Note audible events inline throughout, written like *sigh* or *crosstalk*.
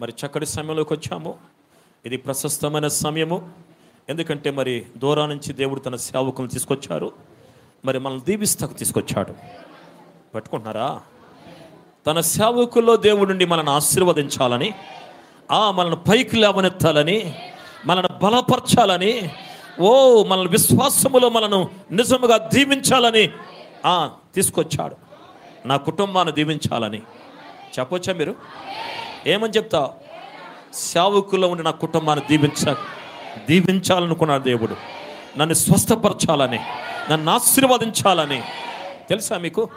మరి చక్కటి సమయంలోకి వచ్చాము. ఇది ప్రశస్తమైన సమయము. ఎందుకంటే మరి దూరా నుంచి దేవుడు తన సేవకులను తీసుకొచ్చారు. మరి మనల్ని దీవిస్తకు తీసుకొచ్చాడు. పట్టుకుంటున్నారా? తన సేవకుల్లో దేవుడి నుండి మనల్ని ఆశీర్వదించాలని ఆ మనల్ని పైకి లేవనెత్తాలని మనల్ని బలపరచాలని ఓ మనల్ని విశ్వాసములో మనను నిజముగా దీవించాలని ఆ తీసుకొచ్చాడు. నా కుటుంబాన్ని దీవించాలని. చెప్పొచ్చా మీరు? ఏమని చెప్తావు సేవకుల్లో ఉండి నా కుటుంబాన్ని దీవించ దీవించాలనుకున్నాడు దేవుడు. నన్ను స్వస్థపరచాలని నన్ను ఆశీర్వదించాలని. తెలుసా మీకు?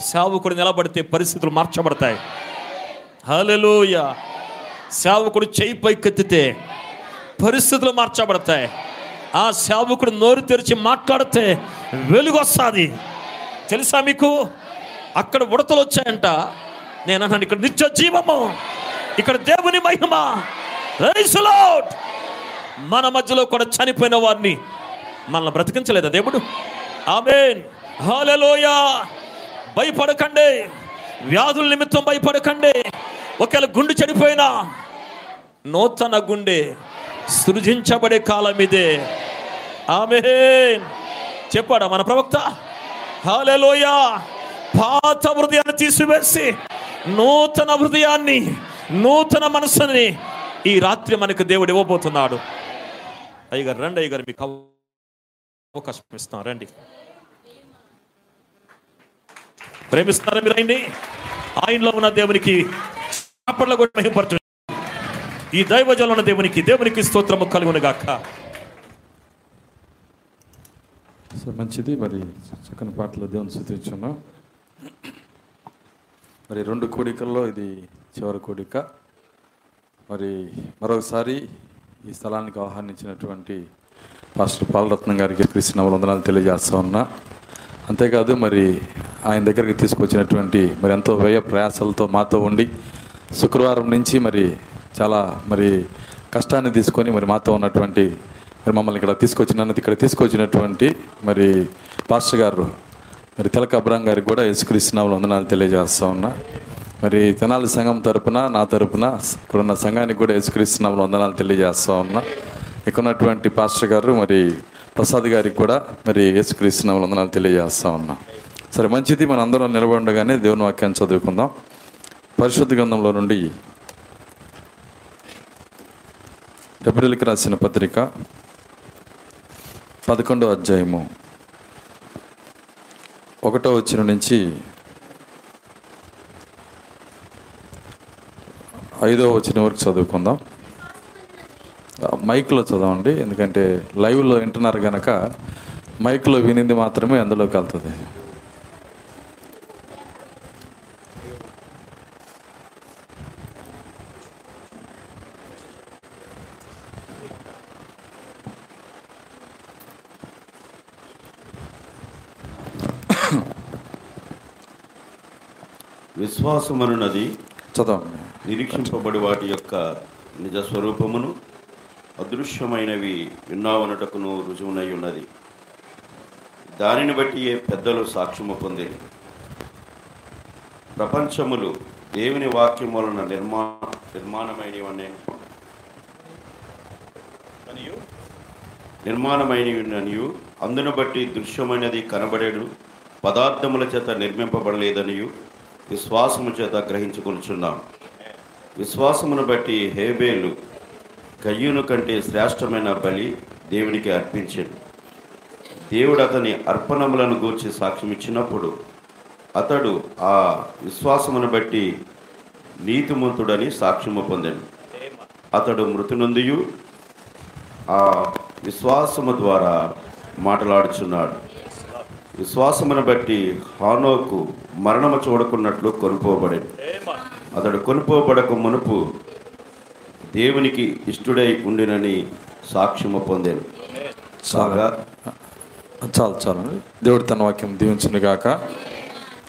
సేవకుడు నిలబడితే పరిస్థితులు మార్చబడతాయి. హల్లెలూయ. సేవకుడు చేయి పైకెత్తితే పరిస్థితులు మార్చబడతాయి. ఆ సేవకుడు నోరు తెరిచి మాట్లాడితే వెలుగొస్తుంది. తెలుసా మీకు? అక్కడ ఉడతలు వచ్చాయంట. నేను అన్నాను ఇక్కడ నిత్య జీవము ఇక్కడ దేవుని మహిమ మన మధ్యలో కూడా చనిపోయిన వారిని మనల్ని బ్రతికించలేదా దేవుడు? ఆమెన్. హల్లెలూయ. భయపడకండి. వ్యాధుల నిమిత్తం భయపడకండి. ఒకవేళ గుండె చనిపోయినా నూతన గుండె సృజించబడే కాలం ఇదే. ఆమె చెప్పాడా మన ప్రవక్త? హాలెలోయ పాత హృదయాన్ని తీసివేసి నూతన హృదయాన్ని నూతన మనసుని ఈ రాత్రి మనకు దేవుడు ఇవ్వబోతున్నాడు. అయ్యగారు రండి అయ్యగారు మీకు అవకాశం ఇస్తాం రండి. ప్రేమిస్తారా మీరు ఆయన్ని? ఆయనలో ఉన్న దేవునికి అప్పట్లో కూడా మహిమపరచు ఈ దైవజంలో ఉన్న దేవునికి దేవునికి స్తోత్రము కలిగి గాక. మంచిది. మరి చక్కని పాటలు దేవుని స్థుతించున్నాం. మరి రెండు కోడికల్లో ఇది చివరి కోడిక. మరి మరొకసారి ఈ స్థలానికి ఆహ్వానించినటువంటి పాస్టర్ పాలరత్నం గారికి కృష్ణ వందనాలు తెలియజేస్తా ఉన్నా. అంతేకాదు మరి ఆయన దగ్గరికి తీసుకొచ్చినటువంటి మరి ఎంతో వ్యయ ప్రయాసాలతో మాతో ఉండి శుక్రవారం నుంచి మరి చాలా మరి కష్టాన్ని తీసుకొని మరి మాతో ఉన్నటువంటి మరి మమ్మల్ని ఇక్కడ తీసుకొచ్చినందుకు ఇక్కడ తీసుకొచ్చినటువంటి మరి పాస్టర్ గారు మరి తిలక అబ్రాం గారికి కూడా యేసుక్రీస్తునామలు వందనాలు తెలియజేస్తా ఉన్నా. మరి తెనాలి సంఘం తరపున నా తరపున ఇక్కడ ఉన్న సంఘానికి కూడా యేసుక్రీస్తునామలు వందనాలు తెలియజేస్తా ఉన్నా. ఇక్కడ ఉన్నటువంటి పాస్టర్ గారు మరి ప్రసాద్ గారికి కూడా మరి యేసుక్రీస్తునామలు వందనాలు తెలియజేస్తా ఉన్నా. సరే మంచిది మన అందరం నిలబడగానే దేవుని వాక్యాన్ని చదువుకుందాం. పరిశుద్ధ గ్రంథంలో నుండి ఎబ్రిల్కి రాసిన పత్రిక పదకొండో అధ్యాయము. ఒకటో వచ్చిన నుంచి ఐదో వచ్చిన వరకు చదువుకుందాం. మైక్లో చదవండి ఎందుకంటే లైవ్లో వింటున్నారు కనుక మైక్లో వినింది మాత్రమే అందులోకి వెళ్తుంది. విశ్వాసమనున్నది చదవండి. నిరీక్షింపబడి వాటి యొక్క నిజ స్వరూపమును అదృశ్యమైనవి విన్నావనటకును రుజువునై ఉన్నది. దానిని బట్టి ఏ పెద్దలు సాక్ష్యము పొందేది. ప్రపంచములు దేవుని వాక్యం వలన నిర్మా నిర్మాణమైనవనే. నిర్మాణమైనవిననియు. అందును బట్టి దృశ్యమైనది కనబడేడు. పదార్థముల చేత నిర్మింపబడలేదనియు. విశ్వాసము చేత గ్రహించుకొనిచున్నాం. విశ్వాసమును బట్టి హేబేలు కయ్యూను కంటే శ్రేష్టమైన బలి దేవునికి అర్పించాడు దేవుడు అతని అర్పణములను గూర్చి సాక్ష్యం ఇచ్చినప్పుడు అతడు ఆ విశ్వాసమును బట్టి నీతిమంతుడని సాక్ష్యము పొందాడు అతడు మృతునందుయు ఆ విశ్వాసము ద్వారా మాట్లాడుచున్నాడు. విశ్వాసమును బట్టి హానోకు మరణము చూడకున్నట్లు కొనుపోబడేది. అతడు కొనుపోబడక మునుపు దేవునికి ఇష్టుడై ఉండినని సాక్ష్యము పొందాను. కాగా చాలు చాలు. దేవుడు తన వాక్యం దీవించును గాక.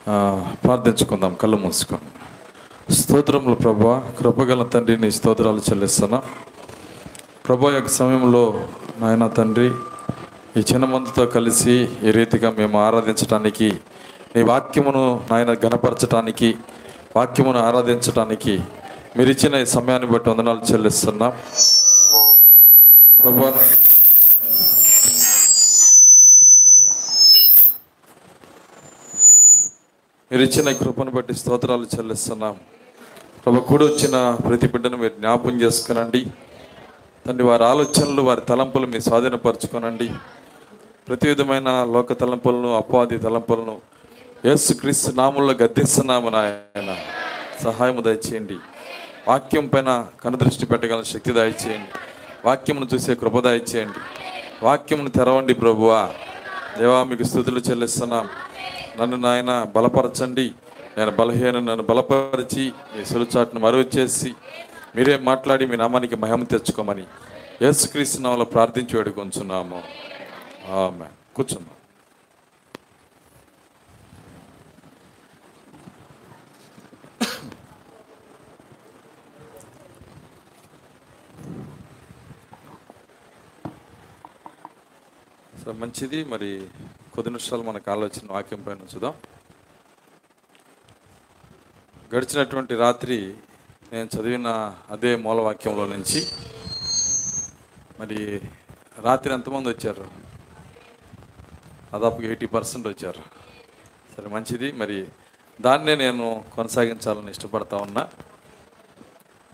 ఆ, ప్రార్థించుకుందాం కళ్ళు మూసుకొని. స్తోత్రములు ప్రభా కృపగల తండ్రి నీ స్తోత్రాలు చెల్లిస్తున్నా. ప్రభా యొక్క సమయంలో నాయన తండ్రి ఈ చిన్నమందుతో కలిసి ఈ రీతిగా మేము ఆరాధించడానికి నీ వాక్యమును నాయన గణపరచటానికి వాక్యమును ఆరాధించటానికి మీరు ఇచ్చిన ఈ సమయాన్ని బట్టి వందనాలు చెల్లిస్తున్నాం. ప్రభా మీరు ఇచ్చిన ఈ కృపను బట్టి స్తోత్రాలు చెల్లిస్తున్నాం. ప్రభు కూడి వచ్చిన ప్రతి బిడ్డను మీరు జ్ఞాపం చేసుకునండి. తండ్రి వారి ఆలోచనలు వారి తలంపులు మీరు స్వాధీనపరచుకోనండి. ప్రతి విధమైన లోక తలంపులను అపవాది తలంపులను యేసుక్రీస్తు నామంలో గద్దిస్తున్నాము నాయన. సహాయము దయచేయండి. వాక్యం పైన కనుదృష్టి పెట్టగల శక్తి దయచేయండి. వాక్యమును చూసే కృప దయచేయండి. వాక్యమును తెరవండి ప్రభువా. దేవా మీకు స్థుతులు చెల్లిస్తున్నాం. నన్ను నాయన బలపరచండి. నేను బలహీన నన్ను బలపరిచి మీ సులుచాటును మరువు చేసి మీరే మాట్లాడి మీ నామానికి మహిమ తెచ్చుకోమని యేసుక్రీస్తు నామలో ప్రార్థించి వేడుకొంచున్నాము. ఆమె కూర్చున్నాం సో మంచిది. మరి కొద్ది నిమిషాలు మనకు ఆలోచన వాక్యం పైన ఉంచుదాం. గడిచినటువంటి రాత్రి నేను చదివిన అదే మూలవాక్యంలో నుంచి మరి రాత్రి ఎంతమంది వచ్చారు? దాదాపు ఎయిటీ పర్సెంట్ వచ్చారు. సరే మంచిది. మరి దాన్నే నేను కొనసాగించాలని ఇష్టపడతా ఉన్నా.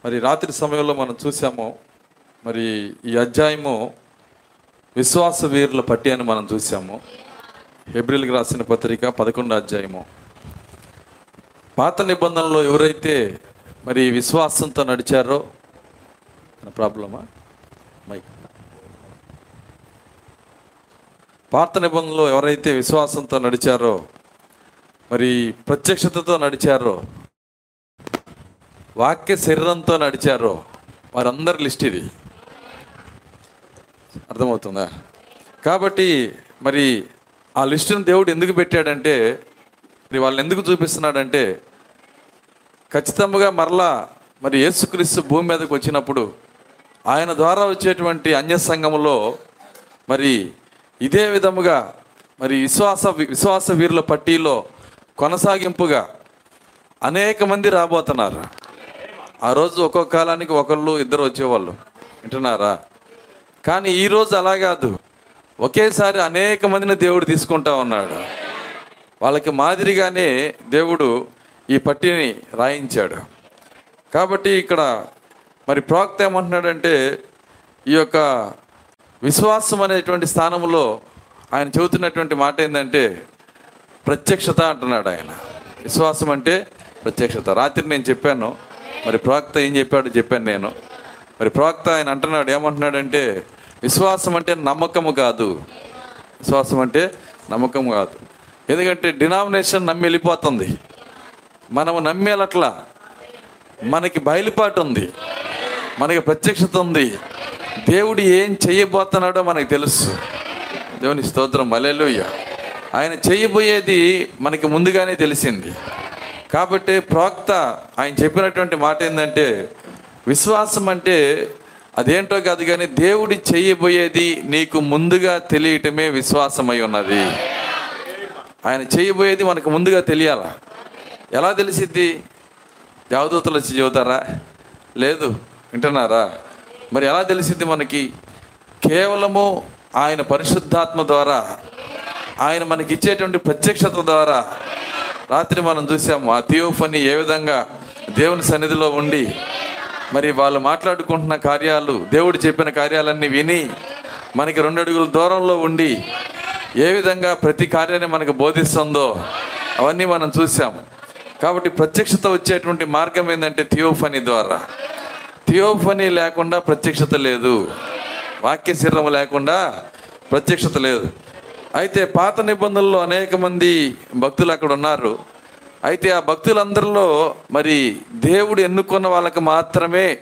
మరి రాత్రి సమయంలో మనం చూసాము మరి ఈ అధ్యాయము విశ్వాస వీరుల పట్టి అని మనం చూసాము. ఏప్రిల్కి రాసిన పత్రిక పదకొండు అధ్యాయము. పాత నిబంధనలో ఎవరైతే మరి విశ్వాసంతో నడిచారో ప్రాబ్లమా మైక్ పాత నిబంధనలో ఎవరైతే విశ్వాసంతో నడిచారో మరి ప్రత్యక్షతతో నడిచారో వాక్య శరీరంతో నడిచారో వారందరి లిస్ట్ ఇది. అర్థమవుతుందా? కాబట్టి మరి ఆ లిస్టును దేవుడు ఎందుకు పెట్టాడంటే మరి వాళ్ళని ఎందుకు చూపిస్తున్నాడంటే ఖచ్చితంగా మరలా మరి యేసుక్రీస్తు భూమి మీదకి వచ్చినప్పుడు ఆయన ద్వారా వచ్చేటువంటి అన్య సంఘంలో మరి ఇదే విధముగా మరి విశ్వాస విశ్వాస వీరుల పట్టీలో కొనసాగింపుగా అనేక మంది రాబోతున్నారు. ఆ రోజు ఒక్కొక్క కాలానికి ఒకళ్ళు ఇద్దరు వచ్చేవాళ్ళు. వింటున్నారా? కానీ ఈ రోజు అలా కాదు. ఒకేసారి అనేక మందిని దేవుడు తీసుకుంటా ఉన్నాడు. వాళ్ళకి మాదిరిగానే దేవుడు ఈ పట్టిని రాయించాడు. కాబట్టి ఇక్కడ మరి ప్రవక్త ఏమంటున్నాడంటే ఈ యొక్క విశ్వాసం అనేటువంటి స్థానంలో ఆయన చెబుతున్నటువంటి మాట ఏంటంటే ప్రత్యక్షత అంటున్నాడు ఆయన. విశ్వాసం అంటే ప్రత్యక్షత. రాత్రి నేను చెప్పాను మరి ప్రవక్త ఏం చెప్పాడు చెప్పాను నేను. మరి ప్రవక్త ఆయన అంటున్నాడు ఏమంటున్నాడంటే విశ్వాసం అంటే నమ్మకము కాదు. విశ్వాసం అంటే నమ్మకం కాదు. ఎందుకంటే డినామినేషన్ నమ్మి వెళ్ళిపోతుంది. మనము నమ్మేలట్లా. మనకి బయలుపాటు ఉంది. మనకి ప్రత్యక్షత ఉంది. దేవుడు ఏం చేయబోతున్నాడో మనకు తెలుసు. దేవుని స్తోత్రం. మలెలుయ్య ఆయన చేయబోయేది మనకి ముందుగానే తెలిసింది. కాబట్టి ప్రవక్త ఆయన చెప్పినటువంటి మాట ఏంటంటే విశ్వాసం అంటే అదేంటో కాదు కానీ దేవుడి చేయబోయేది నీకు ముందుగా తెలియటమే విశ్వాసమై ఉన్నది. ఆయన చేయబోయేది మనకు ముందుగా తెలియాల? ఎలా తెలిసిద్ది? దేవదూతలు వచ్చి చదువుతారా లేదు. వింటున్నారా? మరి ఎలా తెలిసింది మనకి? కేవలము ఆయన పరిశుద్ధాత్మ ద్వారా ఆయన మనకి ఇచ్చేటువంటి ప్రత్యక్షత ద్వారా రాత్రి మనం చూసాము ఆ థియోఫని ఏ విధంగా దేవుని సన్నిధిలో ఉండి మరి వాళ్ళు మాట్లాడుకుంటున్న కార్యాలు దేవుడు చెప్పిన కార్యాలన్నీ విని మనకి రెండు అడుగుల దూరంలో ఉండి ఏ విధంగా ప్రతి కార్యాన్ని మనకు బోధిస్తుందో అవన్నీ మనం చూసాం. కాబట్టి ప్రత్యక్షత వచ్చేటువంటి మార్గం ఏంటంటే థియోఫనీ ద్వారా. థియోఫనీ లేకుండా ప్రత్యక్షత లేదు. వాక్య శరీరం లేకుండా ప్రత్యక్షత లేదు. అయితే పాత నిబంధనల్లో అనేక మంది భక్తులు అక్కడ ఉన్నారు. అయితే ఆ భక్తులందరిలో మరి దేవుడు ఎన్నుకున్న వాళ్ళకి మాత్రమే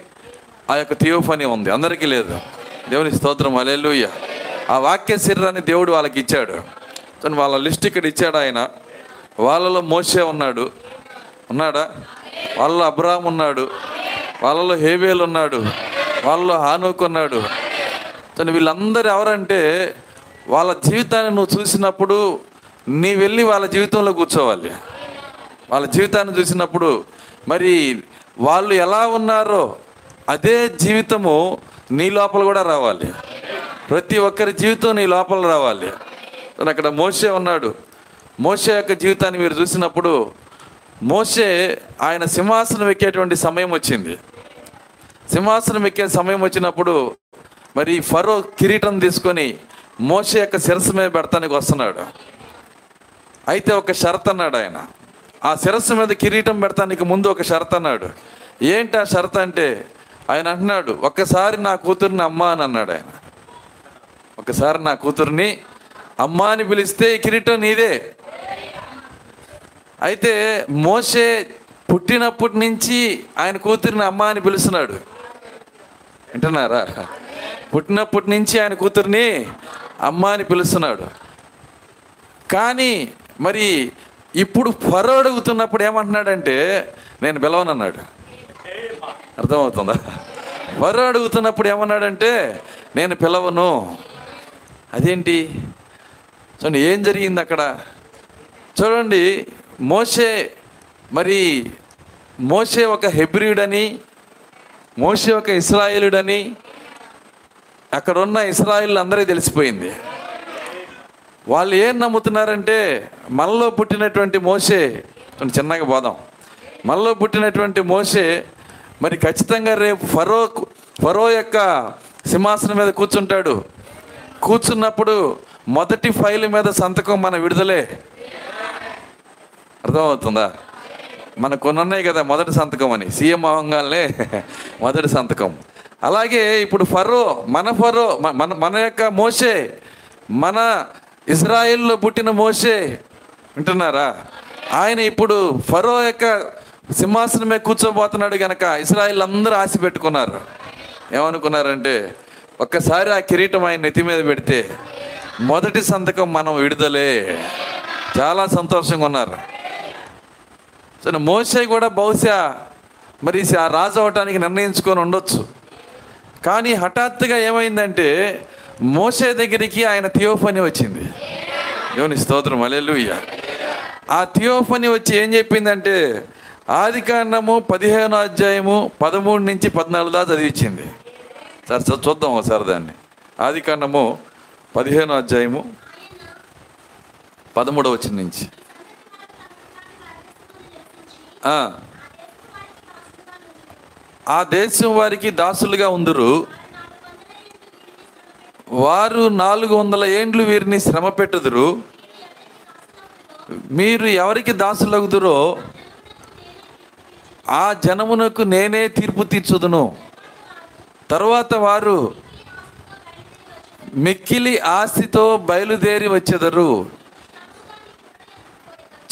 ఆ యొక్క థియోఫనీ ఉంది. అందరికీ లేదు. దేవుని స్తోత్రం. అలెలుయ్య ఆ వాక్య శరీరాన్ని దేవుడు వాళ్ళకి ఇచ్చాడు. కానీ వాళ్ళ లిస్ట్ ఇక్కడ ఇచ్చాడు ఆయన. వాళ్ళలో మోసే ఉన్నాడు. ఉన్నాడా? వాళ్ళలో అబ్రాహం ఉన్నాడు. వాళ్ళలో హేబేల్ ఉన్నాడు వాళ్ళలో హానుకున్నాడు ఉన్నాడు. వీళ్ళందరూ ఎవరంటే వాళ్ళ జీవితాన్ని నువ్వు చూసినప్పుడు నీ వెళ్ళి వాళ్ళ జీవితంలో కూర్చోవాలి. వాళ్ళ జీవితాన్ని చూసినప్పుడు మరి వాళ్ళు ఎలా ఉన్నారో అదే జీవితము నీ లోపల కూడా రావాలి. ప్రతి ఒక్కరి జీవితం నీ లోపల రావాలి. అక్కడ మోసే ఉన్నాడు. మోసే యొక్క జీవితాన్ని మీరు చూసినప్పుడు మోసే ఆయన సింహాసనం ఎక్కేటువంటి సమయం వచ్చింది. సింహాసనం ఎక్కే సమయం వచ్చినప్పుడు మరి ఫరో కిరీటం తీసుకొని మోస యొక్క శిరస్సు మీద పెడతానికి వస్తున్నాడు. అయితే ఒక షరత్ అన్నాడు ఆయన. ఆ శిరస్సు మీద కిరీటం పెడతానికి ముందు ఒక షరత్ అన్నాడు. ఏంటి ఆ షరత్ అంటే? ఆయన అంటున్నాడు ఒక్కసారి నా కూతుర్ని అమ్మ అని అన్నాడు ఆయన. ఒకసారి నా కూతుర్ని అమ్మ అని పిలిస్తే ఈ కిరీటం నీదే. అయితే మోసే పుట్టినప్పటి నుంచి ఆయన కూతురిని అమ్మ అని పిలుస్తున్నాడు. వింటున్నారా? పుట్టినప్పటి నుంచి ఆయన కూతుర్ని అమ్మ అని పిలుస్తున్నాడు. కానీ మరి ఇప్పుడు ఫరో అడుగుతున్నప్పుడు ఏమంటున్నాడంటే నేను పిలవనన్నాడు. అర్థమవుతుందా? ఫరో అడుగుతున్నప్పుడు ఏమన్నాడంటే నేను పిలవను. అదేంటి? చూడండి ఏం జరిగింది అక్కడ? చూడండి మోసే మరి మోసే ఒక హెబ్రిడ్ అని మోసే ఒక ఇస్రాయేలుడని అక్కడ ఉన్న ఇస్రాయిల్ అందరికీ తెలిసిపోయింది. వాళ్ళు ఏం నమ్ముతున్నారంటే మనలో పుట్టినటువంటి మోసే చిన్నగా పోదాం. మనలో పుట్టినటువంటి మోసే మరి ఖచ్చితంగా రేపు ఫరో ఫరో యొక్క సింహాసనం మీద కూర్చుంటాడు. కూర్చున్నప్పుడు మొదటి ఫైల్ మీద సంతకం మన విడుదలే. అర్థమవుతుందా? మన కొన్ని ఉన్నాయి కదా మొదటి సంతకం అని. సీఎం అవంగానే *laughs* మొదటి సంతకం. అలాగే ఇప్పుడు ఫరో మన ఫరో మన మన యొక్క మోసే మన ఇజ్రాయిల్లో పుట్టిన మోసే వింటున్నారా? ఆయన ఇప్పుడు ఫరో యొక్క సింహాసనమే కూర్చోబోతున్నాడు గనక ఇస్రాయిల్ అందరూ ఆశ పెట్టుకున్నారు. ఏమనుకున్నారంటే ఒక్కసారి ఆ కిరీటం ఆయన నెత్తి మీద పెడితే మొదటి సంతకం మనం విడుదలే. చాలా సంతోషంగా ఉన్నారు. సరే మోసే కూడా బహుశా మరి ఆ రాజు అవటానికి నిర్ణయించుకొని ఉండొచ్చు. కానీ హఠాత్తుగా ఏమైందంటే మోసే దగ్గరికి ఆయన థియోఫని వచ్చింది. యోని స్తోత్రం అలెలుయ్య ఆ థియోఫని వచ్చి ఏం చెప్పిందంటే ఆది కాండము పదిహేను అధ్యాయము పదమూడు నుంచి పద్నాలుగు దాకా చదివించింది. సార్ చూద్దాం ఒకసారి దాన్ని. ఆది కాండము పదిహేను అధ్యాయము పదమూడవ వచ్చిన నుంచి. ఆ. దేశం వారికి దాసులుగా ఉందరు. వారు నాలుగు వందల ఏండ్లు వీరిని శ్రమ పెట్టుదురు. మీరు ఎవరికి దాసులగుదురో ఆ జనమునకు నేనే తీర్పు తీర్చుదును. తరువాత వారు మిక్కిలి ఆస్తితో బయలుదేరి వచ్చెదరు.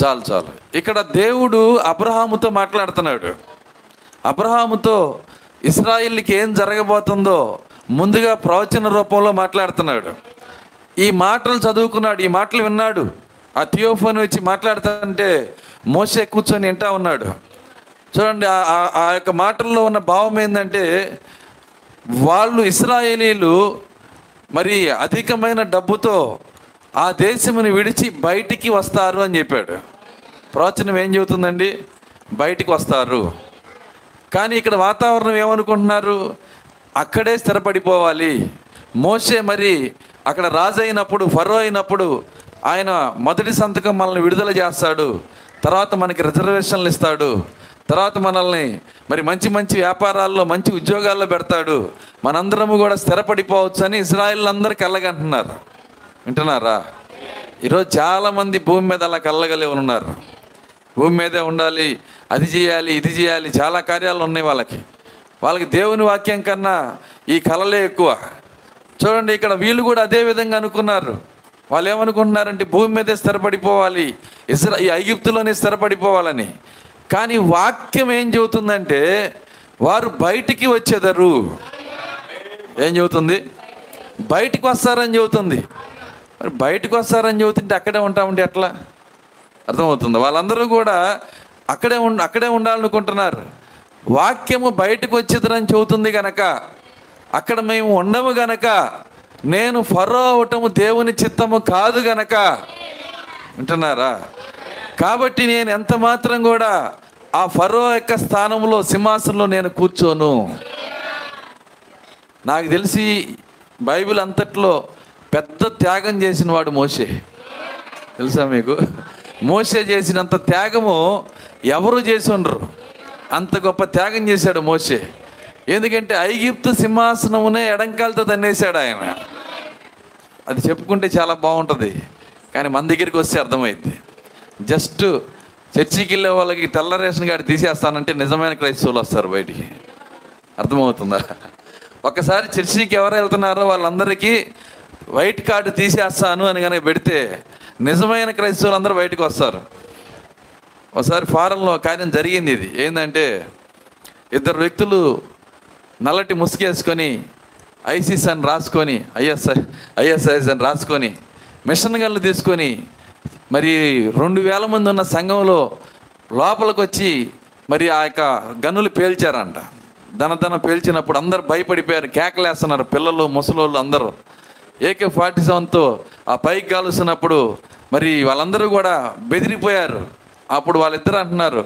చాలు చాలు. ఇక్కడ దేవుడు అబ్రహాముతో మాట్లాడుతున్నాడు. అబ్రహాముతో ఇస్రాయిల్కి ఏం జరగబోతుందో ముందుగా ప్రవచన రూపంలో మాట్లాడుతున్నాడు. ఈ మాటలు చదువుకున్నాడు ఈ మాటలు విన్నాడు. ఆ థియోఫోన్ వచ్చి మాట్లాడుతుంటే మోసే కూర్చొని వింటా ఉన్నాడు. చూడండి ఆ- ఆ యొక్క మాటల్లో ఉన్న భావం ఏంటంటే వాళ్ళు ఇస్రాయేలీలు మరి అధికమైన డబ్బుతో ఆ దేశమును విడిచి బయటికి వస్తారు అని చెప్పాడు. ప్రవచనం ఏం చెబుతుందండి? బయటికి వస్తారు. కానీ ఇక్కడ వాతావరణం ఏమనుకుంటున్నారు? అక్కడే స్థిరపడిపోవాలి. మోసే మరి అక్కడ రాజు అయినప్పుడు ఫరో అయినప్పుడు ఆయన మొదటి సంతకం మనల్ని విడుదల చేస్తాడు. తర్వాత మనకి రిజర్వేషన్లు ఇస్తాడు. తర్వాత మనల్ని మరి మంచి మంచి వ్యాపారాల్లో మంచి ఉద్యోగాల్లో పెడతాడు. మనందరము కూడా స్థిరపడిపోవచ్చు అని ఇజ్రాయిల్ అందరూ కళ్ళగంటున్నారు వింటున్నారా? ఈరోజు చాలా మంది భూమి మీద అలా కళ్ళగలి ఉన్నారు. భూమి మీదే ఉండాలి అది చేయాలి ఇది చేయాలి చాలా కార్యాలు ఉన్నాయి వాళ్ళకి. వాళ్ళకి దేవుని వాక్యం కన్నా ఈ కళలే ఎక్కువ. చూడండి ఇక్కడ వీళ్ళు కూడా అదే విధంగా అనుకున్నారు. వాళ్ళు ఏమనుకుంటున్నారంటే భూమి మీదే స్థిరపడిపోవాలి ఇస్రా ఈ ఐగిప్తులోనే స్థిరపడిపోవాలని. కానీ వాక్యం ఏం చెబుతుందంటే వారు బయటికి వచ్చేదారు. ఏం చెబుతుంది? బయటికి వస్తారని చెబుతుంది. మరి బయటకు వస్తారని చెబుతుంటే అక్కడే ఉంటామంటే ఎట్లా అర్థమవుతుంది. వాళ్ళందరూ కూడా అక్కడే ఉండ అక్కడే ఉండాలనుకుంటున్నారు. వాక్యము బయటకు వచ్చేదని చెబుతుంది గనక అక్కడ మేము ఉండము గనక నేను ఫరో అవటము దేవుని చిత్తము కాదు గనక వింటున్నారా? కాబట్టి నేను ఎంత మాత్రం కూడా ఆ ఫరో యొక్క స్థానంలో సింహాసనంలో నేను కూర్చోను. నాకు తెలిసి బైబిల్ అంతట్లో పెద్ద త్యాగం చేసిన వాడు మోషే. తెలుసా మీకు? మోసే చేసినంత త్యాగము ఎవరు చేసి ఉండరు. అంత గొప్ప త్యాగం చేశాడు మోసే ఎందుకంటే ఐగిప్తు సింహాసనమునే ఎడంకాలతో తన్నేశాడు ఆయన. అది చెప్పుకుంటే చాలా బాగుంటుంది. కానీ మన దగ్గరికి వస్తే అర్థమైంది. జస్ట్ చర్చికి వెళ్ళే వాళ్ళకి తెల్ల రేషన్ కార్డు తీసేస్తానంటే నిజమైన క్రైస్తవులు వస్తారు బయటికి. అర్థమవుతుందా? ఒకసారి చర్చికి ఎవరు వెళ్తున్నారో వాళ్ళందరికీ వైట్ కార్డు తీసేస్తాను అని కనుక పెడితే నిజమైన క్రైస్తవులు అందరూ బయటకు వస్తారు. ఒకసారి ఫారెన్లో కార్యం జరిగింది ఇది. ఏంటంటే ఇద్దరు వ్యక్తులు నల్లటి ముసుగేసుకొని ఐసిస్ అని రాసుకొని ఐఎస్ఐ ఐఎస్ఐఎస్ అని రాసుకొని మిషన్ గన్లు తీసుకొని మరి రెండు వేల మంది ఉన్న సంఘంలో లోపలికి వచ్చి మరి ఆ యొక్క గన్నులు పేల్చారంట. ధనధన పేల్చినప్పుడు అందరు భయపడిపోయారు. కేకలేస్తున్నారు పిల్లలు ముసలోళ్ళు అందరూ. ఏకే ఫార్టీ సెవెన్తో ఆ పైకి కాలుస్తున్నప్పుడు మరి వాళ్ళందరూ కూడా బెదిరిపోయారు. అప్పుడు వాళ్ళిద్దరు అంటున్నారు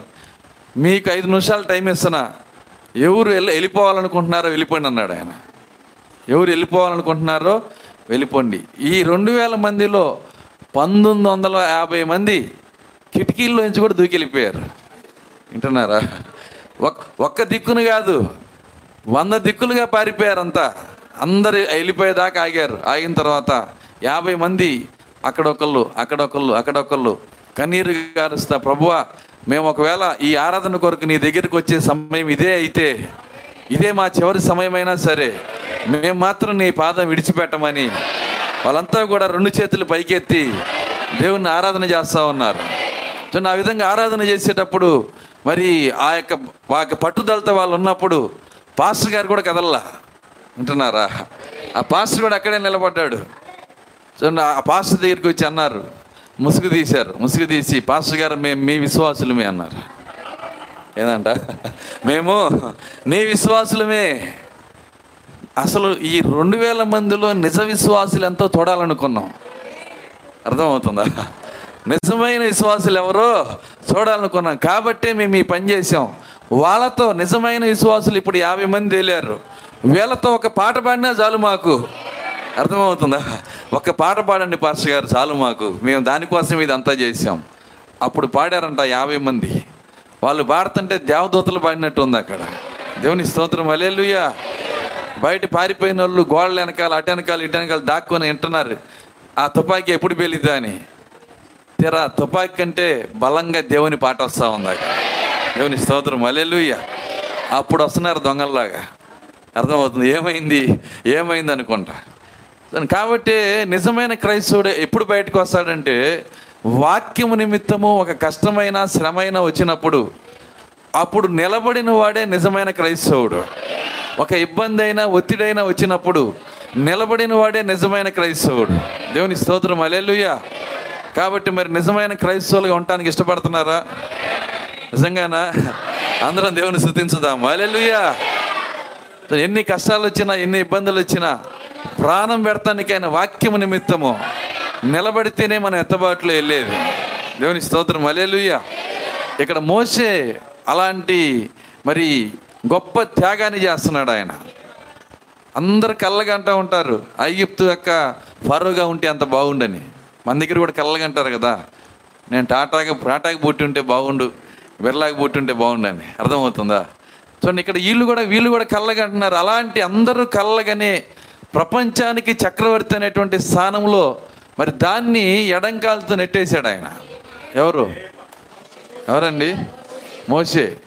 మీకు ఐదు నిమిషాలు టైం ఇస్తున్నా. ఎవరు వెళ్ళి వెళ్ళిపోవాలనుకుంటున్నారో వెళ్ళిపోండి అన్నాడు ఆయన. ఎవరు వెళ్ళిపోవాలనుకుంటున్నారో వెళ్ళిపోండి. ఈ రెండు వేల మందిలో పంతొమ్మిది వందల యాభై మంది కిటికీల్లోంచి కూడా దూకి వెళ్ళిపోయారు వింటున్నారా? ఒక్ ఒక్క దిక్కును కాదు వంద దిక్కులుగా పారిపోయారంతా. అందరు వెళ్ళిపోయేదాకా ఆగారు. ఆగిన తర్వాత యాభై మంది అక్కడొకళ్ళు అక్కడొకళ్ళు అక్కడొకళ్ళు. కన్నీరు గారుస్తా ప్రభువా మేము ఒకవేళ ఈ ఆరాధన కొరకు నీ దగ్గరికి వచ్చే సమయం ఇదే అయితే ఇదే మా చివరి సమయమైనా సరే మేము మాత్రం నీ పాదం విడిచిపెట్టమని. వాళ్ళంతా కూడా రెండు చేతులు పైకెత్తి దేవుణ్ణి ఆరాధన చేస్తూ ఉన్నారు. సో ఆ విధంగా ఆరాధన చేసేటప్పుడు మరి ఆ యొక్క ఆ యొక్క పట్టుదలతో వాళ్ళు ఉన్నప్పుడు పాస్టర్ గారు కూడా కదల్లా. ఉంటున్నారా? ఆ పాస్టర్ కూడా అక్కడే నిలబడ్డాడు. చూడండి ఆ పాస్టర్ దగ్గరికి వచ్చి అన్నారు ముసుగు తీశారు. ముసుగు తీసి పాస్టర్ గారు మేము మీ విశ్వాసులమే అన్నారు. ఏదంట? మేము నీ విశ్వాసులమే. అసలు ఈ రెండు వేల మందిలో నిజ విశ్వాసులు ఎంతో చూడాలనుకున్నాం. అర్థమవుతుందా? నిజమైన విశ్వాసులు ఎవరో చూడాలనుకున్నాం. కాబట్టే మేము ఈ పని చేసాం వాళ్ళతో నిజమైన విశ్వాసులు ఇప్పుడు యాభై మంది వెళ్ళారు వీళ్ళతో ఒక పాట పాడినా చాలు మాకు. అర్థమవుతుందా? ఒక పాట పాడండి పాస్టర్ గారు చాలు మాకు. మేము దానికోసం ఇది అంతా చేసాం అప్పుడు పాడారంట యాభై మంది. వాళ్ళు పాడుతుంటే దేవదూతలు పాడినట్టు ఉంది అక్కడ. దేవుని స్తోత్రం అలేలుయ్యా బయట పారిపోయిన వాళ్ళు గోడల వెనకాల అటు వెనకాల ఇటు వెనకాల దాక్కుని వింటున్నారు. ఆ తుపాకీ ఎప్పుడు పెళ్ళిద్దా అని. తీరా తుపాకీ కంటే బలంగా దేవుని పాట వస్తూ ఉంది అక్కడ. దేవుని స్తోత్రం అలెలుయ్య అప్పుడు వస్తున్నారు దొంగల్లాగా. అర్థమవుతుంది. ఏమైంది? ఏమైంది అనుకుంటా. కాబట్టి నిజమైన క్రైస్తవుడు ఎప్పుడు బయటకు వస్తాడంటే వాక్యము నిమిత్తము ఒక కష్టమైన శ్రమైన వచ్చినప్పుడు అప్పుడు నిలబడిన వాడే నిజమైన క్రైస్తవుడు. ఒక ఇబ్బంది అయినా ఒత్తిడైనా వచ్చినప్పుడు నిలబడిన వాడే నిజమైన క్రైస్తవుడు. దేవుని స్తోత్రం. అలెలుయ్యా కాబట్టి మరి నిజమైన క్రైస్తవులుగా ఉండటానికి ఇష్టపడుతున్నారా? నిజంగానా? అందరం దేవుని స్థుతించుదాం. అలెలుయ్యా ఎన్ని కష్టాలు వచ్చినా ఎన్ని ఇబ్బందులు వచ్చినా ప్రాణం పెడతానికైన వాక్యము నిమిత్తము నిలబడితేనే మనం ఎత్తబాటులో వెళ్ళేది. దేవుని స్తోత్రం. అలేలుయ్య ఇక్కడ మోసే అలాంటి మరి గొప్ప త్యాగాన్ని చేస్తున్నాడు ఆయన. అందరు కళ్ళగంటా ఉంటారు. ఐగిప్తు యొక్క ఫరోగా ఉంటే అంత బాగుండని. మన దగ్గర కూడా కళ్ళగంటారు కదా. నేను టాటాకి టాటాకి పుట్టి ఉంటే బాగుండు బిర్లాకి పుట్టి ఉంటే బాగుండని. అర్థమవుతుందా? చూడండి ఇక్కడ వీళ్ళు కూడా వీళ్ళు కూడా కళ్ళగంటున్నారు అలాంటి అందరూ కళ్ళగనే ప్రపంచానికి చక్రవర్తి అనేటువంటి స్థానంలో మరి దాన్ని ఎడంకాలతో నెట్టేశాడు ఆయన. ఎవరు? ఎవరండి? మోసే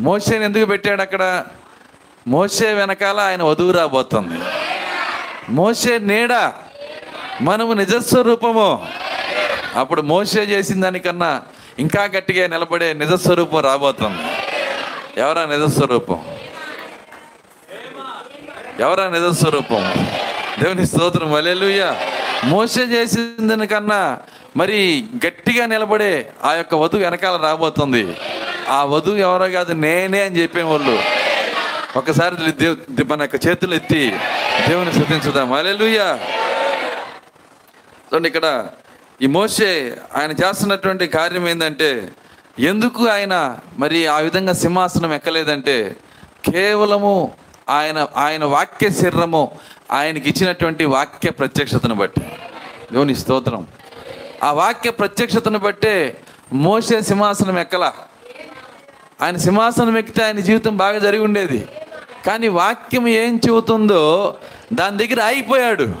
మోసేని ఎందుకు పెట్టాడు అక్కడ? మోసే వెనకాల ఆయన వధువు రాబోతుంది. మోసే నీడ. మనము నిజస్వరూపము. అప్పుడు మోసే చేసిన దానికన్నా ఇంకా గట్టిగా నిలబడే నిజస్వరూపం రాబోతుంది. ఎవరా నిజస్వరూపం ఎవరా నిజస్వరూపం దేవుని స్తోత్రం అలెలుయ్య మోసే చేసిన కన్నా మరి గట్టిగా నిలబడే ఆ యొక్క వధువు వెనకాల రాబోతుంది. ఆ వధువు ఎవరో కాదు నేనే అని చెప్పేవాళ్ళు. ఒకసారి దేవ్ మన యొక్క చేతులు ఎత్తి దేవుని స్థుతించుదాం. అలెలుయ్యా చూడండి ఇక్కడ ఈ మోసే ఆయన చేస్తున్నటువంటి కార్యం ఏంటంటే ఎందుకు ఆయన మరి ఆ విధంగా సింహాసనం ఎక్కలేదంటే కేవలము ఆయన ఆయన వాక్య శరీరము ఆయనకి ఇచ్చినటువంటి వాక్య ప్రత్యక్షతను బట్టి. దేవుని స్తోత్రం. ఆ వాక్య ప్రత్యక్షతను బట్టే మోసే సింహాసనం ఎక్కలా. ఆయన సింహాసనం ఎక్కితే ఆయన జీవితం బాగా జరిగి ఉండేది. కానీ వాక్యం ఏం చెబుతుందో దాని దగ్గర అయిపోయాడు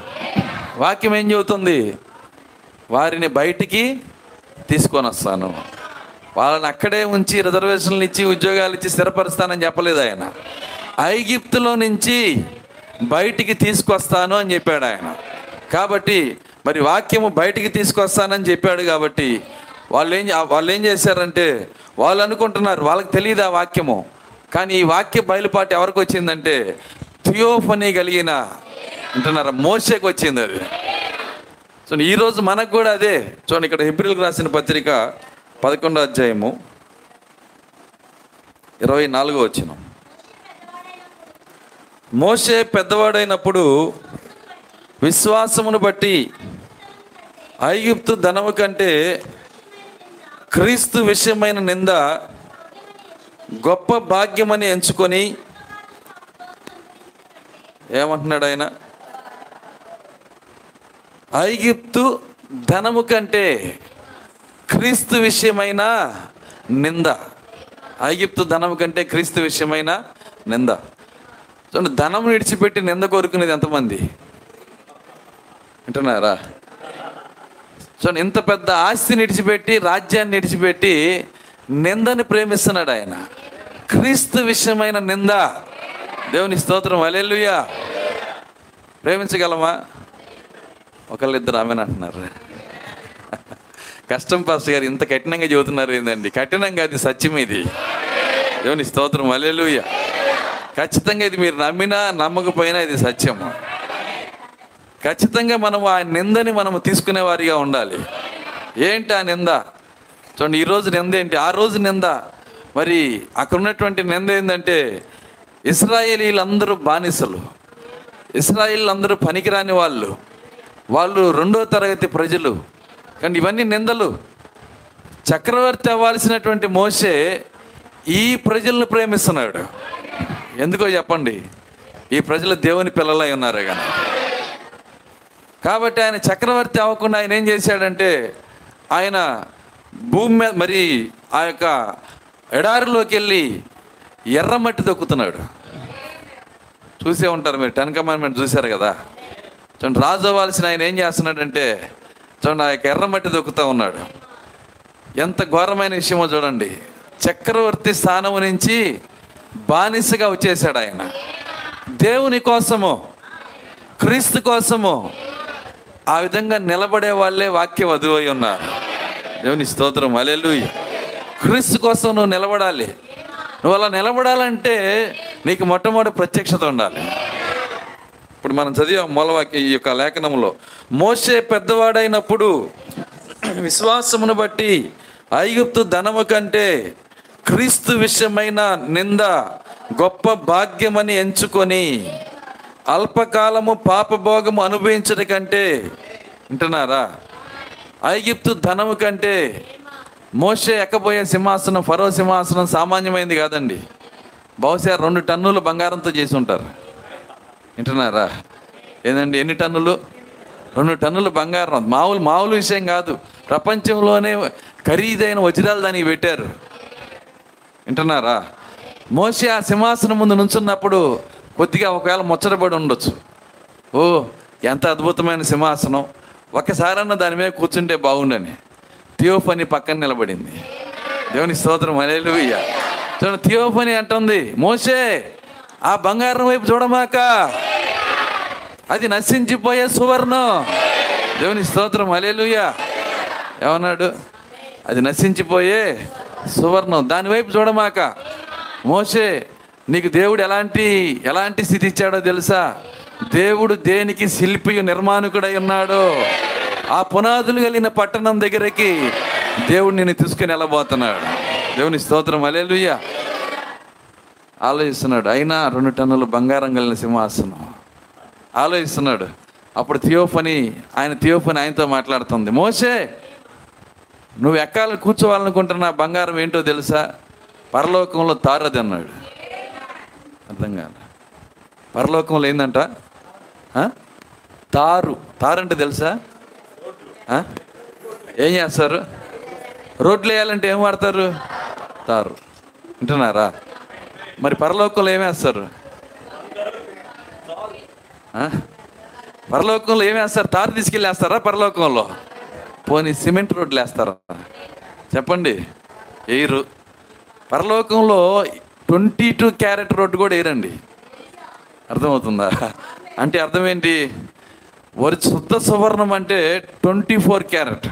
వాక్యం ఏం చెబుతుంది? వారిని బయటికి తీసుకొని వస్తాను. వాళ్ళని అక్కడే ఉంచి రిజర్వేషన్లు ఇచ్చి ఉద్యోగాలు ఇచ్చి స్థిరపరుస్తానని చెప్పలేదు ఆయన. ఐగిప్తులో నుంచి బయటికి తీసుకొస్తాను అని చెప్పాడు ఆయన. కాబట్టి మరి వాక్యము బయటికి తీసుకొస్తానని చెప్పాడు కాబట్టి వాళ్ళు ఏం వాళ్ళు ఏం చేశారంటే వాళ్ళు అనుకుంటున్నారు వాళ్ళకి తెలియదు ఆ వాక్యము. కానీ ఈ వాక్య బయలుపాటు ఎవరికి వచ్చిందంటే థియోఫనీ కలిగిన అంటున్నారా మోసేకి వచ్చింది అది. సో ఈరోజు మనకు కూడా అదే. చూడండి ఇక్కడ హిబ్రిల్కి రాసిన పత్రిక పదకొండో అధ్యాయము ఇరవై నాలుగో వచ్చిన మోసే పెద్దవాడైనప్పుడు విశ్వాసమును బట్టి ఐగుప్తు ధనము కంటే క్రీస్తు విషయమైన నింద గొప్ప భాగ్యమని ఎంచుకొని ఏమంటున్నాడు ఆయన? ఐగిప్తు ధనము కంటే క్రీస్తు విషయమైన నింద. ఐగిప్తు ధనం కంటే క్రీస్తు విషయమైన నింద. చూడండి ధనం విడిచిపెట్టి నింద కోరుకునేది ఎంతమంది? వింటున్నారా? చూడండి ఇంత పెద్ద ఆస్తిని విడిచిపెట్టి రాజ్యాన్ని విడిచిపెట్టి నిందని ప్రేమిస్తున్నాడు ఆయన. క్రీస్తు విషయమైన నింద. దేవుని స్తోత్రం. అలెలుయా ప్రేమించగలమా? ఒకళ్ళిద్దరు ఆమెను అంటున్నారు. కష్టం పాస్టర్ గారు ఇంత కఠినంగా చెబుతున్నారు ఏందండి? కఠినంగా అది సత్యం ఇది. దేవుని స్తోత్రం అలెలుయ ఖచ్చితంగా ఇది మీరు నమ్మినా నమ్మకపోయినా ఇది సత్యము. ఖచ్చితంగా మనం ఆ నిందని మనం తీసుకునే వారిగా ఉండాలి. ఏంటి ఆ నింద? చూడండి ఈ రోజు నింద ఏంటి? ఆ రోజు నింద మరి అక్కడ ఉన్నటువంటి నింద ఏంటంటే ఇస్రాయేలీలందరూ బానిసలు. ఇస్రాయిల్ అందరూ పనికిరాని వాళ్ళు. వాళ్ళు రెండో తరగతి ప్రజలు. కానీ ఇవన్నీ నిందలు. చక్రవర్తి అవ్వాల్సినటువంటి మోసే ఈ ప్రజలను ప్రేమిస్తున్నాడు. ఎందుకో చెప్పండి ఈ ప్రజలు దేవుని పిల్లలై ఉన్నారు కానీ కాబట్టి ఆయన చక్రవర్తి అవ్వకుండా ఆయన ఏం చేశాడంటే ఆయన భూమి మీద మరి ఆ యొక్క ఎడారిలోకి వెళ్ళి ఎర్రమట్టి దొక్కుతున్నాడు. చూసే ఉంటారు మీరు టెన్ కమాండ్మెంట్ చూశారు కదా. చూడండి రాజు అవ్వాల్సిన ఆయన ఏం చేస్తున్నాడంటే చూడండి ఆ యొక్క ఎర్రమట్టి దొక్కుతూ ఉన్నాడు. ఎంత ఘోరమైన విషయమో చూడండి. చక్రవర్తి స్థానం నుంచి బానిసగా వచ్చేసాడు ఆయన. దేవుని కోసము క్రీస్తు కోసము ఆ విధంగా నిలబడే వాళ్ళే వాక్య వధువై ఉన్నారు. దేవుని స్తోత్రం అలెలు క్రీస్తు కోసం నువ్వు నిలబడాలి. నువ్వు అలా నిలబడాలంటే నీకు మొట్టమొదటి ప్రత్యక్షత ఉండాలి. ఇప్పుడు మనం చదివాం మూలవాక్య ఈ యొక్క లేఖనంలో మోసే పెద్దవాడైనప్పుడు విశ్వాసమును బట్టి ఐగుప్తు ధనము కంటే క్రీస్తు విషయమైన నింద గొప్ప భాగ్యమని ఎంచుకొని అల్పకాలము పాపభోగము అనుభవించడం కంటే వింటున్నారా? ఐగిప్తు ధనము కంటే మోసే ఎక్కబోయే సింహాసనం ఫరో సింహాసనం సామాన్యమైంది కాదండి. బహుశా రెండు టన్నులు బంగారంతో చేసి ఉంటారు. వింటున్నారా? ఏందండి ఎన్ని టన్నులు? రెండు టన్నులు బంగారం మామూలు మామూలు విషయం కాదు. ప్రపంచంలోనే ఖరీదైన వజ్రాలు దానికి పెట్టారు. వింటున్నారా? మోసే ఆ సింహాసనం ముందు నుంచున్నప్పుడు కొద్దిగా ఒకవేళ ముచ్చటపడి ఉండొచ్చు. ఓ ఎంత అద్భుతమైన సింహాసనం. ఒకసారన్నా దాని మీద కూర్చుంటే బాగుండని. థియోఫని పక్కన నిలబడింది. దేవుని స్తోత్రం అలేలుయ్య చూడండి థియోఫని అంటుంది మోసే ఆ బంగారం వైపు చూడమాక అది నశించిపోయే సువర్ణం. దేవుని స్తోత్రం అలేలుయ్య ఏమన్నాడు? అది నశించిపోయే సువర్ణం. దాని వైపు చూడమాక మోసే నీకు దేవుడు ఎలాంటి ఎలాంటి స్థితి ఇచ్చాడో తెలుసా? దేవుడు దేనికి శిల్పి నిర్మాణకుడై ఉన్నాడో. ఆ పునాదులు కలిగిన పట్టణం దగ్గరికి దేవుడు నిన్ను తీసుకుని వెళ్ళబోతున్నాడు. దేవుని స్తోత్రం అలేలుయ్య ఆలోచిస్తున్నాడు అయినా రెండు టన్నులు బంగారం కలిగిన సింహాసనం. ఆలోచిస్తున్నాడు. అప్పుడు థియోఫని ఆయన థియోఫని ఆయనతో మాట్లాడుతుంది. మోసే నువ్వు ఎక్కాలని కూర్చోవాలనుకుంటున్న బంగారం ఏంటో తెలుసా? పరలోకంలో తారది అన్నాడు. అర్థం కాదు పరలోకంలో ఏందంట? తారు. తారు అంటే తెలుసా? ఏం చేస్తారు? రోడ్లు వేయాలంటే ఏం వాడతారు? తారు. వింటున్నారా? మరి పరలోకంలో ఏమేస్తారు పరలోకంలో ఏమేస్తారు తారు తీసుకెళ్ళి వేస్తారా పరలోకంలో? పోనీ సిమెంట్ రోడ్లు వేస్తారా? చెప్పండి. ఎయిరు పరలోకంలో ట్వంటీ టూ క్యారెట్ రోడ్డు కూడా వేయరండి అర్థమవుతుందా? అంటే అర్థం ఏంటి వరి శుద్ధ సువర్ణం అంటే ట్వంటీ ఫోర్ క్యారెట్.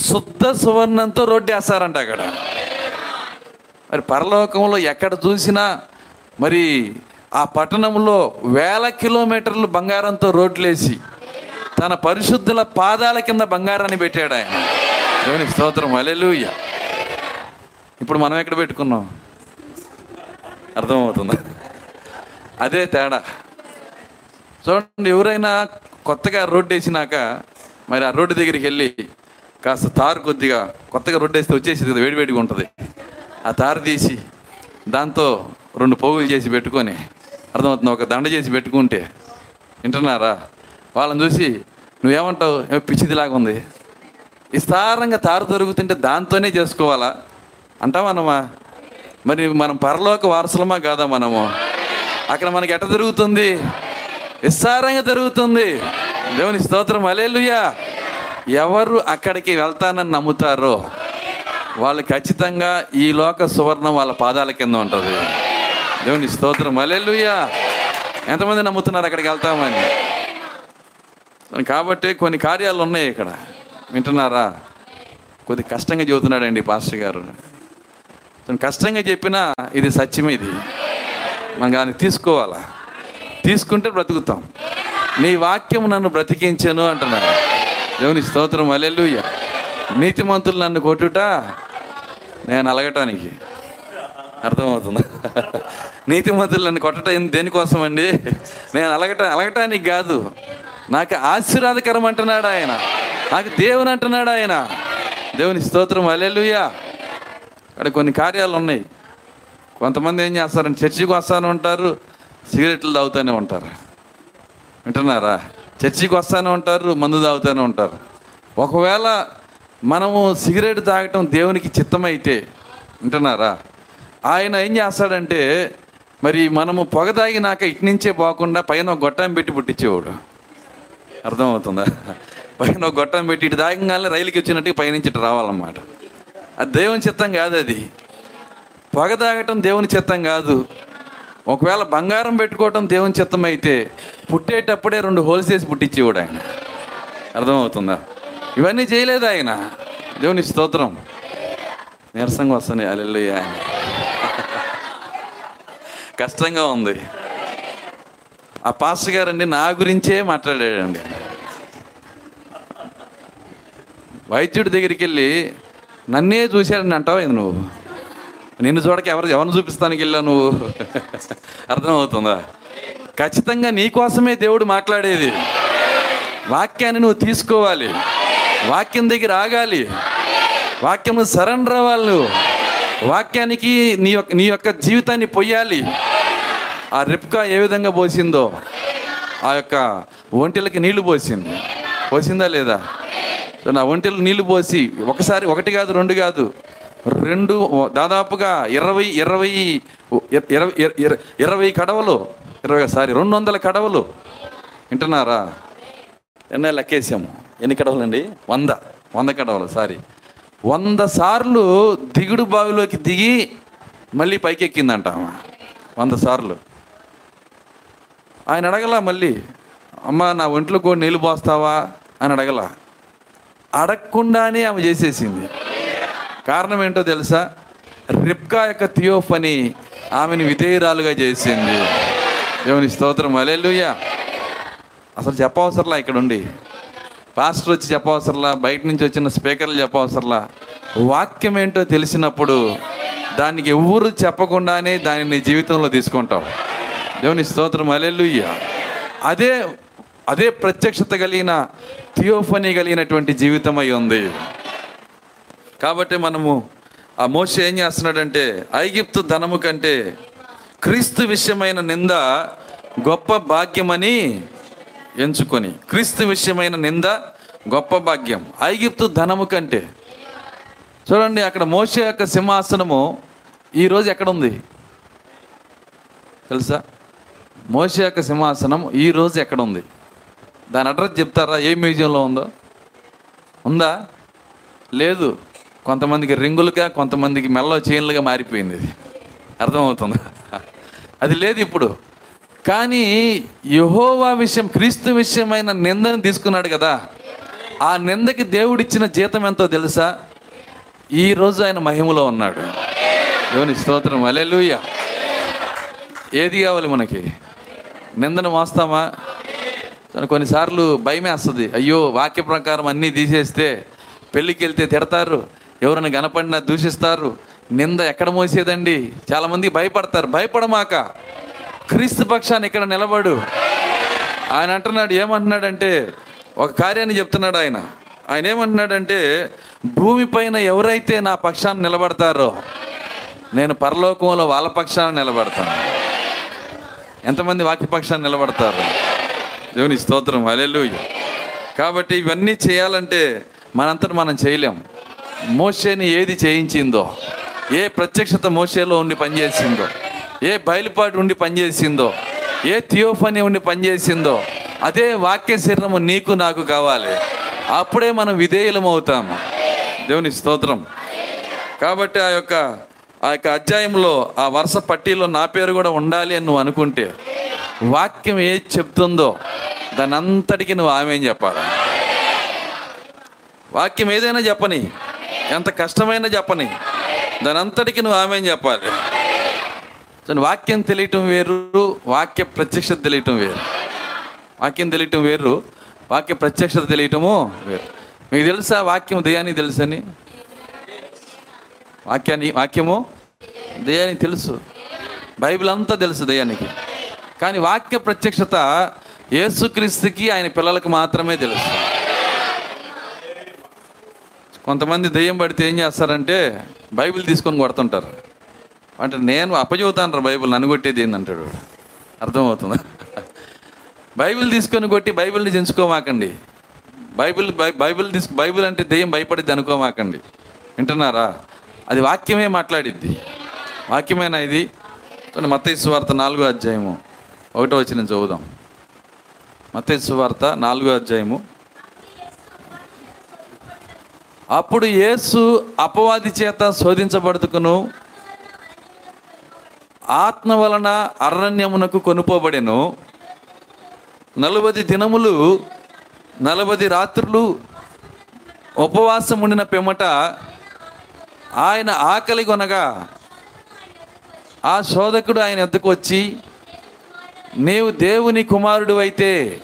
శుద్ధ సువర్ణంతో రోడ్డు వేస్తారంట అక్కడ. మరి పరలోకంలో ఎక్కడ చూసినా మరి ఆ పట్టణంలో వేల కిలోమీటర్లు బంగారంతో రోడ్లేసి తన పరిశుద్ధుల పాదాల కింద బంగారాన్ని పెట్టాడు ఆయన. దేవుని స్తోత్రం. అలెలుయ్య ఇప్పుడు మనం ఎక్కడ పెట్టుకున్నాం? అర్థమవుతుందా? అదే తేడా. చూడండి ఎవరైనా కొత్తగా రోడ్డు వేసినాక మరి ఆ రోడ్డు దగ్గరికి వెళ్ళి కాస్త తారు కొద్దిగా కొత్తగా రోడ్డు వేస్తే వచ్చేసి కదా వేడివేడిగా ఉంటుంది. ఆ తారు తీసి దాంతో రెండు పోగులు చేసి పెట్టుకొని అర్థమవుతుంది. ఒక దండ చేసి పెట్టుకుంటే వింటున్నారా? వాళ్ళని చూసి నువ్వేమంటావు? ఏమో పిచ్చిదిలాగా ఉంది. విస్తారంగా తారు దొరుకుతుంటే దాంతోనే చేసుకోవాలా? అంటామన్నమా మరి మనం పరలోక వారసులమా కాదా మనము? అక్కడ మనకి ఎట్ట జరుగుతుంది? విస్తారంగా జరుగుతుంది. దేవుని స్తోత్రం. అలేలుయ్యా ఎవరు అక్కడికి వెళ్తానని నమ్ముతారో వాళ్ళు ఖచ్చితంగా ఈ లోక సువర్ణం వాళ్ళ పాదాల కింద ఉంటుంది. దేవుని స్తోత్రం. అలెలుయ్యా ఎంతమంది నమ్ముతున్నారు అక్కడికి వెళ్తామని? కాబట్టి కొన్ని కార్యాలు ఉన్నాయి ఇక్కడ. వింటున్నారా? కొద్ది కష్టంగా చెబుతున్నాడండి పాస్టర్ గారు. కష్టంగా చెప్పినా ఇది సత్యం ఇది. మనం దాన్ని తీసుకోవాలా? తీసుకుంటే బ్రతుకుతాం. నీ వాక్యం నన్ను బ్రతికించాను అంటున్నాడు దేవుని స్తోత్రం. అలెలుయ్య నీతిమంతులు నన్ను కొట్టుట నేను అలగటానికి. అర్థమవుతుంది. నీతిమంతులు నన్ను కొట్టడం దేనికోసం అండి నేను అలగట అలగటానికి కాదు. నాకు ఆశీర్వాదకరం అంటున్నాడు ఆయన. నాకు దేవుని అంటున్నాడు ఆయన. దేవుని స్తోత్రం అలెలుయ్యా అక్కడ కొన్ని కార్యాలు ఉన్నాయి. కొంతమంది ఏం చేస్తారని చర్చికి వస్తానే ఉంటారు సిగరెట్లు తాగుతూనే ఉంటారు. వింటున్నారా? చర్చికి వస్తానే ఉంటారు మందు తాగుతూనే ఉంటారు. ఒకవేళ మనము సిగరెట్ తాగటం దేవునికి చిత్తమైతే వింటున్నారా? ఆయన ఏం చేస్తాడంటే మరి మనము పొగ తాగినాక ఇటు నుంచే పోకుండా పైన ఒక గొట్టం పెట్టి పుట్టించేవాడు. అర్థమవుతుందా? పైన ఒక గొట్టం పెట్టి ఇటు తాగంగానే రైలుకి వచ్చినట్టు పైనుంచి ఇటు రావాలన్నమాట. అది దేవుని చిత్తం కాదు అది. పొగ తాగటం దేవుని చిత్తం కాదు. ఒకవేళ బంగారం పెట్టుకోవటం దేవుని చిత్తం అయితే పుట్టేటప్పుడే రెండు హోల్స్ వేసి పుట్టించేవాడు ఆయన. అర్థమవుతుందా? ఇవన్నీ చేయలేదు ఆయన. దేవుని స్తోత్రం. నీరసంగా వస్తున్నాయి. అల్లెల్లు ఆయన కష్టంగా ఉంది. ఆ పాస్టర్ గారండి నా గురించే మాట్లాడాడండి. వైద్యుడి దగ్గరికి వెళ్ళి నన్నే చూశాడని అంటావు ఇది నువ్వు? నిన్ను చూడక ఎవరు ఎవరిని చూపిస్తానికి వెళ్ళా నువ్వు? అర్థమవుతుందా? ఖచ్చితంగా నీ కోసమే దేవుడు మాట్లాడేది. వాక్యాన్ని నువ్వు తీసుకోవాలి. వాక్యం దగ్గర ఆగాలి. వాక్యం సరెండర్ అవ్వాలి నువ్వు. వాక్యానికి నీ యొక్క నీ యొక్క జీవితాన్ని పొయ్యాలి. ఆ రిప్కా ఏ విధంగా పోసిందో ఆ యొక్క ఒంటెలకి నీళ్ళు పోసింది. పోసిందా లేదా? నా ఒంటెలు నీళ్ళు పోసి ఒకసారి ఒకటి కాదు రెండు కాదు రెండు దాదాపుగా ఇరవై ఇరవై ఇరవై ఇరవై కడవలు ఇరవై సారీ రెండు వందల కడవలు. వింటున్నారా? ఎన్న లెక్కేసాము. ఎన్ని కడవలు అండి వంద. వంద కడవలు సారీ. వంద సార్లు దిగుడు బావిలోకి దిగి మళ్ళీ పైకి ఎక్కిందంట వంద సార్లు. ఆయన అడగల మళ్ళీ అమ్మ నా ఒంట్లో కూడా నీళ్ళు పోస్తావా? అని అడగల. అడగకుండానే ఆమె చేసేసింది. కారణం ఏంటో తెలుసా? రిప్కా యొక్క థియోఫని ఆమెను విధేయురాలుగా చేసింది. దేవుని స్తోత్రం. అలెలుయ్యా అసలు చెప్పవసరలా ఇక్కడ ఉండి. పాస్టర్ వచ్చి చెప్పవసరలా బయట నుంచి వచ్చిన స్పీకర్లు చెప్పవసరలా. వాక్యం ఏంటో తెలిసినప్పుడు దానికి ఎవరు చెప్పకుండానే దాన్ని నీ జీవితంలో తీసుకుంటావు దేవుని స్తోత్రం అలెలుయ్య అదే అదే ప్రత్యక్షత కలిగిన థియోఫనీ కలిగినటువంటి జీవితం అయి ఉంది. కాబట్టి మనము ఆ మోస ఏం చేస్తున్నాడంటే ఐగిప్తు ధనము కంటే క్రీస్తు విషయమైన నింద గొప్ప భాగ్యమని ఎంచుకొని క్రీస్తు విషయమైన నింద గొప్ప భాగ్యం ఐగిప్తు ధనము కంటే. చూడండి అక్కడ మోస యొక్క సింహాసనము ఈరోజు ఎక్కడ ఉంది తెలుసా? మోస యొక్క సింహాసనం ఈరోజు ఎక్కడ ఉంది? దాని అడ్రస్ చెప్తారా? ఏ మ్యూజియంలో ఉందో? ఉందా? లేదు. కొంతమందికి రింగులుగా కొంతమందికి మెల్ల చైన్లుగా మారిపోయింది ఇది. అర్థమవుతుంది? అది లేదు ఇప్పుడు. కానీ యహోవా విషయం క్రీస్తు విషయమైన నిందను తీసుకున్నాడు కదా. ఆ నిందకి దేవుడిచ్చిన జీతం ఎంతో తెలుసా? ఈ రోజు ఆయన మహిమలో ఉన్నాడు. దేవుని స్తోత్రం. అలెలుయ్య ఏది కావాలి మనకి? నిందను మోస్తామా? కొన్నిసార్లు భయం వేస్తుంది. అయ్యో వాక్య ప్రకారం అన్నీ తీసేస్తే పెళ్ళికి వెళ్తే తిడతారు ఎవరైనా కనపడినా దూషిస్తారు నింద ఎక్కడ మోసేదండి? చాలామంది భయపడతారు. భయపడమాక క్రీస్తు పక్షాన్ని ఇక్కడ నిలబడు. ఆయన అంటున్నాడు ఏమంటున్నాడంటే ఒక కార్యాన్ని చెప్తున్నాడు ఆయన. ఆయన ఏమంటున్నాడంటే భూమిపైన ఎవరైతే నా పక్షాన్ని నిలబడతారో నేను పరలోకంలో వాళ్ళ పక్షాన్ని నిలబడతాను. ఎంతమంది వాక్యపక్షాన్ని నిలబడతారు? దేవుని స్తోత్రం అలెలు కాబట్టి ఇవన్నీ చేయాలంటే మనంతటి మనం చేయలేం. మోషేని ఏది చేయించిందో ఏ ప్రత్యక్షత మోషేలో ఉండి పనిచేసిందో ఏ బయలుపాటు ఉండి పనిచేసిందో ఏ థియోఫని ఉండి పనిచేసిందో అదే వాక్య శరీరము నీకు నాకు కావాలి. అప్పుడే మనం విధేయులం అవుతాము దేవుని స్తోత్రం. కాబట్టి ఆ యొక్క ఆ యొక్క అధ్యాయంలో ఆ వరుస పట్టీలో నా పేరు కూడా ఉండాలి అని నువ్వు అనుకుంటే వాక్యం ఏది చెప్తుందో దాని అంతటికి నువ్వు ఆమె చెప్పాలి? వాక్యం ఏదైనా చెప్పని ఎంత కష్టమైనా చెప్పని దాని అంతటికి నువ్వు ఆమె చెప్పాలి. వాక్యం తెలియటం వేరు వాక్య ప్రత్యక్షత తెలియటం వేరు. వాక్యం తెలియటం వేరు వాక్య ప్రత్యక్షత తెలియటము వేరు. మీకు తెలుసా వాక్యం దయానికి తెలుసని? వాక్యాన్ని వాక్యము దయ్యానికి తెలుసు. బైబిల్ అంతా తెలుసు దయానికి కానీ వాక్య ప్రత్యక్షత యేసుక్రీస్తుకి ఆయన పిల్లలకు మాత్రమే తెలుసు. కొంతమంది దెయ్యం పడితే ఏం చేస్తారంటే బైబిల్ తీసుకొని కొడుతుంటారు. అంటే నేను అప్పచెబుతాను రా బైబిల్ నన్ను కొట్టేది ఏందంటాడు అర్థమవుతుందా? బైబిల్ తీసుకొని కొట్టి బైబిల్ని దించుకోమాకండి. బైబిల్ బై- బైబిల్ తీసుకు బైబిల్ అంటే దెయ్యం భయపడిద్ది అనుకోమాకండి. వింటున్నారా? అది వాక్యమే మాట్లాడిద్ది. వాక్యమేనా ఇది? మత్తయి సువార్త నాలుగో అధ్యాయము. ఒకటో వచ్చి నేను చదువుదాం. మత్తయి సువార్త నాలుగో అధ్యాయము. అప్పుడు యేసు అపవాది చేత శోధించబడుతుకును ఆత్మ వలన అరణ్యమునకు కొనుపోబడెను. నలుబది దినములు నలభది రాత్రులు ఉపవాసం ఉండిన పిమ్మట ఆయన ఆకలి కొనగా ఆ శోధకుడు ఆయన ఎద్దకు వచ్చి నీవు దేవుని కుమారుడు అయితే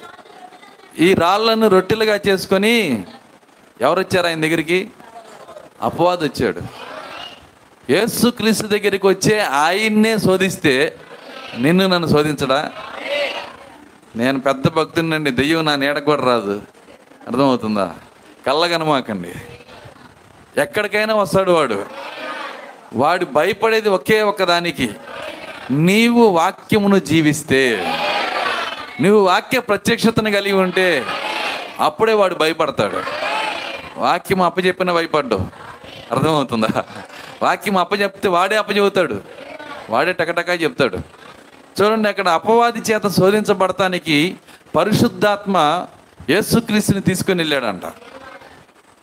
ఈ రాళ్ళను రొట్టెలుగా చేసుకొని ఎవరు వచ్చారు ఆయన దగ్గరికి? అపవాదు వచ్చాడు. యేసుక్రీస్తు దగ్గరికి వచ్చే ఆయన్నే శోధిస్తే నిన్ను నన్ను శోధించడా? నేను పెద్ద భక్తుడినండి దెయ్యం నా నీడ కూడా రాదు. అర్థమవుతుందా? కళ్ళగనమాకండి. ఎక్కడికైనా వస్తాడు వాడు. వాడు భయపడేది ఒకే ఒక్కదానికి నీవు వాక్యమును జీవిస్తే నువ్వు వాక్య ప్రత్యక్షతను కలిగి ఉంటే అప్పుడే వాడు భయపడతాడు. వాక్యం అప్పచెప్పిన భయపడ్డు. అర్థమవుతుందా? వాక్యం అప్పచెప్తే వాడే అప్పచెబుతాడు వాడే టకటకా చెప్తాడు. చూడండి అక్కడ అపవాది చేత శోధించబడటానికి పరిశుద్ధాత్మ యేసుక్రీస్తుని తీసుకుని వెళ్ళాడంట.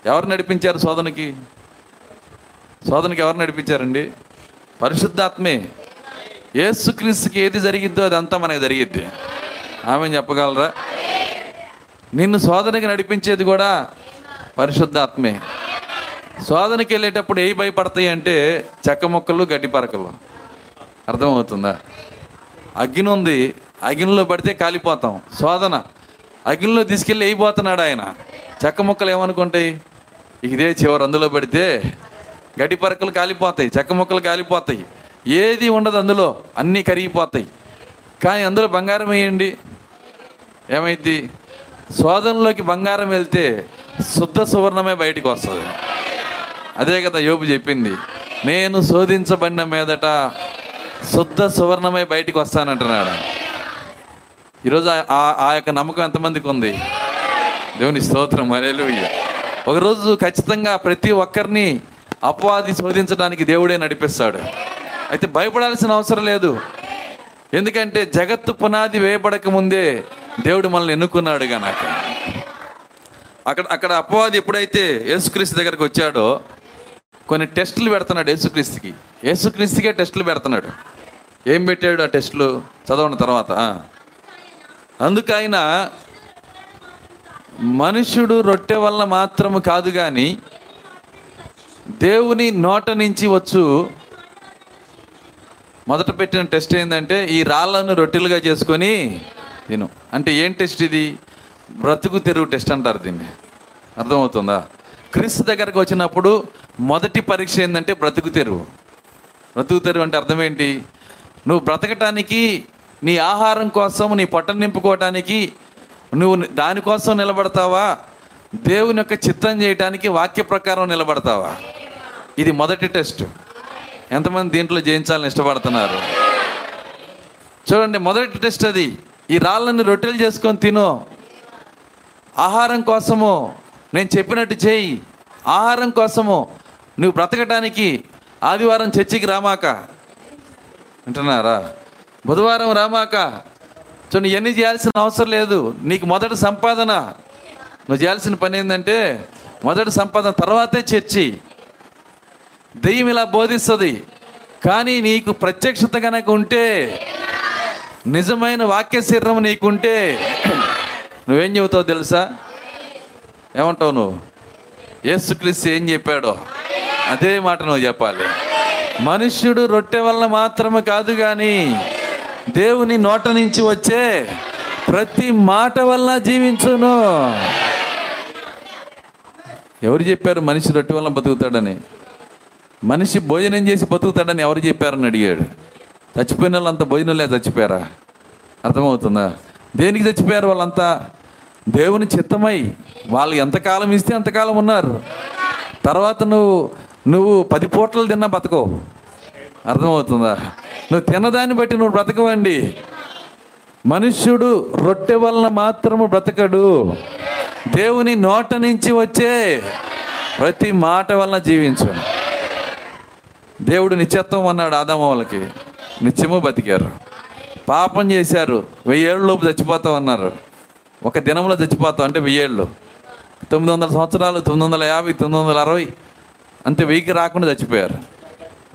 ఎవరు నడిపించారు శోధనకి శోధనకి ఎవరు నడిపించారండి? పరిశుద్ధాత్మే ఏసుక్రీస్తుకి ఏది జరిగిద్దో అదంతా మనకి జరిగిద్ది. ఆమె చెప్పగలరా? నిన్ను శోధనకి నడిపించేది కూడా పరిశుద్ధాత్మే. శోధనకి వెళ్ళేటప్పుడు ఏ భయపడతాయి అంటే చెక్క మొక్కలు గడ్డి పరకలు. అర్థమవుతుందా? అగ్ని ఉంది అగ్నిలో పడితే కాలిపోతాం. శోధన అగ్నిలో తీసుకెళ్ళి వేయిపోతున్నాడు ఆయన. చెక్క మొక్కలు ఏమనుకుంటాయి? ఇదే చివరి అందులో పడితే గడ్డి పరకలు కాలిపోతాయి చెక్క మొక్కలు కాలిపోతాయి. ఏది ఉండదు అందులో అన్నీ కరిగిపోతాయి. కానీ అందులో బంగారం వేయండి. ఏమైంది? శోధనలోకి బంగారం వెళ్తే శుద్ధ సువర్ణమే బయటికి వస్తుంది. అదే కదా యోపు చెప్పింది. నేను శోధించబడిన మీదట శుద్ధ సువర్ణమై బయటికి వస్తానంటున్నాడు. ఈరోజు ఆ- ఆ- యొక్క నమ్మకం ఎంతమందికి ఉంది? దేవుని స్తోత్రం. మరేలుయ్య ఒకరోజు ఖచ్చితంగా ప్రతి ఒక్కరిని అపవాది శోధించడానికి దేవుడే నడిపిస్తాడు. అయితే భయపడాల్సిన అవసరం లేదు. ఎందుకంటే జగత్తు పునాది వేయబడక ముందే దేవుడు మనల్ని ఎన్నుకున్నాడు గనక. అక్కడ అక్కడ అపవాది ఎప్పుడైతే యేసుక్రీస్తు దగ్గరకు వచ్చాడో కొన్ని టెస్టులు పెడుతున్నాడు యేసుక్రీస్తుకి. యేసుక్రీస్తుకే టెస్టులు పెడుతున్నాడు. ఏం పెట్టాడు ఆ టెస్టులు? చదవని తర్వాత. అందుకైనా అందుకు ఆయన మనుషుడు రొట్టె వల్ల మాత్రము కాదు కానీ దేవుని నోట నుంచి వచ్చు. మొదట పెట్టిన టెస్ట్ ఏంటంటే ఈ రాళ్ళను రొట్టెలుగా చేసుకొని తిను. అంటే ఏం టెస్ట్ ఇది? బ్రతుకు తెరువు టెస్ట్ అంటారు దీన్ని. అర్థమవుతుందా? క్రీస్తు దగ్గరకు వచ్చినప్పుడు మొదటి పరీక్ష ఏంటంటే బ్రతుకు తెరువు. బ్రతుకు తెరువు అంటే అర్థం ఏంటి? నువ్వు బ్రతకటానికి నీ ఆహారం కోసం నీ పొట్ట నింపుకోవటానికి నువ్వు దానికోసం నిలబడతావా? దేవుని యొక్క చిత్తం చేయటానికి వాక్య ప్రకారం నిలబడతావా? ఇది మొదటి టెస్ట్. ఎంతమంది దీంట్లో జయించాలని ఇష్టపడుతున్నారు? చూడండి మొదటి టెస్ట్ అది. ఈ రాళ్ళని రొట్టెలు చేసుకొని తిను. ఆహారం కోసము నేను చెప్పినట్టు చేయి. ఆహారం కోసము నువ్వు బ్రతకటానికి ఆదివారం చర్చికి రామాక. వింటున్నారా? బుధవారం రామాక. నువ్వు ఎన్ని చేయాల్సిన అవసరం లేదు. నీకు మొదటి సంపాదన. నువ్వు చేయాల్సిన పని ఏంటంటే మొదటి సంపాదన తర్వాతే చర్చి. దెయ్యం ఇలా బోధిస్తుంది. కానీ నీకు ప్రత్యక్షత కనుక ఉంటే నిజమైన వాక్య శరీరం నీకుంటే నువ్వేం చెబుతావు తెలుసా? ఏమంటావు నువ్వు? యేసుక్రీస్తు ఏం చెప్పాడో? అదే మాట నువ్వు చెప్పాలి. మనుష్యుడు రొట్టె వల్ల మాత్రమే కాదు కానీ దేవుని నోట నుంచి వచ్చే ప్రతి మాట వల్ల జీవించును. ఎవరు చెప్పారు మనిషి రొట్టె వల్ల బతుకుతాడని? మనిషి భోజనం చేసి బతుకుతాడని ఎవరు చెప్పారని అడిగాడు. చచ్చిపోయిన వాళ్ళంతా భోజనంలే చచ్చిపోయారా? అర్థమవుతుందా? దేనికి చచ్చిపోయారు వాళ్ళంతా? దేవుని చిత్తమై. వాళ్ళు ఎంతకాలం ఇస్తే అంతకాలం ఉన్నారు. తర్వాత నువ్వు నువ్వు పది పూటలు తిన్నా బతకవు. అర్థమవుతుందా? నువ్వు తినదాన్ని బట్టి నువ్వు బ్రతకవండి. మనుష్యుడు రొట్టె వలన మాత్రము బ్రతకడు. దేవుని నోట నుంచి వచ్చే ప్రతి మాట వలన జీవించు. దేవుడు నిత్యత్వం అన్నాడు ఆదామవులకి నిత్యము బతికారు. పాపం చేశారు. వెయ్యేళ్ళలోపు చచ్చిపోతాం అన్నారు ఒక దినంలో చచ్చిపోతాం అంటే వెయ్యేళ్ళు తొమ్మిది వందల సంవత్సరాలు తొమ్మిది వందల యాభై తొమ్మిది వందల అరవై. అంతే వెయ్యికి రాకుండా చచ్చిపోయారు.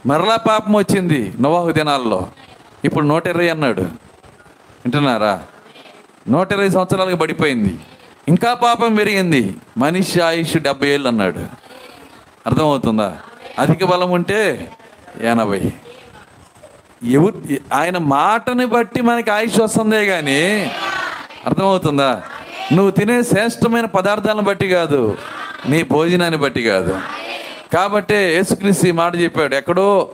మరలా పాపం వచ్చింది నవాహు దినాల్లో. ఇప్పుడు నూట ఇరవై అన్నాడు. వింటున్నారా? నూట ఇరవై సంవత్సరాలకు పడిపోయింది. ఇంకా పాపం పెరిగింది. మనిషి ఆయుష్ డెబ్బై ఏళ్ళు అన్నాడు. అర్థమవుతుందా? అధిక బలం ఉంటే ఎనభై. ఎవరు ఆయన మాటని బట్టి మనకి ఆయుష్ వస్తుందే కానీ అర్థమవుతుందా? నువ్వు తినే శ్రేష్టమైన పదార్థాలను బట్టి కాదు నీ భోజనాన్ని బట్టి కాదు. కాబట్టే యేసుక్రీస్తు ఈ మాట చెప్పాడు. ఎక్కడో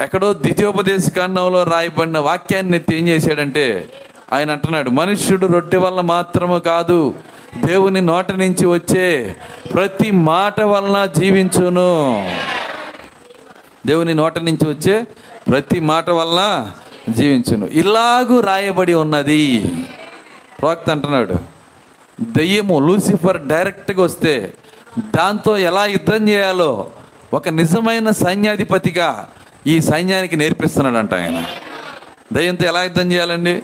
ఎక్కడో ద్వితీయోపదేశ కాండంలో రాయబడిన వాక్యాన్ని ఎత్తి ఏం చేశాడంటే ఆయన అంటున్నాడు మనుష్యుడు రొట్టె వల్ల మాత్రము కాదు దేవుని నోట నుంచి వచ్చే ప్రతి మాట వలన జీవించును. దేవుని నోట నుంచి వచ్చే ప్రతి మాట వలన జీవించును. ఇలాగూ రాయబడి ఉన్నది. ప్రవక్త అంటున్నాడు దెయ్యము లూసిఫర్ డైరెక్ట్గా వస్తే దాంతో ఎలా యుద్ధం చేయాలో ఒక నిజమైన సైన్యాధిపతిగా ఈ సైన్యానికి నేర్పిస్తున్నాడంట ఆయన. దయ్యంతో ఎలా యుద్ధం చేయాలండి?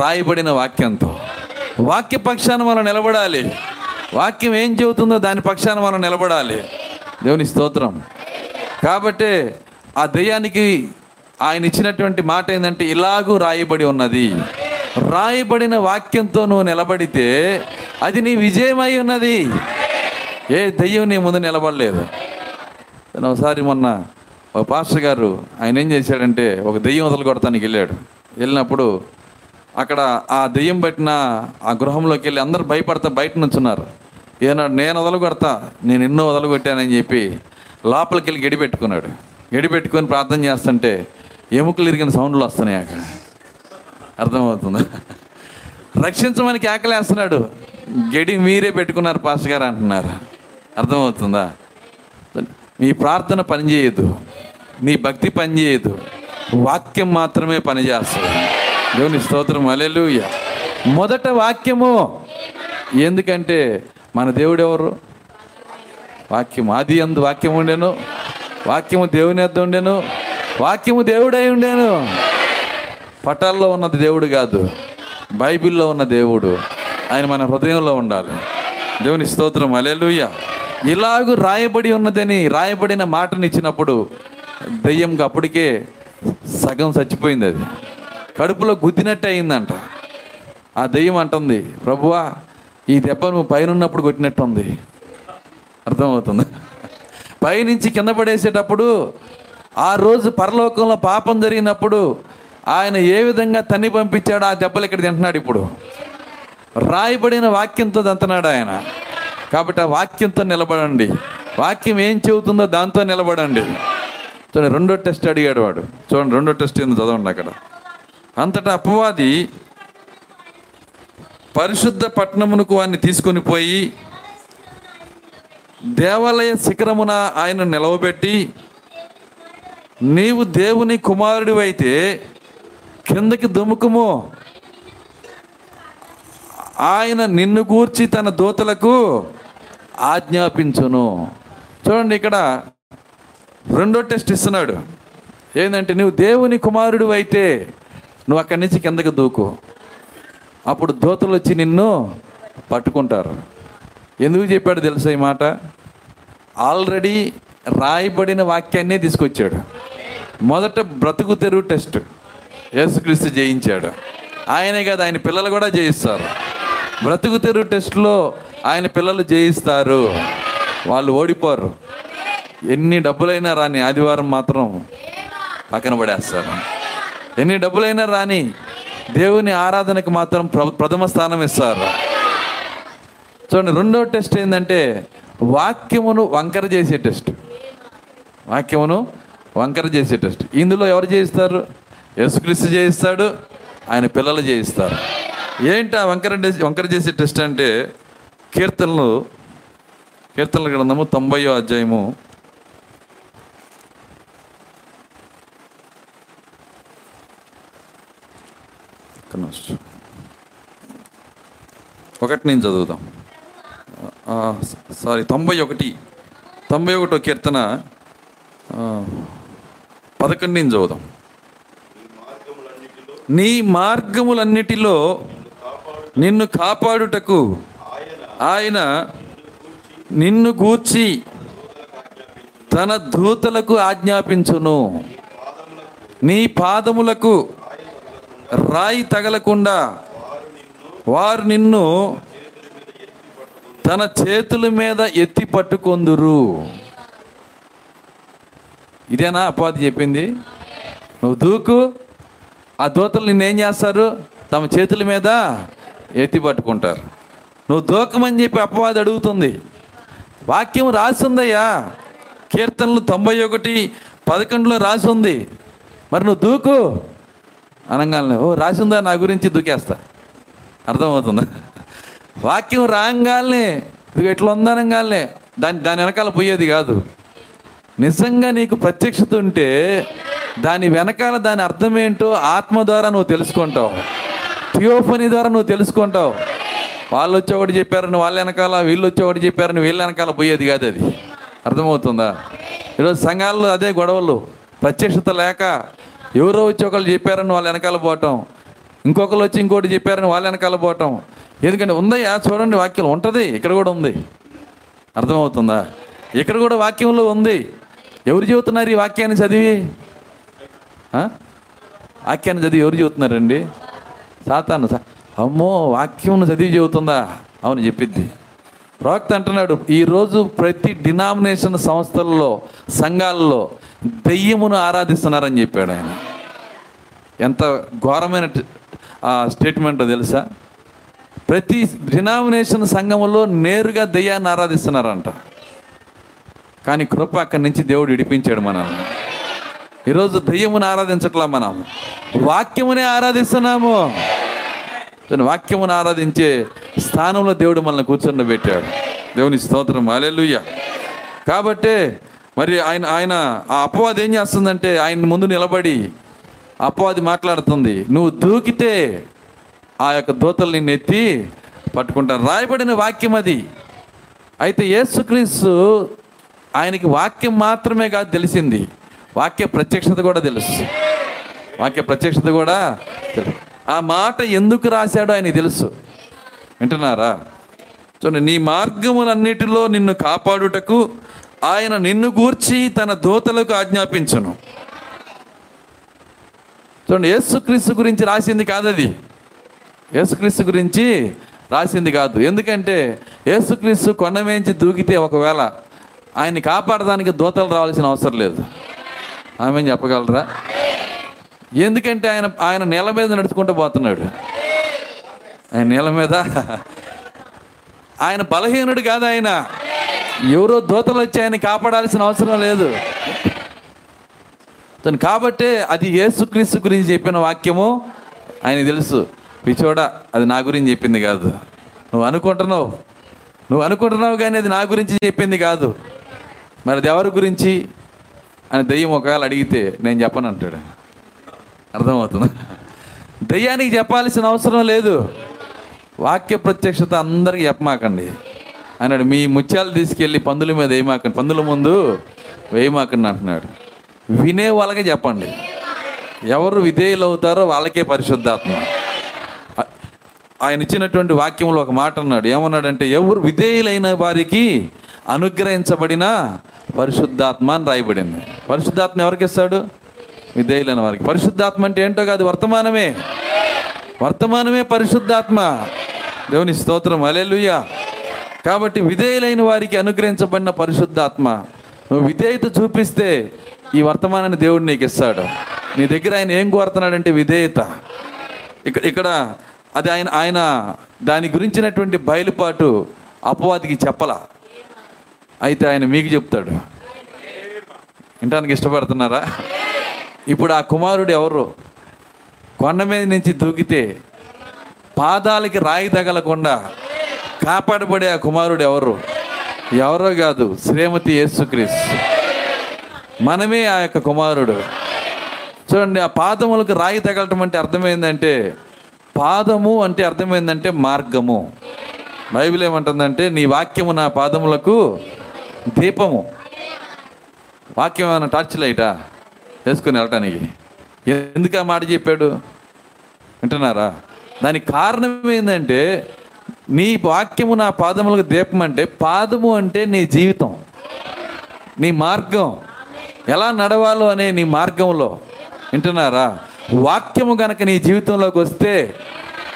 రాయబడిన వాక్యంతో. వాక్య పక్షాన మనం నిలబడాలి. వాక్యం ఏం చెబుతుందో దాని పక్షాన మనం నిలబడాలి. దేవుని స్తోత్రం. కాబట్టి ఆ దయ్యానికి ఆయన ఇచ్చినటువంటి మాట ఏంటంటే ఇలాగూ రాయబడి ఉన్నది. రాయబడిన వాక్యంతో నువ్వు నిలబడితే అది నీ విజయమై ఉన్నది. ఏ దెయ్యం నీ ముందు నిలబడలేదు. నేను ఒకసారి మొన్న ఒక పాస్టర్ గారు ఆయన ఏం చేశాడంటే ఒక దెయ్యం వదలు కొడతానికి వెళ్ళాడు. వెళ్ళినప్పుడు అక్కడ ఆ దెయ్యం పట్టిన ఆ గృహంలోకి వెళ్ళి అందరు భయపడతా బయట నుంచున్నారు. ఏనాడు నేను వదలు కొడతా నేను ఎన్నో వదలు కొట్టానని చెప్పి లోపలికి వెళ్ళి గడిపెట్టుకున్నాడు గడిపెట్టుకొని ప్రార్థన చేస్తుంటే ఎముకలు ఇరిగిన సౌండ్లు వస్తున్నాయి అక్కడ. అర్థమవుతుంది? రక్షించమని కేకలేస్తున్నాడు. గడి మీరే పెట్టుకున్నారు పాస్టర్ గారు అంటున్నారు. అర్థమవుతుందా? మీ ప్రార్థన పనిచేయదు. నీ భక్తి పనిచేయదు. వాక్యం మాత్రమే పనిచేస్తుంది. దేవుని స్తోత్రం. అలెలుయ మొదట వాక్యము. ఎందుకంటే మన దేవుడు ఎవరు? వాక్యం ఆది అందు వాక్యం ఉండేను. వాక్యము దేవుని ఎద్దు ఉండేను. వాక్యము దేవుడై ఉండేను. పటాల్లో ఉన్నది దేవుడు కాదు. బైబిల్లో ఉన్న దేవుడు. ఆయన మన హృదయంలో ఉండాలి. దేవుని స్తోత్రం. అలెలుయ్యా ఇలాగూ రాయబడి ఉన్నదని రాయబడిన మాటని ఇచ్చినప్పుడు దెయ్యంకి అప్పటికే సగం చచ్చిపోయింది అది. కడుపులో గుద్దినట్టు అయిందంట. ఆ దెయ్యం అంటుంది ప్రభువా ఈ దెబ్బ నువ్వు పైన ఉన్నప్పుడు కొట్టినట్టుంది. అర్థమవుతుంది. పైనుంచి కింద పడేసేటప్పుడు ఆ రోజు పరలోకంలో పాపం జరిగినప్పుడు ఆయన ఏ విధంగా తన్ని పంపించాడో ఆ దెబ్బలు ఇక్కడ తింటున్నాడు ఇప్పుడు. రాయబడిన వాక్యంతో దంతనాడు ఆయన. కాబట్టి ఆ వాక్యంతో నిలబడండి. వాక్యం ఏం చెబుతుందో దాంతో నిలబడండి. చూడండి రెండో టెస్ట్ అడిగాడు వాడు. చూడండి రెండో టెస్ట్ ఏంది చదవండి అక్కడ. అంతటా అపవాది పరిశుద్ధ పట్టణమునకు వాడిని తీసుకొని పోయి దేవాలయ శిఖరమున ఆయన నిలవబెట్టి నీవు దేవుని కుమారుడివైతే కిందకి దుముకుము ఆయన నిన్ను గూర్చి తన దూతలకు ఆజ్ఞాపించును. చూడండి ఇక్కడ రెండో టెస్ట్ ఇస్తున్నాడు. ఏంటంటే నువ్వు దేవుని కుమారుడు అయితే నువ్వు అక్కడి నుంచి కిందకి దూకు. అప్పుడు దూతలు వచ్చి నిన్ను పట్టుకుంటారు. ఎందుకు చెప్పాడు తెలుసా ఈ మాట? ఆల్రెడీ రాయబడిన వాక్యాన్నే తీసుకొచ్చాడు. మొదట బ్రతుకు తెరువు టెస్ట్. యేసుక్రీస్తు జయించాడు. ఆయనే కాదు ఆయన పిల్లలు కూడా జయిస్తారు. బ్రతుకు తెరువు టెస్ట్లో ఆయన పిల్లలు జయిస్తారు. వాళ్ళు ఓడిపోరు. ఎన్ని డబ్బులైనా రాని ఆదివారం మాత్రం పక్కన పడేస్తారు. ఎన్ని డబ్బులైనా రాని దేవుని ఆరాధనకు మాత్రం ప్ర- ప్రథమ స్థానం ఇస్తారు. చూడండి రెండో టెస్ట్ ఏంటంటే వాక్యమును వంకర చేసే టెస్ట్. వాక్యమును వంకర చేసే టెస్ట్. ఇందులో ఎవరు చేయిస్తారు యేసుక్రీస్తు చేయిస్తాడు ఆయన పిల్లలు చేయిస్తారు ఏంటి ఆ వంకర వంకర చేసే టెస్ట్ అంటే కీర్తనలు కీర్తనల గ్రంథము తొంభయో అధ్యాయము. ఒకటి నేను చదువుదాం. సారీ తొంభై ఒకటి. తొంభై ఒకటో కీర్తన పదకొండు నేను చదువుదాం. నీ మార్గములన్నిటిలో నిన్ను కాపాడుటకు ఆయన నిన్ను గూర్చి తన దూతలకు ఆజ్ఞాపించును. నీ పాదములకు రాయి తగలకుండా వారు నిన్ను తన చేతుల మీద ఎత్తి పట్టుకొందురు. ఇదేనా అపాధి చెప్పింది? నువ్వు దూకు. ఆ దూతలు నిన్నేం చేస్తారు? తమ చేతుల మీద ఎత్తి పట్టుకుంటారు. నువ్వు దూకమని చెప్పి అపవాది అడుగుతుంది. వాక్యం రాసిందయ్యా. కీర్తనలు తొంభై ఒకటి పదకొండులో రాసి ఉంది మరి నువ్వు దూకు. అనగానే ఓ రాసిందా? నా గురించి దూకేస్తా. అర్థమవుతుందా. వాక్యం రాగానే ఇది ఎట్లా ఉందనగానే దాని దాని వెనకాల పోయేది కాదు. నిజంగా నీకు ప్రత్యక్షత ఉంటే దాని వెనకాల దాని అర్థం ఏంటో ఆత్మ ద్వారా నువ్వు తెలుసుకుంటావు. థియోఫనీ ద్వారా నువ్వు తెలుసుకుంటావు. వాళ్ళు వచ్చి ఒకటి చెప్పారని వాళ్ళ వెనకాల వీళ్ళు వచ్చి ఒకటి చెప్పారని వీళ్ళ వెనకాల పోయేది కాదు అది. అర్థమవుతుందా? ఈరోజు సంఘాల్లో అదే గొడవలు. ప్రత్యక్షత లేక ఎవరో వచ్చి ఒకళ్ళు చెప్పారని వాళ్ళ వెనకాల పోవటం. ఇంకొకరు వచ్చి ఇంకోటి చెప్పారని వాళ్ళ వెనకాల పోవటం. ఎందుకంటే ఉందయ్యా చూడండి వాక్యం ఉంటుంది ఇక్కడ కూడా ఉంది. అర్థమవుతుందా? ఇక్కడ కూడా వాక్యంలో ఉంది. ఎవరు చెబుతున్నారు ఈ వాక్యాన్ని చదివి? వాక్యాన్ని చదివి ఎవరు చెబుతున్నారండి? సాతాను అమ్మో వాక్యం చదివి చెబుతుందా? అవును చెప్పిద్ది. ప్రవక్త అంటున్నాడు ఈరోజు ప్రతి డినామినేషన్ సంస్థల్లో సంఘాల్లో దెయ్యమును ఆరాధిస్తున్నారని చెప్పాడు ఆయన. ఎంత ఘోరమైన స్టేట్మెంట్ తెలుసా? ప్రతి డినామినేషన్ సంఘములో నేరుగా దెయ్యాన్ని ఆరాధిస్తున్నారంట. కానీ కృప అక్కడి నుంచి దేవుడు విడిపించాడు మనల్ని. ఈరోజు దెయ్యమును ఆరాధించట్లా మనం. వాక్యమునే ఆరాధిస్తున్నాము. వాక్యమును ఆరాధించే స్థానంలో దేవుడు మనల్ని కూర్చొని పెట్టాడు. దేవుని స్తోత్రం. అలెలుయ్య కాబట్టే మరి ఆయన ఆయన ఆ అపవాది ఏం చేస్తుందంటే ఆయన ముందు నిలబడి అపవాది మాట్లాడుతుంది. నువ్వు దూకితే ఆ యొక్క దూతలు నిన్ను ఎత్తి పట్టుకుంటారు రాయబడిన వాక్యం అది. అయితే యేసుక్రీస్తు ఆయనకి వాక్యం మాత్రమే కాదు తెలిసింది. వాక్య ప్రత్యక్షత కూడా తెలుసు. వాక్య ప్రత్యక్షత కూడా తెలుసు. ఆ మాట ఎందుకు రాశాడో ఆయన తెలుసు. వింటున్నారా? చూడండి నీ మార్గములన్నిటిలో నిన్ను కాపాడుటకు ఆయన నిన్ను గూర్చి తన దూతలకు ఆజ్ఞాపించను. చూడండి యేసుక్రీస్తు గురించి రాసింది కాదది. యేసుక్రీస్తు గురించి రాసింది కాదు. ఎందుకంటే యేసుక్రీస్తు కొండ మేంచి దూకితే ఒకవేళ ఆయన్ని కాపాడడానికి దూతలు రావాల్సిన అవసరం లేదు. ఆమె చెప్పగలరా? ఎందుకంటే ఆయన ఆయన నేల మీద నడుచుకుంటూ పోతున్నాడు. ఆయన నేల మీద. ఆయన బలహీనుడు కాదు ఆయన. ఎవరో దూతలు వచ్చి ఆయన కాపాడాల్సిన అవసరం లేదు. తను కాబట్టే అది యేసుక్రీస్తు గురించి చెప్పిన వాక్యము ఆయన తెలుసు. పిచోడా అది నా గురించి చెప్పింది కాదు. నువ్వు అనుకుంటున్నావు. నువ్వు అనుకుంటున్నావు కానీ అది నా గురించి చెప్పింది కాదు. మరి అది ఎవరి గురించి? అని దెయ్యం ఒకవేళ అడిగితే నేను చెప్పను అంటాడు అర్థమవుతుంది. దెయ్యానికి చెప్పాల్సిన అవసరం లేదు. వాక్య ప్రత్యక్షత అందరికి చెప్పమాకండి. అన్నాడు మీ ముత్యాలు తీసుకెళ్ళి పందుల మీద వేయమాకండి. పందుల ముందు వేయమాకండి అంటున్నాడు. వినే వాళ్ళకే చెప్పండి. ఎవరు విధేయులు అవుతారో వాళ్ళకే పరిశుద్ధాత్మ. ఆయన ఇచ్చినటువంటి వాక్యంలో ఒక మాట అన్నాడు. ఏమన్నాడంటే ఎవరు విధేయులైన వారికి అనుగ్రహించబడిన పరిశుద్ధాత్మ అని రాయబడింది. పరిశుద్ధాత్మ ఎవరికి ఇస్తాడు? విధేయులైన వారికి. పరిశుద్ధాత్మ అంటే ఏంటో కాదు వర్తమానమే. వర్తమానమే పరిశుద్ధాత్మ. దేవుని స్తోత్రం అలెలుయ్య కాబట్టి విధేయులైన వారికి అనుగ్రహించబడిన పరిశుద్ధాత్మ. నువ్వు విధేయత చూపిస్తే ఈ వర్తమానాన్ని దేవుడు నీకు ఇస్తాడు. నీ దగ్గర ఆయన ఏం కోరుతున్నాడంటే విధేయత. ఇక్కడ ఇక్కడ అది ఆయన ఆయన దాని గురించినటువంటి బయలుపాటు అపవాదికి చెప్పల. అయితే ఆయన మీకు చెప్తాడు. వినటానికి ఇష్టపడుతున్నారా? ఇప్పుడు ఆ కుమారుడు ఎవరు? కొండ మీద నుంచి దూకితే పాదాలకి రాయి తగలకుండా కాపాడబడే ఆ కుమారుడు ఎవరు? ఎవరో కాదు శ్రీమతి యేసుక్రీస్ మనమే ఆ యొక్క కుమారుడు. చూడండి ఆ పాదములకు రాయి తగలటం అంటే అర్థమైందంటే పాదము అంటే అర్థమైందంటే మార్గము. బైబిల్ ఏమంటుందంటే నీ వాక్యము నా పాదములకు దీపము. వాక్యం ఏమైనా టార్చ్ లైటా? వేసుకొని వెళ్ళటానికి. ఎందుకు ఆ మాట చెప్పాడు? వింటున్నారా? దానికి కారణం ఏంటంటే నీ వాక్యము నా పాదములకు దీపం అంటే పాదము అంటే నీ జీవితం నీ మార్గం. ఎలా నడవాలో అనే నీ మార్గంలో. వింటున్నారా? వాక్యము గనక నీ జీవితంలోకి వస్తే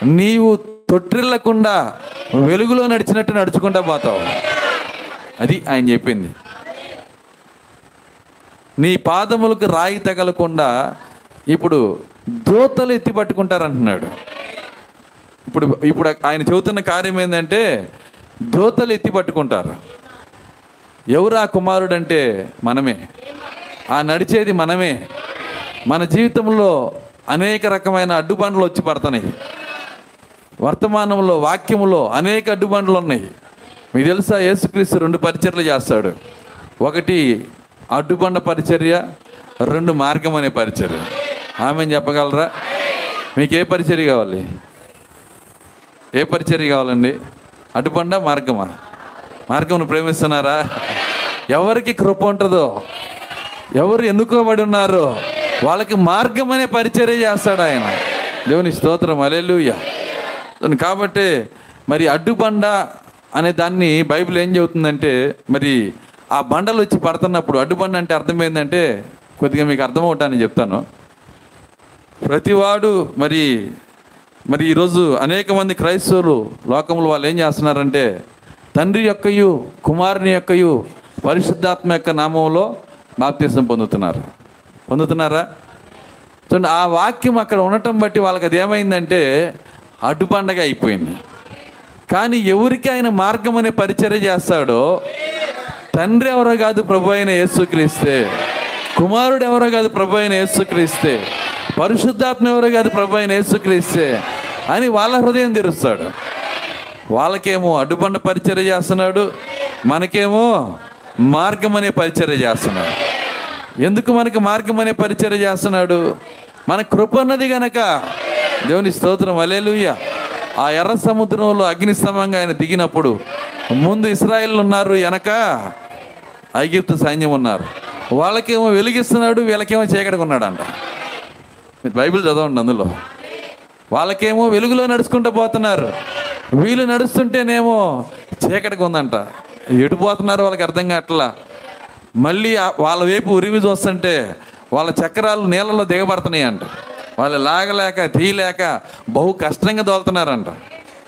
నీవు తొట్టిల్లకుండా వెలుగులో నడిచినట్టు నడుచుకుంటా పోతావు. అది ఆయన చెప్పింది. నీ పాదములకు రాయి తగలకుండా ఇప్పుడు దూతలు ఎత్తి పట్టుకుంటారంటున్నాడు. ఇప్పుడు ఇప్పుడు ఆయన చెబుతున్న కార్యం ఏంటంటే దూతలు ఎత్తి పట్టుకుంటారు. ఎవరు ఆ కుమారుడు అంటే మనమే. ఆ నడిచేది మనమే. మన జీవితంలో అనేక రకమైన అడ్డుబండ్లు వచ్చి పడుతున్నాయి. వర్తమానంలో వాక్యములో అనేక అడ్డుబండ్లు ఉన్నాయి. మీకు తెలుసా? యేసుక్రీస్తు రెండు పరిచర్లు చేస్తాడు. ఒకటి అడ్డుబండ పరిచర్య రెండు మార్గం అనే పరిచర్య. ఆమె చెప్పగలరా? మీకు ఏ పరిచర్య కావాలి? ఏ పరిచర్య కావాలండి? అడ్డుబండ మార్గమా? మార్గమును ప్రేమిస్తున్నారా? ఎవరికి కృప ఉంటుందో ఎవరు ఎన్నుకోబడి ఉన్నారో వాళ్ళకి మార్గం అనే పరిచర్య చేస్తాడు ఆయన. దేవుని స్తోత్రం అలెలుయ్య కాబట్టి మరి అడ్డుబండ అనే దాన్ని బైబిల్ ఏం చెబుతుందంటే మరి ఆ బండలు వచ్చి పడుతున్నప్పుడు అడ్డుబండ అంటే అర్థమైందంటే కొద్దిగా మీకు అర్థమవుతానని చెప్తాను. ప్రతివాడు మరి మరి ఈరోజు అనేక మంది క్రైస్తవులు లోకంలో వాళ్ళు ఏం చేస్తున్నారంటే తండ్రి యొక్కయు కుమారుని యొక్కయు పరిశుద్ధాత్మ యొక్క నామంలో బాప్తీసం పొందుతున్నారు. పొందుతున్నారా? చూడండి ఆ వాక్యం అక్కడ ఉండటం బట్టి వాళ్ళకి అది ఏమైందంటే అడ్డుబండగా అయిపోయింది. కానీ ఎవరికి ఆయన మార్గం అనే పరిచర్య చేస్తాడో తండ్రి ఎవరో కాదు ప్రభు అయిన యేసుక్రీస్తే. కుమారుడు ఎవరో కాదు ప్రభు అయిన యేసుక్రీస్తే. పరిశుద్ధాత్మ ఎవరో కాదు ప్రభు అయిన యేసుక్రీస్తే అని వాళ్ళ హృదయం తెరుస్తాడు. వాళ్ళకేమో అడ్డుబండ పరిచర్య చేస్తున్నాడు. మనకేమో మార్గం అనే పరిచర్య చేస్తున్నాడు. ఎందుకు మనకి మార్గం అనే పరిచర్య చేస్తున్నాడు? మన కృప ఉన్నది గనక. దేవుని స్తోత్రం అలేలుయ్య ఆ ఎర్ర సముద్రంలో అగ్నిస్తంభంగా ఆయన దిగినప్పుడు ముందు ఇస్రాయిల్ ఉన్నారు వెనక. ఐగిప్తు సైన్యం ఉన్నారు. వాళ్ళకేమో వెలిగిస్తున్నాడు వీళ్ళకేమో చీకటిగా ఉన్నాడంట. మీరు బైబిల్ చదవండి అందులో. వాళ్ళకేమో వెలుగులో నడుచుకుంటూ పోతున్నారు. వీళ్ళు నడుస్తుంటేనేమో చీకటిగా ఉందంట. ఎటు పోతున్నారు వాళ్ళకి అర్థం కావట్లా? మళ్ళీ వాళ్ళ వైపు ఉరివి చూస్తుంటే వాళ్ళ చక్రాలు నీళ్ళలో దిగబడుతున్నాయి అంట వాళ్ళు లాగలేక తీయలేక బహు కష్టంగా దోలుతున్నారంట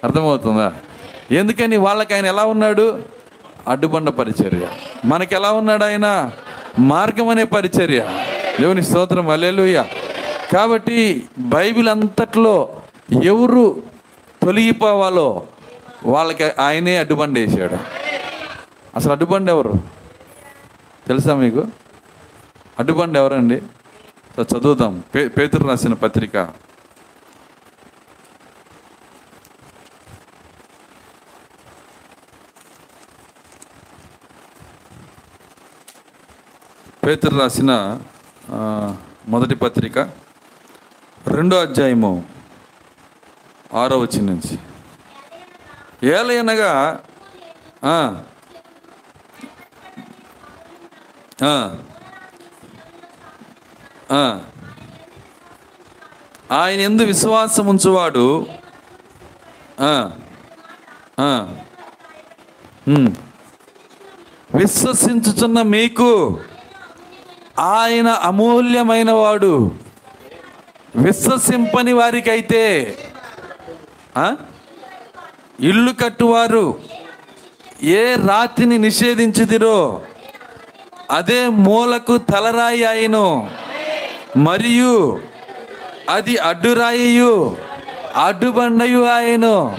అర్థమవుతుందా? ఎందుకని వాళ్ళకి ఆయన ఎలా ఉన్నాడు? అడ్డుబండ పరిచర్య. మనకి ఎలా ఉన్నాడు ఆయన? మార్గం అనే పరిచర్య. దేవుని స్తోత్రం అల్లెలుయ్య కాబట్టి బైబిల్ అంతట్లో ఎవరు తొలగిపోవాలో వాళ్ళకి ఆయనే అడ్డుబండ వేసాడు. అసలు అడ్డుబండ ఎవరు? తెలుసా మీకు? అడ్డుబండ ఎవరండి? చదువుదాం. పే పేతురు రాసిన పత్రిక. పేతురు రాసిన మొదటి పత్రిక రెండో అధ్యాయము ఆరో వచ్చిన నుంచి. ఏలయనగా ఆయన ఎందు విశ్వాసం ఉంచువాడు విశ్వసించుచున్న మీకు ఆయన అమూల్యమైన వాడు. విశ్వసింపని వారికైతే ఇల్లు కట్టువారు ఏ రాతిని నిషేధించుదిరో అదే మూలకు తలరాయి అయిను. మరియు అది అడ్డురాయు అడ్డుబండయు ఆయను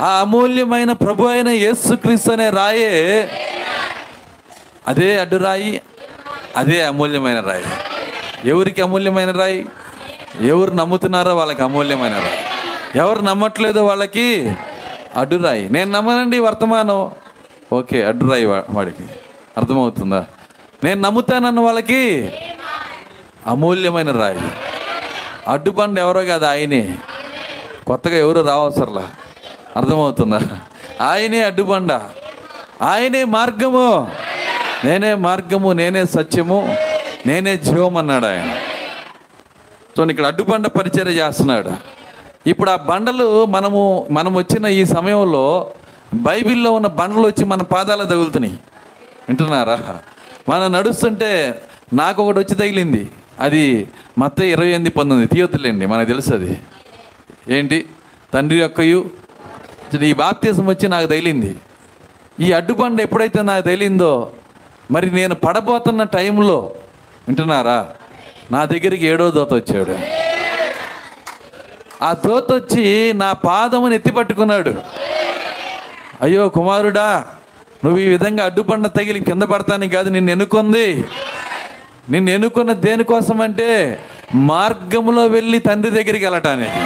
ఆ అమూల్యమైన ప్రభు అయిన యేసుక్రీస్తు అనే రాయే అదే అడ్డురాయి. అదే అమూల్యమైన రాయి. ఎవరికి అమూల్యమైన రాయి? ఎవరు నమ్ముతున్నారో వాళ్ళకి అమూల్యమైన రాయి. ఎవరు నమ్మట్లేదో వాళ్ళకి అడ్డురాయి నేను నమ్మనండి వర్తమానం. ఓకే అడ్డురాయి వాడికి. అర్థమవుతుందా? నేను నమ్ముతానన్న వాళ్ళకి అమూల్యమైన రాయి. అడ్డుబండ ఎవరో కాదు ఆయనే. కొత్తగా ఎవరు రావసరలా. అర్థమవుతుందా? ఆయనే అడ్డుబండ ఆయనే మార్గము. నేనే మార్గము నేనే సత్యము నేనే జీవం అన్నాడు ఆయన. సో ఇక్కడ అడ్డుబండ పరిచయం చేస్తున్నాడు. ఇప్పుడు ఆ బండలు మనము మనం వచ్చిన ఈ సమయంలో బైబిల్లో ఉన్న బండలు వచ్చి మన పాదాల తగులుతున్నాయి. వింటున్నారా? మనం నడుస్తుంటే నాకు ఒకటి వచ్చి తగిలింది. అది మత్త ఇరవై ఎనిమిది పంతొమ్మిది తీయొద్దులేండి మనకు తెలుసు అది ఏంటి? తండ్రి యొక్కయు ఈ బాప్తీసం వచ్చి నాకు తగిలింది. ఈ అడ్డుబండ ఎప్పుడైతే నాకు తగిలిందో మరి నేను పడబోతున్న టైంలో వింటున్నారా? నా దగ్గరికి ఏడో దోత వచ్చాడు. ఆ దోత వచ్చి నా పాదముని ఎత్తి పట్టుకున్నాడు. అయ్యో కుమారుడా నువ్వు ఈ విధంగా అడ్డుపడిన తగిలి కింద పడతానికి కాదు నిన్ను ఎన్నుకుంది. నిన్ను ఎన్నుకున్న దేనికోసం అంటే మార్గంలో వెళ్ళి తండ్రి దగ్గరికి వెళ్ళటానికి.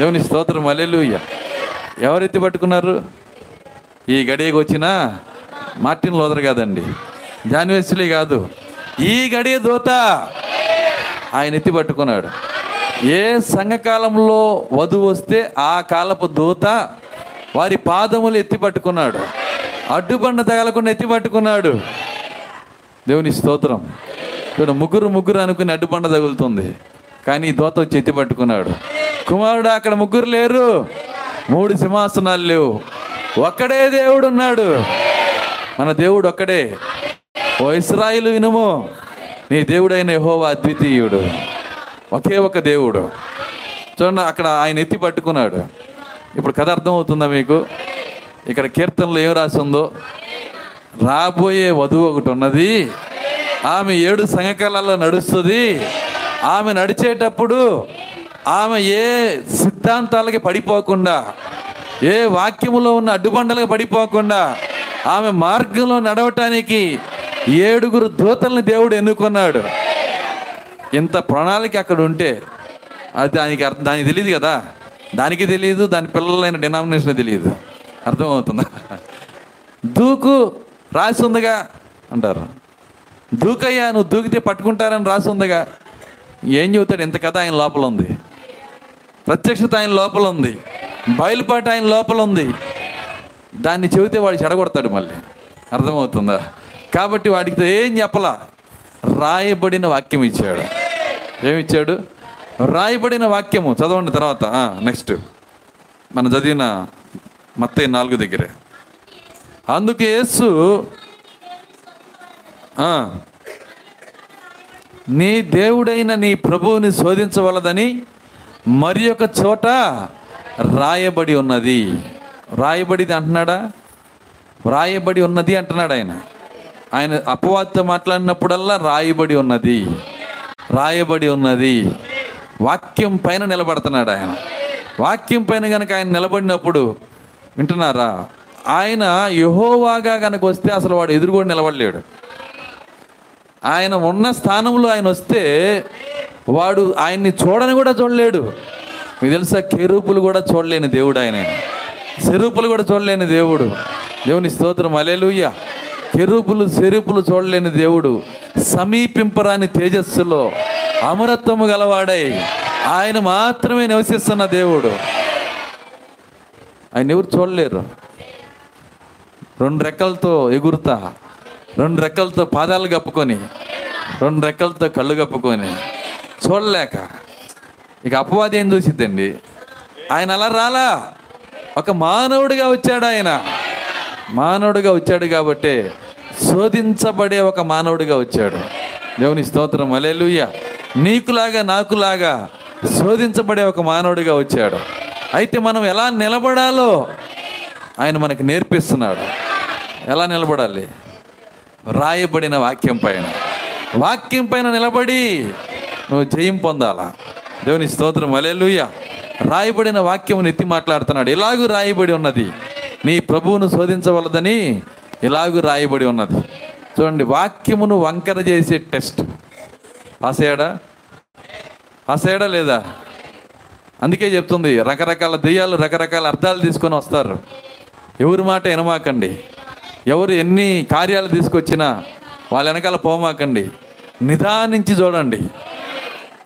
దేవుని స్తోత్రం అల్లెలుయ్య ఎవరు ఎత్తి పట్టుకున్నారు? ఈ గడియకు వచ్చిన మార్టిన్ లోదర్ కాదండి. జాన్వేస్లీ కాదు. ఈ గడియ దూత ఆయన ఎత్తి పట్టుకున్నాడు. ఏ సంఘకాలంలో వధువు వస్తే ఆ కాలపు దూత వారి పాదములు ఎత్తి పట్టుకున్నాడు. అడ్డుబండ తగలకుండా ఎత్తి పట్టుకున్నాడు. దేవుని స్తోత్రం. ఇక్కడ ముగ్గురు ముగ్గురు అనుకుని అడ్డుబండ తగులుతుంది. కానీ ఈ దోత వచ్చి ఎత్తి పట్టుకున్నాడు. కుమారుడు అక్కడ ముగ్గురు లేరు. మూడు సింహాసనాలు లేవు. ఒక్కడే దేవుడు ఉన్నాడు మన దేవుడు ఒక్కడే. ఓ ఇస్రాయిలు వినుము నీ దేవుడైన యహోవా అద్వితీయుడు. ఒకే ఒక దేవుడు. చూడండి అక్కడ ఆయన ఎత్తి పట్టుకున్నాడు. ఇప్పుడు కథ అర్థమవుతుందా మీకు? ఇక్కడ కీర్తనలో ఏం రాసి ఉందో రాబోయే వధువు ఒకటి ఉన్నది. ఆమె ఏడు సంఘకాలలో నడుస్తుంది. ఆమె నడిచేటప్పుడు ఆమె ఏ సిద్ధాంతాలకి పడిపోకుండా ఏ వాక్యములో ఉన్న అడ్డుబండలకు పడిపోకుండా ఆమె మార్గంలో నడవటానికి ఏడుగురు దూతల్ని దేవుడు ఎన్నుకున్నాడు. ఇంత ప్రణాళిక అక్కడ ఉంటే అది దానికి అర్థం దానికి తెలియదు కదా. దానికి తెలియదు దాని పిల్లలైన డినామినేషన్ తెలియదు. అర్థమవుతుందా? దూకు రాసి ఉందిగా అంటారు. దూకయ్యా నువ్వు దూకితే పట్టుకుంటారని రాసి ఉందిగా. ఏం చెబుతాడు? ఇంత కథ ఆయన లోపల ఉంది. ప్రత్యక్షత ఆయన లోపల ఉంది. బయలుపాటు ఆయన లోపల ఉంది. దాన్ని చెబితే వాడు చెడగొడతాడు మళ్ళీ. అర్థమవుతుందా? కాబట్టి వాడికి ఏం చెప్పలా? రాయబడిన వాక్యం ఇచ్చాడు. ఏమిచ్చాడు రాయబడిన వాక్యము. చదవండి తర్వాత. నెక్స్ట్ మనం చదివిన మత్తే నాలుగు దగ్గరే. అందుకే యేసు నీ దేవుడైన నీ ప్రభువుని శోధించవలదని మరి ఒక చోట రాయబడి ఉన్నది. రాయబడిది అంటున్నాడా? రాయబడి ఉన్నది అంటున్నాడు ఆయన. ఆయన అపవాదితో మాట్లాడినప్పుడల్లా రాయబడి ఉన్నది. రాయబడి ఉన్నది. వాక్యం పైన నిలబడుతున్నాడు ఆయన. వాక్యం పైన కనుక ఆయన నిలబడినప్పుడు వింటున్నారా? ఆయన యహోవాగా కనుక వస్తే అసలు వాడు ఎదురుగోడు నిలబడలేడు. ఆయన ఉన్న స్థానంలో ఆయన వస్తే వాడు ఆయన్ని చూడని కూడా చూడలేడు. మీకు తెలుసా? కెరూపులు కూడా చూడలేని దేవుడు ఆయన. చెరూపులు కూడా చూడలేని దేవుడు. దేవుని స్తోత్రం. అలేలుయ్యా కెరుపులు చెరుపులు చూడలేని దేవుడు సమీపింపరాని తేజస్సులో అమరత్వము గలవాడై ఆయన మాత్రమే నివసిస్తున్న దేవుడు. ఆయన ఎవరు చూడలేరు? రెండు రెక్కలతో ఎగురుతా రెండు రెక్కలతో పాదాలు కప్పుకొని రెండు రెక్కలతో కళ్ళు కప్పుకొని చూడలేక. ఇక అపవాది ఏం చూసిద్దండి? ఆయన అలా రాలా? ఒక మానవుడిగా వచ్చాడు ఆయన. మానవుడిగా వచ్చాడు కాబట్టి శోధించబడే ఒక మానవుడిగా వచ్చాడు. దేవుని స్తోత్రం. అలెలుయ్య నీకులాగా నాకులాగా శోధించబడే ఒక మానవుడిగా వచ్చాడు. అయితే మనం ఎలా నిలబడాలో ఆయన మనకు నేర్పిస్తున్నాడు. ఎలా నిలబడాలి? రాయబడిన వాక్యం పైన. వాక్యం పైన నిలబడి నువ్వు జయం పొందాలా? దేవుని స్తోత్రం. అలెలుయ్య రాయబడిన వాక్యం ఎత్తి మాట్లాడుతున్నాడు. ఎలాగూ రాయబడి ఉన్నది? నీ ప్రభువును శోధించవలదని ఇలాగూ రాయబడి ఉన్నది. చూడండి వాక్యమును వంకర చేసే టెస్ట్. పాస్ అయ్యాడా లేదా? అందుకే చెప్తుంది రకరకాల దెయ్యాలు రకరకాల అర్థాలు తీసుకొని వస్తారు. ఎవరి మాట వినమాకండి. ఎవరు ఎన్ని కార్యాలు తీసుకొచ్చినా వాళ్ళ వెనకాల పోమాకండి. నిదానించి చూడండి.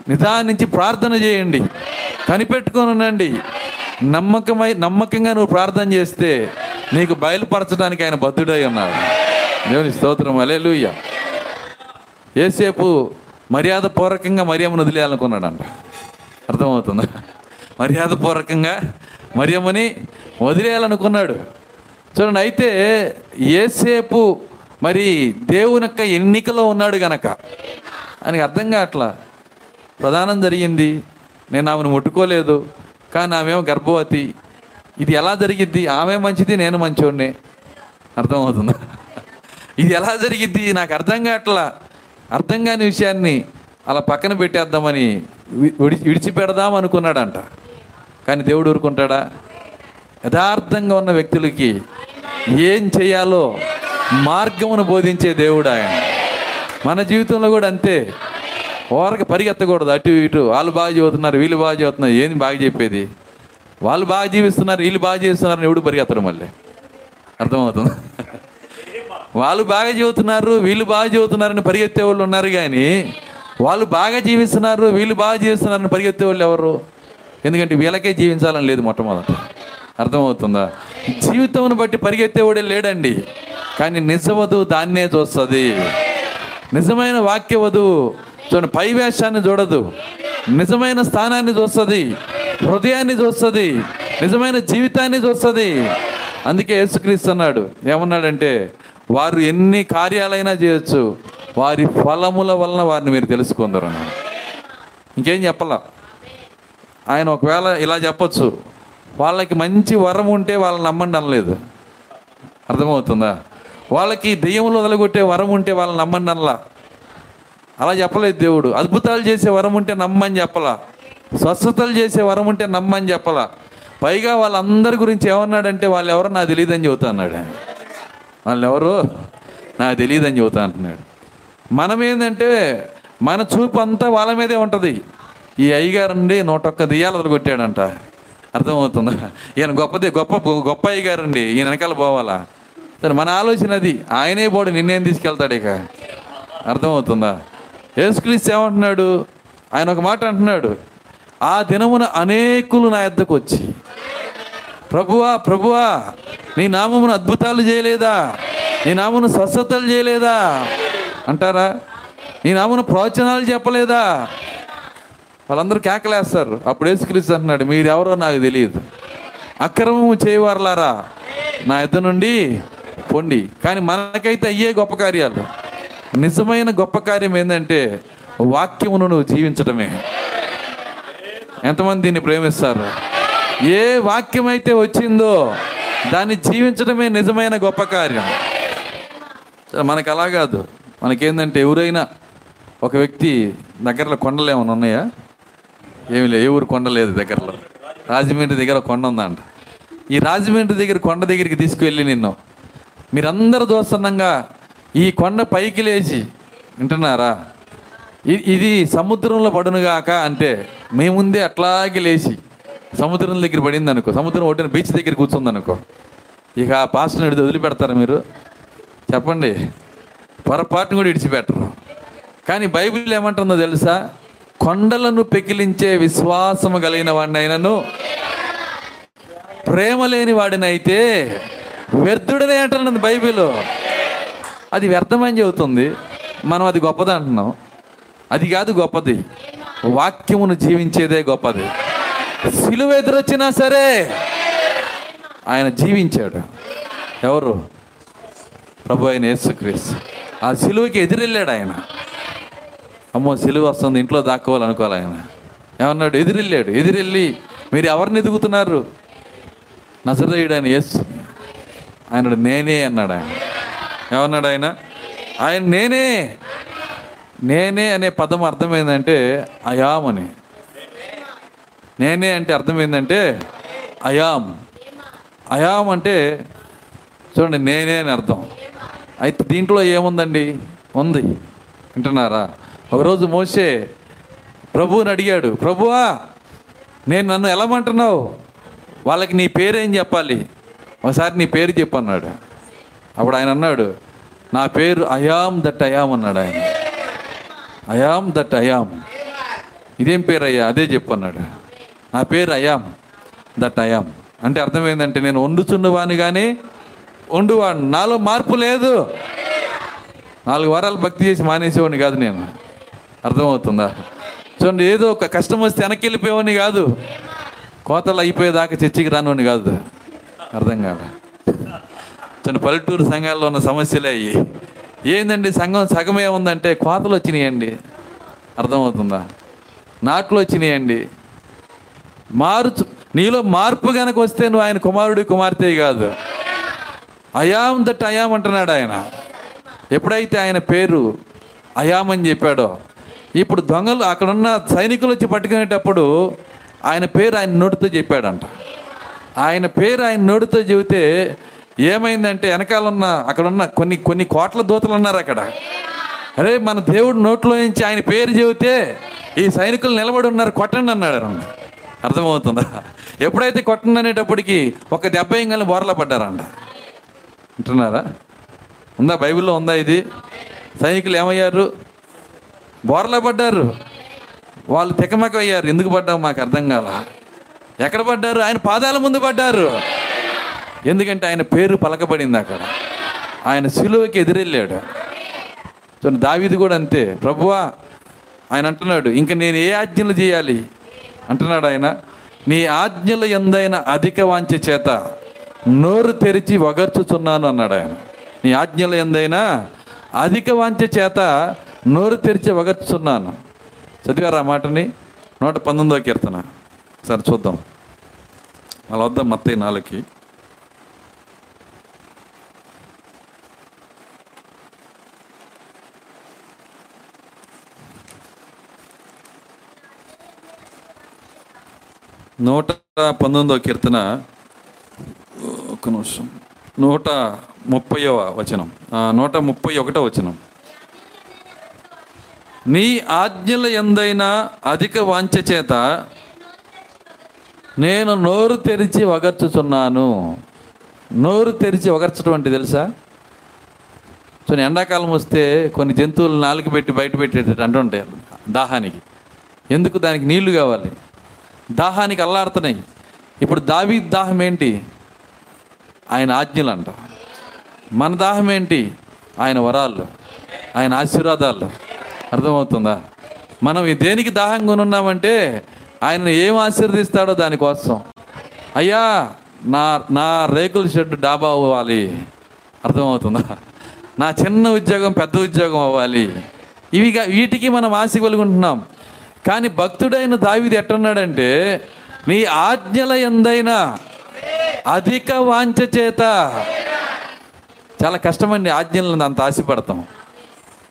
నిదానించి ప్రార్థన చేయండి. కనిపెట్టుకొని ఉండండి. నమ్మకమై నమ్మకంగా నువ్వు ప్రార్థన చేస్తే నీకు బయలుపరచడానికి ఆయన బద్ధుడై ఉన్నాడు. దేవుని స్తోత్రం. అలేలుయ్య ఏసేపు మర్యాద పూర్వకంగా మరియమ్మను వదిలేయాలనుకున్నాడంట. అర్థమవుతుందా? మర్యాద పూర్వకంగా మరియమ్మని వదిలేయాలనుకున్నాడు. చూడండి అయితే ఏసేపు మరి దేవుని యొక్క ఎన్నికలో ఉన్నాడు గనక. ఆయనకి అర్థం కావట్లా? ప్రధానం జరిగింది. నేను ఆమెను ముట్టుకోలేదు. కానీ ఆమెమో గర్భవతి. ఇది ఎలా జరిగిద్ది? ఆమె మంచిది నేను మంచోడిని. అర్థమవుతుందా? ఇది ఎలా జరిగిద్ది? నాకు అర్థం కావట్లా. అర్థం కాని విషయాన్ని అలా పక్కన పెట్టేద్దామని విడిచి విడిచిపెడదాం అనుకున్నాడంట. కానీ దేవుడు ఊరుకుంటాడా? యథార్థంగా ఉన్న వ్యక్తులకి ఏం చేయాలో మార్గమును బోధించే దేవుడు ఆయన. మన జీవితంలో కూడా అంతే. ఓరక పరిగెత్తకూడదు అటు ఇటు. వాళ్ళు బాగా చదువుతున్నారు వీళ్ళు బాగా చదువుతున్నారు ఏంది బాగా చెప్పేది? వాళ్ళు బాగా జీవిస్తున్నారు వీళ్ళు బాగా జీవిస్తున్నారు ఎవడు పరిగెత్తడం మళ్ళీ? అర్థమవుతుంది? వాళ్ళు బాగా చదువుతున్నారు వీళ్ళు బాగా చదువుతున్నారని పరిగెత్తే వాళ్ళు ఉన్నారు కానీ వాళ్ళు బాగా జీవిస్తున్నారు వీళ్ళు బాగా జీవిస్తున్నారని పరిగెత్తే వాళ్ళు ఎవరు? ఎందుకంటే వీళ్ళకే జీవించాలని లేదు మొట్టమొదట. అర్థమవుతుందా? జీవితంను బట్టి పరిగెత్తేవాడే లేడండి. కానీ నిజవదు దాన్నే చూస్తుంది. నిజమైన వాక్య వధువు చూడండి పై వేషాన్ని చూడదు. నిజమైన స్థానాన్ని చూస్తుంది. హృదయాన్ని చూస్తుంది. నిజమైన జీవితాన్ని చూస్తుంది. అందుకే యేసుక్రీస్తు అన్నాడు. ఏమన్నాడంటే వారు ఎన్ని కార్యాలైనా చేయొచ్చు. వారి ఫలముల వలన వారిని మీరు తెలుసుకుందరు ఇంకేం చెప్పాల? ఆయన ఒకవేళ ఇలా చెప్పచ్చు. వాళ్ళకి మంచి వరం ఉంటే వాళ్ళని నమ్మండి అనలేదు. అర్థమవుతుందా? వాళ్ళకి దెయ్యములు వదలగొట్టే వరం ఉంటే వాళ్ళని నమ్మండి అనలా. అలా చెప్పలేదు దేవుడు. అద్భుతాలు చేసే వరం ఉంటే నమ్మని చెప్పలా. స్వస్థతలు చేసే వరం ఉంటే నమ్మని చెప్పలా. పైగా వాళ్ళందరి గురించి ఏమన్నాడంటే వాళ్ళు ఎవరో నాకు తెలియదని చెబుతా అన్నాడు వాళ్ళు ఎవరు నాకు తెలియదని చెబుతా అంటున్నాడు. మనం ఏంటంటే మన చూపు అంతా వాళ్ళ మీదే ఉంటుంది. ఈ అయ్యగారండి నూటొక్క దెయ్యాలు వదలగొట్టాడంట అర్థమవుతుందా? ఈయన గొప్పది గొప్ప గొప్ప అయ్యగారండి. ఈయన వెనకాల పోవాలా? సరే మన ఆలోచన అది. ఆయనే పోడు నిన్నేం తీసుకెళ్తాడు ఇక? అర్థమవుతుందా? యేసుక్రీస్తు ఏమంటున్నాడు? ఆయన ఒక మాట అంటున్నాడు. ఆ దినమున అనేకులు నా ఎద్దకు వచ్చి ప్రభువా ప్రభువా నీ నామమును అద్భుతాలు చేయలేదా? నీ నామను స్వస్థతలు చేయలేదా? అంటారా? నీ నామను ప్రవచనాలు చెప్పలేదా? వాళ్ళందరూ కేకలేస్తారు. అప్పుడు యేసుక్రీస్తు అంటున్నాడు మీరెవరో నాకు తెలియదు. అక్రమము చేయవారులారా? నా ఎద్ద నుండి పొండి. కానీ మనకైతే అయ్యే గొప్ప కార్యాలు. నిజమైన గొప్ప కార్యం ఏంటంటే వాక్యమును నువ్వు జీవించడమే ఎంతమంది దీన్ని ప్రేమిస్తారు? ఏ వాక్యం అయితే వచ్చిందో దాన్ని జీవించడమే నిజమైన గొప్ప కార్యం. మనకు అలా కాదు. మనకేందంటే ఎవరైనా ఒక వ్యక్తి దగ్గరలో కొండలు ఏమైనా ఉన్నాయా? ఏమి లేవు. ఏ ఊరు కొండ లేదు దగ్గరలో. రాజమండ్రి దగ్గర కొండ ఉందంట. ఈ రాజమండ్రి దగ్గర కొండ దగ్గరికి తీసుకువెళ్ళి నిన్ను. మీరందరూ దోస్తన్నంగా ఈ కొండ పైకి లేచి వింటున్నారా? ఇది సముద్రంలో పడునుగాక అంటే మీ ముందే అట్లాగే లేచి సముద్రం దగ్గర పడింది అనుకో సముద్రం ఒడ్డిన బీచ్ దగ్గర కూర్చుంది అనుకో ఇక ఆ పాస్టర్ని విడిచి వదిలిపెడతారు మీరు? చెప్పండి. పొరపాటును కూడా విడిచిపెట్టరు కానీ బైబిల్ ఏమంటుందో తెలుసా? కొండలను పెకిలించే విశ్వాసము కలిగిన వాడినైనను ప్రేమ లేని వాడినైతే వ్యర్థుడనే అంటున్నది బైబిల్. అది వ్యర్థమని చెబుతుంది. మనం అది గొప్పది అంటున్నాం. అది కాదు గొప్పది. వాక్యమును జీవించేదే గొప్పది. సిలువ ఎదురొచ్చినా సరే ఆయన జీవించాడు. ఎవరు? ప్రభు అయిన యేసుక్రీస్తు. ఆ సిలువకి ఎదురెళ్ళాడు ఆయన. అమ్మో సిలువ వస్తుంది. ఇంట్లో దాక్కోవాలనుకోవాలి ఆయన. ఏమన్నాడు? ఎదురెళ్ళాడు. ఎదురెళ్ళి మీరు ఎవరిని ఎదుగుతున్నారు? నజరేయుడు ఆయన యేసు. ఆయన నేనే అన్నాడు ఆయన. ఏమన్నాడు ఆయన? ఆయన నేనే నేనే అనే పదం అర్థమైందంటే అయామ్ అని. నేనే అంటే అర్థమైందంటే అయామ్. అయామ్ అంటే చూడండి నేనే అని అర్థం. అయితే దీంట్లో ఏముందండి? ఉంది. వింటున్నారా? ఒకరోజు మోసే ప్రభువుని అడిగాడు ప్రభువా నేను నన్ను ఎలామంటున్నావు? వాళ్ళకి నీ పేరేం చెప్పాలి? ఒకసారి నీ పేరు చెప్పన్నాడు. అప్పుడు ఆయన అన్నాడు నా పేరు అయాం దట్ అయాం అన్నాడు ఆయన. అయాం దట్ అయాం ఇదేం పేరు అయ్యా అదే చెప్పన్నాడు నా పేరు అయాం దట్ అయాం అంటే అర్థం ఏంటంటే నేను వండుచున్నవాని కానీ వండువాడు. నాలో మార్పు లేదు. నాలుగు వారాలు భక్తి చేసి మానేసేవాడిని కాదు నేను. అర్థమవుతుందా? చూడండి ఏదో ఒక కష్టం వస్తే వెనక్కి వెళ్ళిపోయేవాడిని కాదు. కోతలు అయిపోయేదాకా చర్చికి రానివాడిని కాదు. అర్థం కాదు తన పల్లెటూరు సంఘాల్లో ఉన్న సమస్యలే అయ్యి. ఏందండి సంఘం సగమే ఉందంటే కోతలు వచ్చినాయండి. అర్థమవుతుందా? నాట్లు వచ్చినాయండి. మారుచు నీలో మార్పు కనుక వస్తే నువ్వు ఆయన కుమారుడి కుమార్తె కాదు. అయాం దట్ అయాం అంటున్నాడు ఆయన. ఎప్పుడైతే ఆయన పేరు అయాం అని చెప్పాడో ఇప్పుడు దొంగలు అక్కడున్న సైనికులు వచ్చి పట్టుకునేటప్పుడు ఆయన పేరు ఆయన నోటితో చెప్పాడంట. ఆయన పేరు ఆయన నోటితో చెబితే ఏమైందంటే వెనకాల ఉన్న కొన్ని కొన్ని కోట్ల దూతలు ఉన్నారు అక్కడ. అరే మన దేవుడు నోట్లో నుంచి ఆయన పేరు చెబితే ఈ సైనికులు నిలబడి ఉన్నారు కొట్టండి అన్నాడు అర్థమవుతుందా? ఎప్పుడైతే కొట్టండి అనేటప్పటికి ఒక దెబ్బ ఇంగల్ని బోర్లా పడ్డారంట. వింటున్నారా? ఉందా? బైబిల్లో ఉందా ఇది? సైనికులు ఏమయ్యారు? బోర్లా పడ్డారు. వాళ్ళు తెకమక అయ్యారు ఎందుకు పడ్డాం మాకు అర్థం కాల. ఎక్కడ పడ్డారు? ఆయన పాదాల ముందు పడ్డారు. ఎందుకంటే ఆయన పేరు పలకబడింది అక్కడ. ఆయన సిలువకి ఎదురెళ్ళాడు. దావీది కూడా అంతే ప్రభువా ఆయన అంటున్నాడు ఇంకా నేను ఏ ఆజ్ఞలు చేయాలి? అంటున్నాడు ఆయన నీ ఆజ్ఞలు ఎందైన అధిక వాంఛ చేత నోరు తెరిచి వగర్చుచున్నాను అన్నాడు ఆయన. నీ ఆజ్ఞలు ఎందైనా అధిక వాంఛ చేత నోరు తెరిచి వగర్చుచున్నాను. చదివారా ఆ మాటని? నూట పంతొమ్మిదో కీర్తన. సరే చూద్దాం. అలా వద్దాం మత్తయి నాలుగుకి. నూట పంతొమ్మిదో కీర్తన ఒక నిమిషం. నూట ముప్పైవ వచనం. నూట ముప్పై ఒకటో వచనం. నీ ఆజ్ఞల ఎందైనా అధిక వాంఛ చేత నేను నోరు తెరిచి వగర్చుచున్నాను. నోరు తెరిచి వగర్చడం అంటే తెలుసా? సో ఎండాకాలం వస్తే కొన్ని జంతువులు నాలుగు పెట్టి బయట పెట్టేటట్టు అంటుంటాయి. దాహానికి. ఎందుకు? దానికి నీళ్ళు కావాలి. దాహానికి అల్లాడుతున్నాయి. ఇప్పుడు దావీ దాహం ఏంటి? ఆయన ఆజ్ఞలు అంట మన దాహం ఏంటి? ఆయన వరాలు ఆయన ఆశీర్వాదాలు. అర్థమవుతుందా? మనం దేనికి దాహంగా ఉన్నామంటే ఆయన ఏం ఆశీర్వదిస్తాడో దానికోసం అయ్యా నా నా రేకుల షెడ్ డాబా అవ్వాలి. అర్థమవుతుందా? నా చిన్న ఉద్యోగం పెద్ద ఉద్యోగం అవ్వాలి. ఇవిగా వీటికి మనం ఆశ కలుగుంటున్నాం. కానీ భక్తుడైన దావిది ఎట్టున్నాడంటే నీ ఆజ్ఞల ఎందైనా అధిక వాంఛ చేత. చాలా కష్టమండి ఆజ్ఞలను అంత ఆశపడతాం.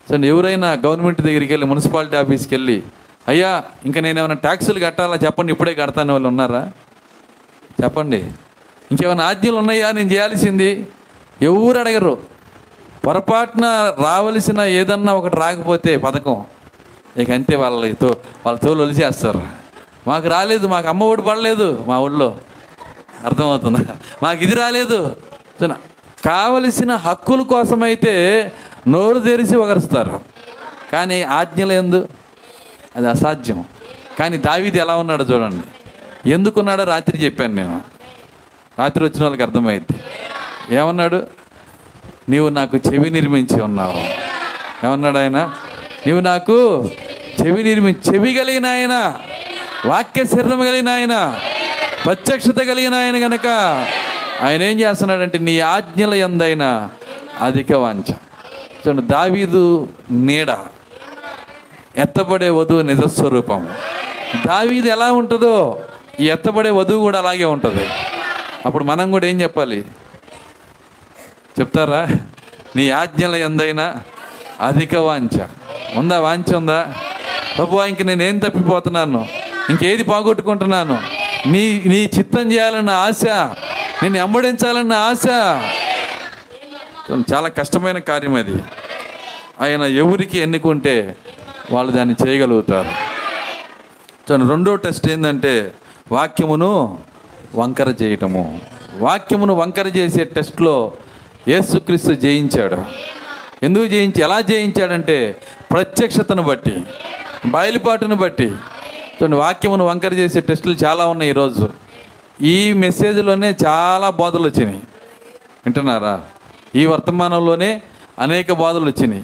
సో ఎవరైనా గవర్నమెంట్ దగ్గరికి వెళ్ళి మున్సిపాలిటీ ఆఫీస్కి వెళ్ళి అయ్యా ఇంకా నేను ఏమైనా ట్యాక్సులు కట్టాలా? చెప్పండి ఇప్పుడే కడతాను. వాళ్ళు ఉన్నారా? చెప్పండి. ఇంకేమైనా ఆజ్ఞలు ఉన్నాయా? నేను చేయాల్సింది ఎవరు అడగరు. పొరపాటున రావలసిన ఏదన్నా ఒకటి రాకపోతే పథకం. ఇక అంతే వాళ్ళతో వాళ్ళ తోలు ఒలిచేస్తారు. మాకు రాలేదు మాకు అమ్మ ఒడి పడలేదు మా ఊళ్ళో. అర్థమవుతుందా? మాకు ఇది రాలేదు. కావలసిన హక్కుల కోసమైతే నోరు తెరిచి ఒకరుస్తారు కానీ ఆజ్ఞలు అది అసాధ్యం. కానీ దావీది ఎలా ఉన్నాడో చూడండి. ఎందుకున్నాడో రాత్రి చెప్పాను నేను. రాత్రి వచ్చిన వాళ్ళకి అర్థమైంది. ఏమన్నాడు? నీవు నాకు చెవి నిర్మించి ఉన్నావు. ఏమన్నాడు ఆయన? నీవు నాకు చెవి నిర్మి చెవి కలిగిన ఆయన వాక్య శరణం కలిగిన ఆయన ప్రత్యక్షత కలిగిన ఆయన గనక ఆయన ఏం చేస్తున్నాడంటే నీ ఆజ్ఞల ఎందైనా అధిక వాంఛ. చూడండి దావీదు నీడ ఎత్తబడే వధువు నిజస్వరూపం. దావీది ఎలా ఉంటుందో ఈ ఎత్తబడే వధువు కూడా అలాగే ఉంటుంది. అప్పుడు మనం కూడా ఏం చెప్పాలి? చెప్తారా? నీ ఆజ్ఞల ఎందైనా అధిక వాంఛ. ఉందా? వాంఛ ఉందా? ప్రభు ఇంక నేనేం తప్పిపోతున్నాను? ఇంకేది పోగొట్టుకుంటున్నాను? నీ నీ చిత్తం చేయాలన్న ఆశ నేను ఎంబడించాలన్న ఆశ. చాలా కష్టమైన కార్యం అది. ఆయన ఎవరికి ఎన్నుకుంటే వాళ్ళు దాన్ని చేయగలుగుతారు. చూడండి రెండో టెస్ట్ ఏంటంటే వాక్యమును వంకర చేయటము. వాక్యమును వంకర చేసే టెస్ట్లో యేసుక్రీస్తు జయించాడు. ఎందుకు జయించి ఎలా జయించాడంటే ప్రత్యక్షతను బట్టి బయలుపాటును బట్టి. చూడండి వాక్యమును వంకర చేసే టెస్టులు చాలా ఉన్నాయి ఈరోజు. ఈ మెసేజ్లోనే చాలా బోధలు వచ్చినాయి. వింటున్నారా? ఈ వర్తమానంలోనే అనేక బాధలు వచ్చినాయి.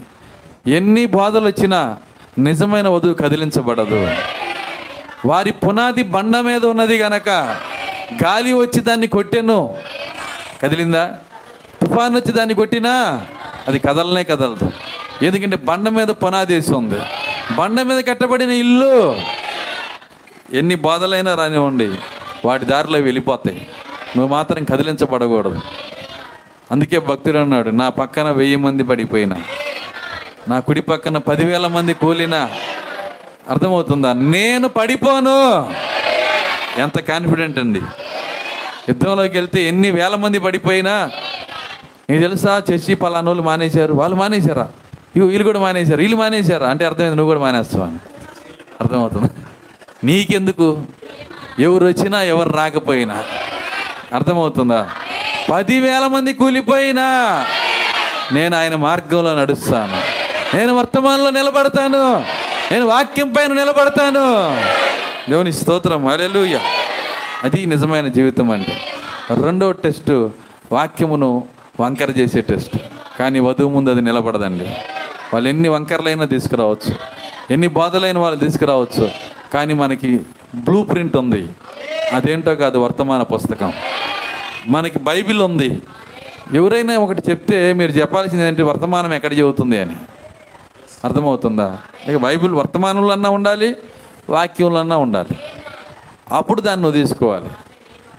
ఎన్ని బాధలు వచ్చినా నిజమైన వధువు కదిలించబడదు. వారి పునాది బండ మీద ఉన్నది గనక గాలి వచ్చి దాన్ని కొట్టెను. కదిలిందా? తుఫాన్ వచ్చి దాన్ని కొట్టినా అది కదలనే కదలదు. ఎందుకంటే బండ మీద పునాది ఉంది. బండ మీద కట్టబడిన ఇల్లు ఎన్ని బాధలైనా రానివ్వండి వాటి దారిలో వెళ్ళిపోతాయి. నువ్వు మాత్రం కదిలించబడకూడదు. అందుకే భక్తుడు అన్నాడు నా పక్కన వెయ్యి మంది పడిపోయినా నా కుడి పక్కన పదివేల మంది కూలినా అర్థమవుతుందా? నేను పడిపోను. ఎంత కాన్ఫిడెంట్ అండి. యుద్ధంలోకి వెళ్తే ఎన్ని వేల మంది పడిపోయినా నీకు తెలుసా? చర్చి పలానోళ్ళు మానేశారు. వాళ్ళు మానేశారా? ఇగో వీళ్ళు కూడా మానేశారు. వీళ్ళు మానేశారా? అంటే అర్థమైంది నువ్వు కూడా మానేస్తావు అని. అర్థమవుతుంది? నీకెందుకు? ఎవరు వచ్చినా ఎవరు రాకపోయినా. అర్థమవుతుందా? పదివేల మంది కూలిపోయినా నేను ఆయన మార్గంలో నడుస్తాను. నేను వర్తమానంలో నిలబడతాను. నేను వాక్యం పైన నిలబడతాను. దేవుని స్తోత్రం. అలెలుయ అది నిజమైన జీవితం అంటే రెండవ టెస్ట్ వాక్యమును వంకర చేసే టెస్ట్. కానీ వధువు ముందు అది నిలబడదండి. వాళ్ళు ఎన్ని వంకరలైనా తీసుకురావచ్చు. ఎన్ని బాధలైన వాళ్ళు తీసుకురావచ్చు. కానీ మనకి బ్లూ ప్రింట్ ఉంది. అదేంటో కాదు వర్తమాన పుస్తకం. మనకి బైబిల్ ఉంది. ఎవరైనా ఒకటి చెప్తే మీరు చెప్పాల్సింది ఏంటి? వర్తమానం ఎక్కడ చెబుతుంది అని. అర్థమవుతుందా? ఇక బైబిల్ వర్తమానంలో అన్నా ఉండాలి వాక్యంలో అన్నా ఉండాలి. అప్పుడు దాన్ని నువ్వు తీసుకోవాలి.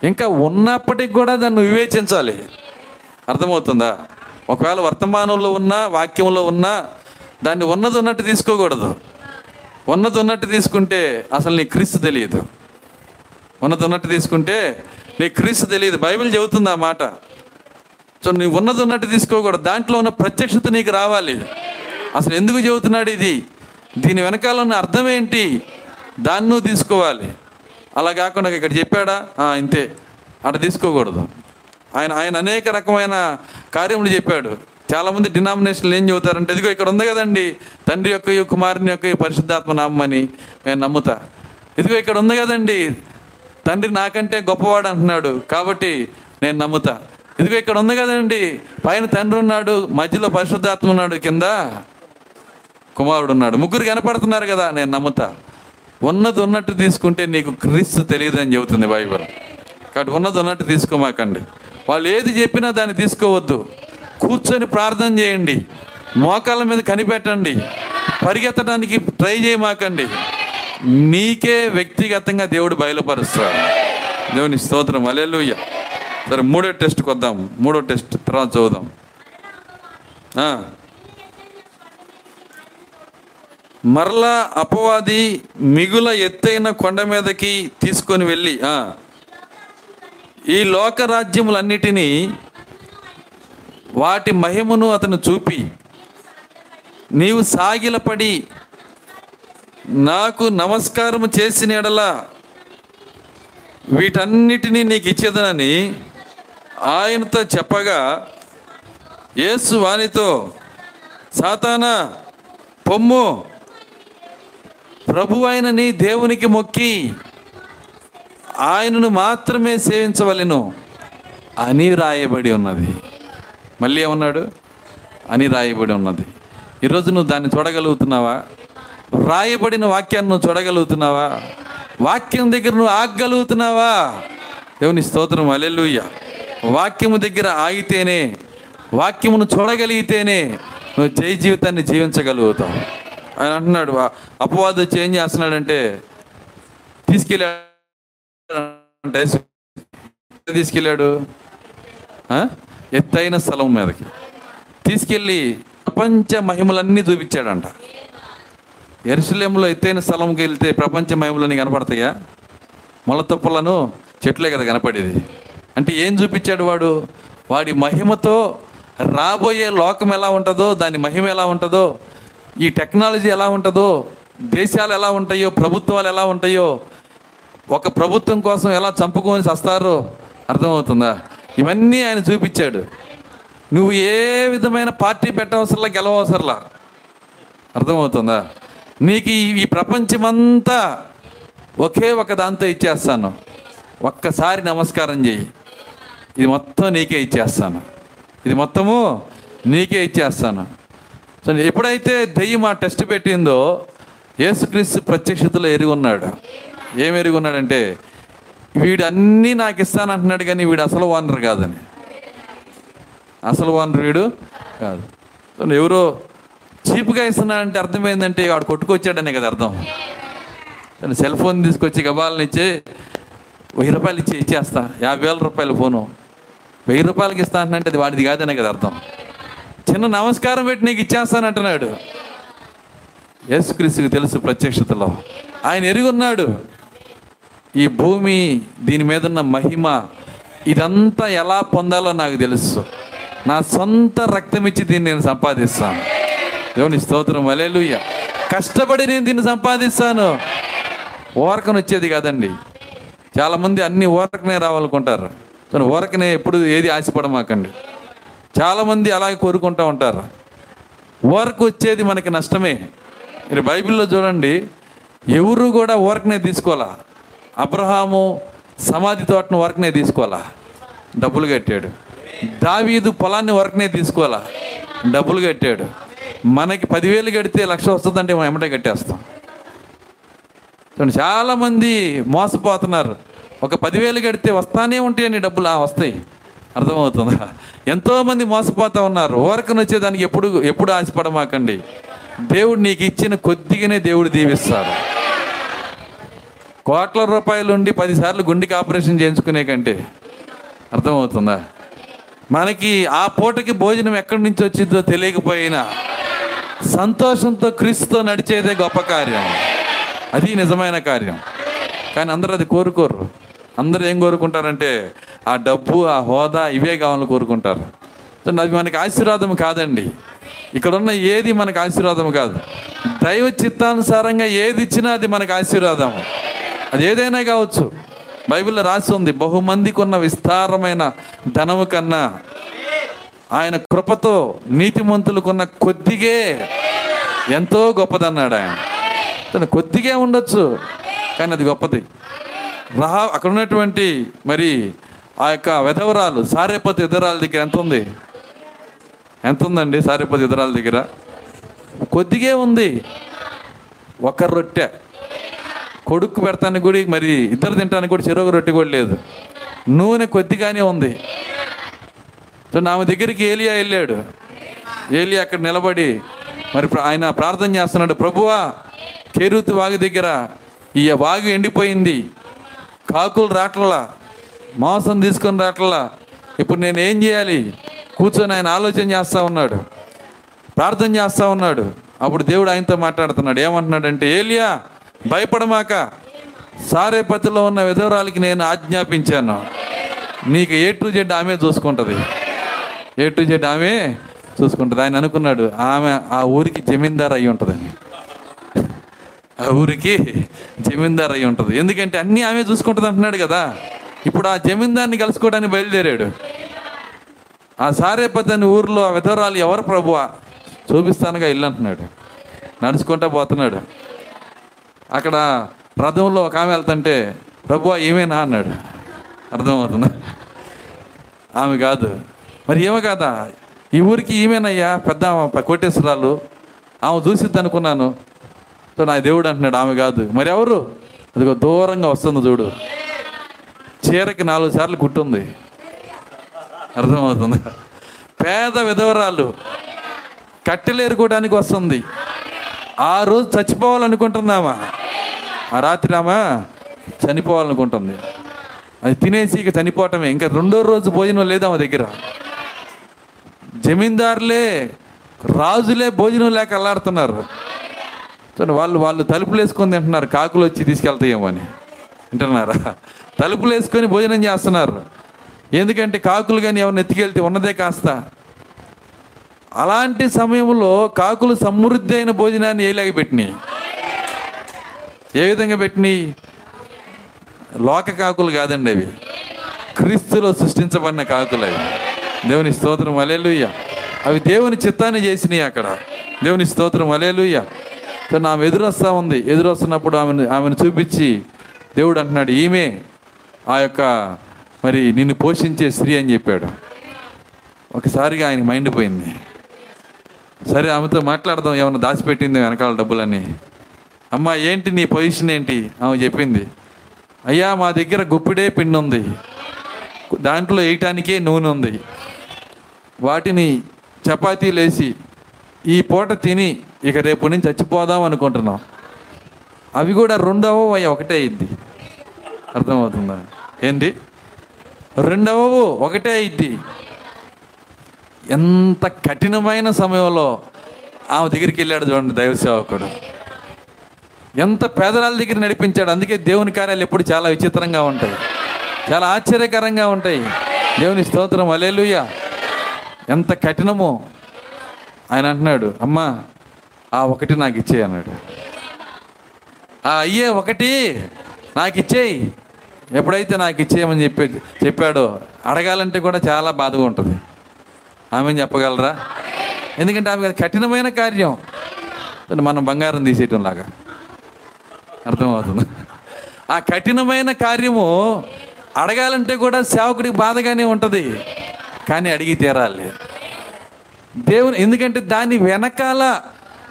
ఇంకా ఉన్నప్పటికి కూడా దాన్ని వివేచించాలి. అర్థమవుతుందా? ఒకవేళ వర్తమానంలో ఉన్నా వాక్యంలో ఉన్నా దాన్ని ఉన్నది ఉన్నట్టు తీసుకోకూడదు. ఉన్నది ఉన్నట్టు తీసుకుంటే అసలు నీ క్రీస్తు తెలియదు. ఉన్నది ఉన్నట్టు తీసుకుంటే నీ క్రీస్తు తెలియదు. బైబిల్ చెబుతుంది ఆ మాట. సో నీ ఉన్నది ఉన్నట్టు తీసుకోకూడదు. దాంట్లో ఉన్న ప్రత్యక్షత నీకు రావాలి. అసలు ఎందుకు చెబుతున్నాడు ఇది? దీని వెనకాల ఉన్న అర్థం ఏంటి? దాన్ని తీసుకోవాలి. అలా కాకుండా ఇక్కడ చెప్పాడా? ఇంతే. అట తీసుకోకూడదు. ఆయన ఆయన అనేక రకమైన కార్యములు చెప్పాడు. చాలా మంది డినామినేషన్లు ఏం చెబుతారంటే ఇదిగో ఇక్కడ ఉంది కదండి తండ్రి యొక్క కుమారుని యొక్క పరిశుద్ధాత్మ నామని నేను నమ్ముతా. ఇదిగో ఇక్కడ ఉంది కదండి తండ్రి నాకంటే గొప్పవాడు అంటున్నాడు కాబట్టి నేను నమ్ముతా. ఇదిగో ఇక్కడ ఉంది కదండి పైన తండ్రి ఉన్నాడు మధ్యలో పరిశుద్ధాత్మ ఉన్నాడు కింద కుమారుడు ఉన్నాడు. ముగ్గురు కనపడుతున్నారు కదా నేను నమ్ముతా. ఉన్నది ఉన్నట్టు తీసుకుంటే నీకు క్రీస్తు తెలియదు అని చెబుతుంది బైబిల్. కాబట్టి ఉన్నది ఉన్నట్టు తీసుకోమాకండి. వాళ్ళు ఏది చెప్పినా దాన్ని తీసుకోవద్దు. కూర్చొని ప్రార్థన చేయండి. మోకాళ్ళ మీద కనిపెట్టండి. పరిగెత్తడానికి ట్రై చేయమాకండి. నీకే వ్యక్తిగతంగా దేవుడు బయలుపరుస్తాడు. దేవుని స్తోత్రం. అలెలుయ్య సరే మూడో టెస్ట్కి వద్దాం మూడో టెస్ట్ తర్వాత చూద్దాం. మరలా అపవాది మిగుల ఎత్తైన కొండ మీదకి తీసుకొని వెళ్ళి ఆ, ఈ లోక రాజ్యములన్నిటినీ వాటి మహిమను అతను చూపి నీవు సాగిలపడి నాకు నమస్కారం చేసిన ఎడల వీటన్నిటినీ నీకు ఇచ్చేదనని ఆయనతో చెప్పగా యేసు వానితో సాతానా పొమ్ము ప్రభు నీ దేవునికి మొక్కి ఆయనను మాత్రమే సేవించవలెను అని రాయబడి ఉన్నది. మళ్ళీ ఏమన్నాడు? అని రాయబడి ఉన్నది. ఈరోజు నువ్వు దాన్ని చూడగలుగుతున్నావా? రాయబడిన వాక్యాన్ని నువ్వు చూడగలుగుతున్నావా? వాక్యం దగ్గర నువ్వు ఆగగలుగుతున్నావా? దేవుని స్తోత్రం అలెలుయ్య వాక్యము దగ్గర ఆగితేనే వాక్యమును చూడగలిగితేనే నువ్వు జయ జీవితాన్ని జీవించగలుగుతావు. ఆయన అంటున్నాడు అపవాదు చేంజ్ చేస్తున్నాడంటే తీసుకెళ్ళాడు అంటే తీసుకెళ్ళాడు. ఆ? ఎత్తైన స్థలం మీదకి. తీసుకెళ్ళి ప్రపంచ మహిమలన్నీ చూపించాడంట. ఎరుసలేంలో ఎత్తైన స్థలంకి వెళ్తే ప్రపంచ మహిమలన్నీ కనపడతాయా? మొలతొప్పలను చెట్లే కదా కనపడేది. అంటే ఏం చూపించాడు వాడు? వాడి మహిమతో రాబోయే లోకం ఎలా ఉంటుందో దాని మహిమ ఎలా ఉంటుందో ఈ టెక్నాలజీ ఎలా ఉంటుందో దేశాలు ఎలా ఉంటాయో ప్రభుత్వాలు ఎలా ఉంటాయో ఒక ప్రభుత్వం కోసం ఎలా చంపుకొని చస్తారో అర్థమవుతుందా? ఇవన్నీ ఆయన చూపించాడు. నువ్వు ఏ విధమైన పార్టీ పెట్టవసరలా గెలవసరలా అర్థమవుతుందా? నీకు ఈ- ప్రపంచమంతా ఒకే ఒక దాంతో ఇచ్చేస్తాను. ఒక్కసారి నమస్కారం చేయి ఇది మొత్తం నీకే ఇచ్చేస్తాను. ఇది మొత్తము నీకే ఇచ్చేస్తాను. సో ఎప్పుడైతే దెయ్యం ఆ టెస్ట్ పెట్టిందో యేసుక్రీస్తు ప్రత్యక్షతలో ఎరుగున్నాడు. ఏం ఎరుగున్నాడంటే వీడు అన్నీ నాకు ఇస్తానంటున్నాడు కానీ వీడు అసలు ఓనర్ కాదని. అసలు ఓనర్ వీడు కాదు. ఎవరో చీప్గా ఇస్తున్నాడంటే అర్థమైందంటే వాడు కొట్టుకొచ్చాడనే కదా అర్థం. తను సెల్ ఫోన్ తీసుకొచ్చి గబాలను ఇచ్చి వెయ్యి రూపాయలు ఇచ్చి ఇచ్చేస్తా. యాభై వేల రూపాయల ఫోను. వెయ్యి రూపాయలకి ఇస్తా అంటే అది వాడిది కాదనే కదా అర్థం. చిన్న నమస్కారం పెట్టి నీకు ఇచ్చేస్తానంటున్నాడు యేసుక్రీస్తుకి తెలుసు ప్రత్యక్షతలో. ఆయన ఎరుగున్నాడు. ఈ భూమి దీని మీద ఉన్న మహిమ ఇదంతా ఎలా పొందాలో నాకు తెలుసు. నా సొంత రక్తం ఇచ్చి దీన్ని నేను సంపాదిస్తాను. దేవుని స్తోత్రం అలేలుయ్య కష్టపడి నేను దీన్ని సంపాదిస్తాను. ఓరకన వచ్చేది కాదండి. చాలామంది అన్ని ఓరకనే రావాలనుకుంటారు. కానీ ఓరకనే ఎప్పుడు ఏది ఆశపడమాకండి. చాలామంది అలాగే కోరుకుంటూ ఉంటారు. ఓరకు వచ్చేది మనకి నష్టమే. మీరు బైబిల్లో చూడండి ఎవరు కూడా ఓరకనే తీసుకోవాలా? అబ్రహాము సమాధి తోటను వరకునే తీసుకోవాలా? డబ్బులు కట్టాడు. దావీదు పొలాన్ని వరకునే తీసుకోవాలా? డబ్బులు కట్టాడు. మనకి పదివేలు కడితే లక్ష వస్తుందంటే మనం ఎమ్మటే కట్టేస్తాం. చూడండి చాలామంది మోసపోతున్నారు. ఒక పదివేలు కడితే వస్తానే ఉంటాయని డబ్బులు. ఆ వస్తాయి. అర్థమవుతుందా? ఎంతోమంది మోసపోతూ మోసపోతా ఉన్నారు. ఓరకను వచ్చేదానికి ఎప్పుడు ఎప్పుడు ఆశపడమాకండి. దేవుడు నీకు ఇచ్చిన కొద్దిగానే దేవుడు దీవిస్తాడు. కోట్ల రూపాయలు ఉండి పదిసార్లు గుండెకి ఆపరేషన్ చేయించుకునే కంటే అర్థమవుతుందా? మనకి ఆ పూటకి భోజనం ఎక్కడి నుంచి వచ్చిందో తెలియకపోయినా సంతోషంతో క్రీస్తుతో నడిచేదే గొప్ప కార్యం. అది నిజమైన కార్యం. కానీ అందరూ అది కోరుకోరు. అందరూ ఏం కోరుకుంటారంటే ఆ డబ్బు ఆ హోదా ఇవే కావాలని కోరుకుంటారు. అది మనకి ఆశీర్వాదం కాదండి. ఇక్కడ ఉన్న ఏది మనకు ఆశీర్వాదం కాదు. దైవ చిత్తానుసారంగా ఏది ఇచ్చినా అది మనకు ఆశీర్వాదం. అది ఏదైనా కావచ్చు. బైబిల్లో రాసి ఉంది బహుమందికి ఉన్న విస్తారమైన ధనము కన్నా ఆయన కృపతో నీతిమంతులకున్న కొద్దిగే ఎంతో గొప్పదన్నాడు ఆయన. తను కొద్దిగా ఉండొచ్చు కానీ అది గొప్పది. రా అక్కడ ఉన్నటువంటి మరి ఆ యొక్క విధవరాలు సారేపతి విధవరాల దగ్గర ఎంత ఉంది? ఎంత ఉందండి సారేపతి విధవరాల దగ్గర? కొద్దిగే ఉంది. ఒక రొట్టె. కొడుకు పెడతానికి కూడా మరి ఇద్దరు తినడానికి కూడా చెరువు రొట్టె కూడా లేదు. నూనె కొద్దిగానే ఉంది. సో నా దగ్గరికి ఏలియా వెళ్ళాడు. ఏలియా అక్కడ నిలబడి మరి ఆయన ప్రార్థన చేస్తున్నాడు ప్రభువా కేరుతు వాగు దగ్గర ఈ వాగు ఎండిపోయింది. కాకులు రాట్లలా మాంసం తీసుకొని రాట్లలా. ఇప్పుడు నేను ఏం చేయాలి? కూర్చొని ఆయన ఆలోచన చేస్తా ఉన్నాడు. ప్రార్థన చేస్తూ ఉన్నాడు. అప్పుడు దేవుడు ఆయనతో మాట్లాడుతున్నాడు. ఏమంటున్నాడంటే ఏలియా భయపడమాక సారేపతిలో ఉన్న విధవరాలకి నేను ఆజ్ఞాపించాను. నీకు ఏ టు జెడ్ ఆమె చూసుకుంటుంది. ఏ టు జెడ్ ఆమె చూసుకుంటుంది. ఆయన అనుకున్నాడు ఆమె ఆ ఊరికి జమీందార్ అయి ఉంటుందని ఆ ఊరికి జమీందార్ అయి ఉంటుంది. ఎందుకంటే అన్నీ ఆమె చూసుకుంటుంది అంటున్నాడు కదా. ఇప్పుడు ఆ జమీందార్ని కలుసుకోవడానికి బయలుదేరాడు. ఆ సారేపతి అని ఊర్లో ఆ విధవరాలు ఎవరు ప్రభువా? చూపిస్తానుగా ఇల్లు అంటున్నాడు. నడుచుకుంటా పోతున్నాడు. అక్కడ రథంలో ఒక ఆమె వెళ్తుంటే ప్రభు ఏమేనా? అన్నాడు. అర్థమవుతుందా? ఆమె కాదు. మరి ఏమో కాదా? ఈ ఊరికి ఈమెనయ్యా పెద్ద ఆమె కోటేశ్వరాలు. ఆమె చూసిద్ది అనుకున్నాను. సో నా దేవుడు అంటున్నాడు ఆమె కాదు. మరి ఎవరు? అదిగో దూరంగా వస్తుంది చూడు. చీరకి నాలుగు సార్లు కుట్టుంది. అర్థమవుతుంది? పేద విధవరాలు. కట్టెలేరుకోవడానికి వస్తుంది. ఆ రోజు చచ్చిపోవాలనుకుంటుందామా ఆ రాత్రి ఆమె చనిపోవాలనుకుంటుంది. అది తినేసి ఇక చనిపోవటమే. ఇంకా రెండో రోజు భోజనం లేదు ఆమె దగ్గర? జమీందారులే రాజులే భోజనం లేక అల్లాడుతున్నారు. వాళ్ళు వాళ్ళు తలుపులు వేసుకొని తింటున్నారు. కాకులు వచ్చి తీసుకెళ్తాయేమో అని. వింటున్నారా? తలుపులు వేసుకొని భోజనం చేస్తున్నారు. ఎందుకంటే కాకులు కానీ ఎవరిని ఎత్తుకెళ్తే ఉన్నదే కాస్త. అలాంటి సమయంలో కాకులు సమృద్ధి అయిన భోజనాన్ని ఏలాగ పెట్టినాయి? ఏ విధంగా పెట్టినాయి? లోక కాకులు కాదండి అవి. క్రీస్తులో సృష్టించబడిన కాకులు అవి. దేవుని స్తోత్రం అలేలుయ్య అవి దేవుని చిత్తాన్ని చేసినాయి అక్కడ. దేవుని స్తోత్రం అలేలుయ్య కానీ ఆమె ఎదురొస్తా ఉంది. ఎదురొస్తున్నప్పుడు ఆమెను ఆమెను చూపించి దేవుడు అంటున్నాడు ఈమె ఆ యొక్క మరి నిన్ను పోషించే స్త్రీ అని చెప్పాడు. ఒకసారిగా ఆయన మైండ్ పోయింది. సరే ఆమెతో మాట్లాడదాం. ఏమైనా దాచిపెట్టింది వెనకాల డబ్బులని అమ్మ ఏంటి నీ పొజిషన్ ఏంటి? ఆమె చెప్పింది. అయ్యా మా దగ్గర గుప్పిడే పిండి ఉంది. దాంట్లో వేయటానికే నూనె ఉంది. వాటిని చపాతీలు వేసి ఈ పూట తిని ఇక రేపు నుంచి చచ్చిపోదాం అనుకుంటున్నాం. అవి కూడా రెండవ అయ్యా ఒకటే అయింది. అర్థమవుతుందా? ఏంటి రెండవ ఒకటే అయింది. ఎంత కఠినమైన సమయంలో ఆమె దగ్గరికి వెళ్ళాడు చూడండి దైవ సేవకుడు. ఎంత పేదరాల దగ్గర నడిపించాడు. అందుకే దేవుని కార్యాలు ఎప్పుడు చాలా విచిత్రంగా ఉంటాయి. చాలా ఆశ్చర్యకరంగా ఉంటాయి. దేవుని స్తోత్రం అలేలుయ్య ఎంత కఠినమో ఆయన అంటున్నాడు అమ్మా ఆ ఒకటి నాకు ఇచ్చేయి అన్నాడు. ఆ అయ్యే ఒకటి నాకు ఇచ్చేయి. ఎప్పుడైతే నాకు ఇచ్చేయమని చెప్పి చెప్పాడో అడగాలంటే కూడా చాలా బాధగా ఉంటుంది. ఆమె చెప్పగలరా? ఎందుకంటే ఆమె కఠినమైన కార్యం. మనం బంగారం తీసేయటం లాగా. అర్థమవుతుంది. ఆ కఠినమైన కార్యము అడగాలంటే కూడా సేవకుడికి బాధగానే ఉంటుంది. కానీ అడిగి తీరాలి. దేవుని ఎందుకంటే దాని వెనకాల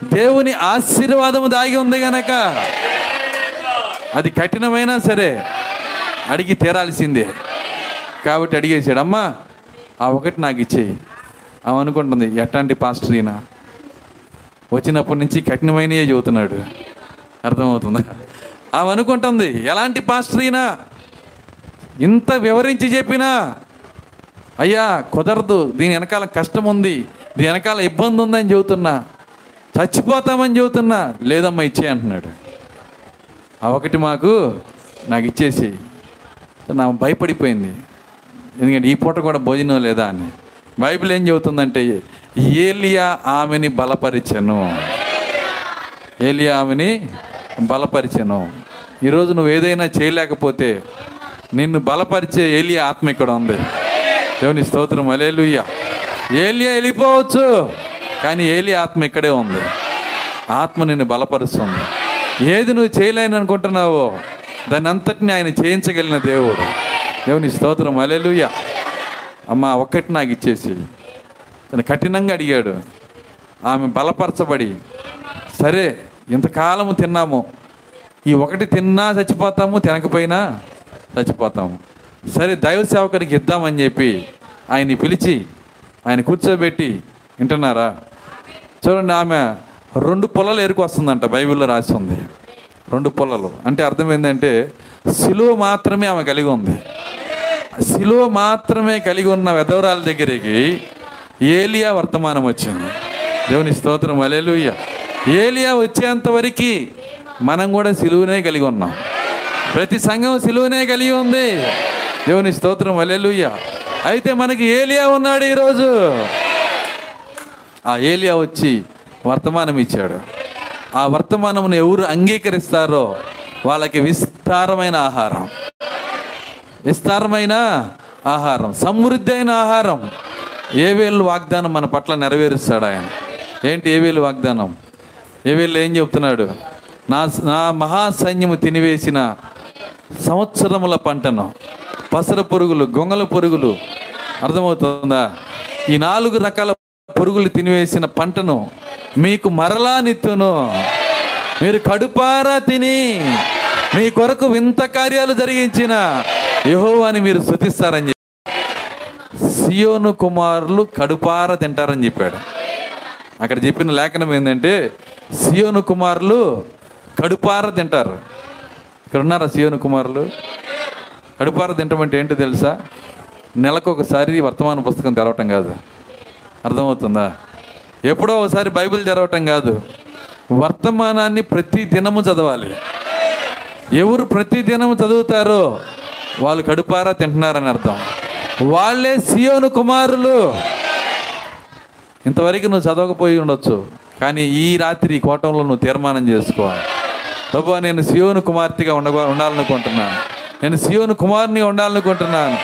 దేవుని ఆశీర్వాదము దాగి ఉంది గనక అది కఠినమైనా సరే అడిగి తీరాల్సిందే. కాబట్టి అడిగేసాడు అమ్మా ఆ ఒకటి నాకు ఇచ్చేయి. ఆమె అనుకుంటుంది ఎట్లాంటి పాస్టర్ ఈయన? వచ్చినప్పటి నుంచి కఠినమైనయే చెబుతున్నాడు అర్థమవుతుందా? ఆమె అనుకుంటుంది ఎలాంటి పాస్టర్ ఈయన? ఇంత వివరించి చెప్పినా అయ్యా కుదరదు దీని వెనకాల కష్టం ఉంది దీని వెనకాల ఇబ్బంది ఉందని చెబుతున్నా చచ్చిపోతామని చెబుతున్నా లేదమ్మా ఇచ్చే అంటున్నాడు. ఆ ఒకటి మాకు నాకు ఇచ్చేసి నా భయపడిపోయింది. ఎందుకంటే ఈ పూట కూడా భోజనం లేదా అని. బైబిల్ ఏం చెబుతుందంటే ఏలియా ఆమెని బలపరిచను. ఏలియా ఆమెని బలపరిచను. ఈరోజు నువ్వు ఏదైనా చేయలేకపోతే నిన్ను బలపరిచే ఏలియా ఆత్మ ఇక్కడ ఉంది. దేవుని స్తోత్రం అలేలుయ్య ఏలియా వెళ్ళిపోవచ్చు కానీ ఏలియా ఆత్మ ఇక్కడే ఉంది. ఆత్మ నిన్ను బలపరుస్తుంది. ఏది నువ్వు చేయలేని అనుకుంటున్నావో దాని అంతటిని ఆయన చేయించగలిగిన దేవుడు. దేవుని స్తోత్రం అలేలుయ్య అమ్మ ఒక్కటి నాకు ఇచ్చేసి. తను కఠినంగా అడిగాడు. ఆమె బలపరచబడి సరే ఇంతకాలము తిన్నాము. ఈ ఒకటి తిన్నా చచ్చిపోతాము తినకపోయినా చచ్చిపోతాము. సరే దైవ సేవకుడికి ఇద్దామని చెప్పి ఆయన్ని పిలిచి ఆయన కూర్చోబెట్టి వింటున్నారా? చూడండి ఆమె రెండు పొలలు ఎరుకొస్తుందంట బైబిల్లో రాసి ఉంది. రెండు పొలలు అంటే అర్థం ఏంటంటే సిలువ మాత్రమే ఆమె కలిగి ఉంది. శిలువ మాత్రమే కలిగి ఉన్న వెధవరాల దగ్గరికి ఏలియా వర్తమానం వచ్చింది. దేవుని స్తోత్రం అలెలుయ్య ఏలియా వచ్చేంత వరకు మనం కూడా సిలువునే కలిగి ఉన్నాం. ప్రతి సంఘం సిలువునే కలిగి ఉంది. దేవుని స్తోత్రం అలెలుయ్య అయితే మనకి ఏలియా ఉన్నాడు ఈరోజు. ఆ ఏలియా వచ్చి వర్తమానం ఇచ్చాడు. ఆ వర్తమానమును ఎవరు అంగీకరిస్తారో వాళ్ళకి విస్తారమైన ఆహారం. విస్తారమైన ఆహారం సమృద్ధి అయిన ఆహారం. ఏవేళ్ళు వాగ్దానం మన పట్ల నెరవేరుస్తాడు ఆయన. ఏంటి ఏవేలు వాగ్దానం? ఏవేళ్ళు ఏం చెప్తున్నాడు? నా నా మహాసైన్యము తినివేసిన సంవత్సరముల పంటను పసర పురుగులు గొంగల పురుగులు అర్థమవుతుందా? ఈ నాలుగు రకాల పురుగులు తినివేసిన పంటను మీకు మరలా నిత్తును. మీరు కడుపారా తిని మీ కొరకు వింత కార్యాలు జరిగించిన యెహోవాని మీరు శృతిస్తారని చెప్పి సియోను కుమారులు కడుపార తింటారని చెప్పాడు. అక్కడ చెప్పిన లేఖనం ఏంటంటే సియోను కుమారులు కడుపార తింటారు. ఇక్కడ ఉన్నారా సియోను కుమారులు? కడుపార తింటమంటే ఏంటో తెలుసా? నెలకు ఒకసారి వర్తమాన పుస్తకం తెరవటం కాదు. అర్థమవుతుందా? ఎప్పుడో ఒకసారి బైబిల్ తెరవటం కాదు. వర్తమానాన్ని ప్రతి దినము చదవాలి. ఎవరు ప్రతి దినము చదువుతారో వాళ్ళు కడుపారా తింటున్నారని అర్థం. వాళ్ళే సియోను కుమారులు. ఇంతవరకు నువ్వు చదవకపోయి ఉండొచ్చు కానీ ఈ రాత్రి ఈ కోటంలో నువ్వు తీర్మానం చేసుకోవాలి ప్రభు నేను సియోను కుమార్తెగా ఉండ ఉండాలనుకుంటున్నాను నేను సియోను కుమారుని ఉండాలనుకుంటున్నాను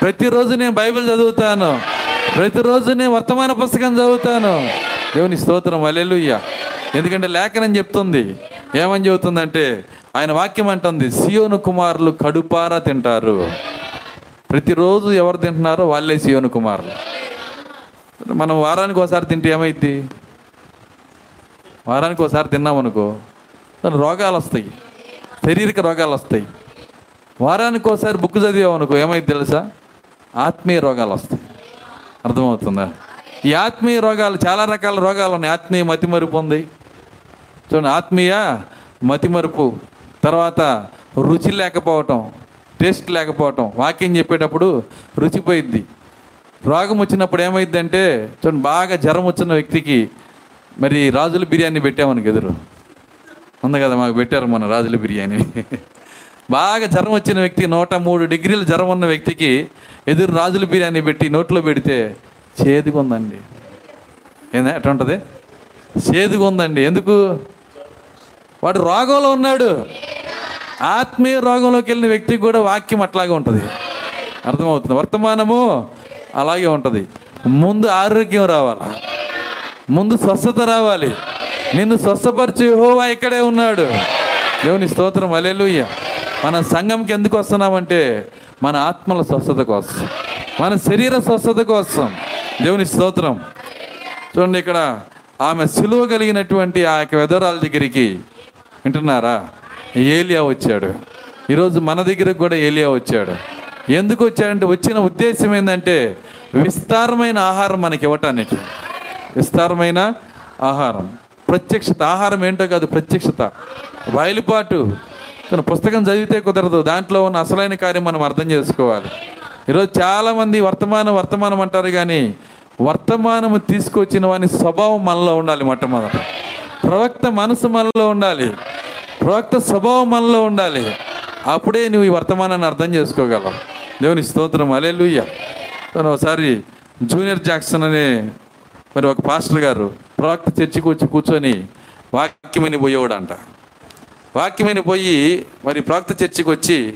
ప్రతిరోజు నేను బైబిల్ చదువుతాను. ప్రతిరోజు నేను వర్తమాన పుస్తకం చదువుతాను. దేవుని స్తోత్రం అలెలుయ్య ఎందుకంటే లేఖనం చెప్తుంది. ఏమని చెబుతుందంటే ఆయన వాక్యం అంటుంది సియోను కుమారులు కడుపారా తింటారు. ప్రతిరోజు ఎవరు తింటున్నారో వాళ్ళే సియోను కుమారులు. మనం వారానికి ఒకసారి తింటే ఏమైద్ది? వారానికి ఒకసారి తిన్నామనుకో దాని రోగాలు వస్తాయి. శారీరక రోగాలు వస్తాయి. వారానికి ఒకసారి బుక్ చదివామనుకో ఏమైంది తెలుసా? ఆత్మీయ రోగాలు వస్తాయి. అర్థమవుతుందా? ఈ ఆత్మీయ రోగాలు చాలా రకాల రోగాలు ఉన్నాయి. ఆత్మీయ మతిమరుపు ఉంది. చూడండి ఆత్మీయ మతిమరుపు. తర్వాత రుచి లేకపోవటం టేస్ట్ లేకపోవటం వాక్యం చెప్పేటప్పుడు రుచిపోయిద్ది. రోగం వచ్చినప్పుడు ఏమైందంటే చూడండి బాగా జ్వరం వచ్చిన వ్యక్తికి మరి రాజుల బిర్యానీ పెట్టామని ఎదురు. ఉంది కదా మాకు పెట్టారు మన రాజుల బిర్యానీ. బాగా జ్వరం వచ్చిన వ్యక్తి నూట మూడు డిగ్రీల జ్వరం ఉన్న వ్యక్తికి ఎదురు రాజుల బిర్యానీ పెట్టి నోట్లో పెడితే చేదుగా ఉందండి ఏందా ఎట్లా ఉంటుంది చేదుగా ఉందండి ఎందుకు? వాడు రోగంలో ఉన్నాడు. ఆత్మీయ రోగంలోకి వెళ్ళిన వ్యక్తికి కూడా వాక్యం అట్లాగే ఉంటుంది. అర్థమవుతుంది? వర్తమానము అలాగే ఉంటుంది. ముందు ఆరోగ్యం రావాలి. ముందు స్వస్థత రావాలి. నిన్ను స్వస్థపరిచి హోవా ఇక్కడే ఉన్నాడు. దేవుని స్తోత్రం. అలెలుయ్య మన సంఘంకి ఎందుకు వస్తున్నామంటే మన ఆత్మల స్వస్థత కోసం. మన శరీర స్వస్థత కోసం. దేవుని స్తోత్రం. చూడండి ఇక్కడ ఆమె సిలువ కలిగినటువంటి ఆ యొక్క వెదరాల దగ్గరికి వింటున్నారా? ఏలియా వచ్చాడు. ఈరోజు మన దగ్గరకు కూడా ఏలియా వచ్చాడు. ఎందుకు వచ్చాడంటే వచ్చిన ఉద్దేశం ఏంటంటే విస్తారమైన ఆహారం మనకి ఇవ్వటానికి. విస్తారమైన ఆహారం. ప్రత్యక్షత. ఆహారం ఏంటో కాదు ప్రత్యక్షత. బయలుపాటు తన పుస్తకం చదివితే కుదరదు. దాంట్లో ఉన్న అసలైన కార్యం మనం అర్థం చేసుకోవాలి. ఈరోజు చాలామంది వర్తమానం వర్తమానం అంటారు కానీ వర్తమానము తీసుకొచ్చిన వాని స్వభావం మనలో ఉండాలి మొట్టమొదట. ప్రవక్త మనసు మనలో ఉండాలి. ప్రవక్త స్వభావం మనలో ఉండాలి. అప్పుడే నువ్వు ఈ వర్తమానాన్ని అర్థం చేసుకోగలవు. దేవుని స్తోత్రం. అలెలుయ్య ఒకసారి జూనియర్ జాక్సన్ అనే మరి ఒక పాస్టర్ గారు ప్రవక్త చర్చికి వచ్చి కూర్చొని వాక్యమని పోయేవాడు అంట వాక్యమని పోయి మరి ప్రవక్త చర్చికి వచ్చి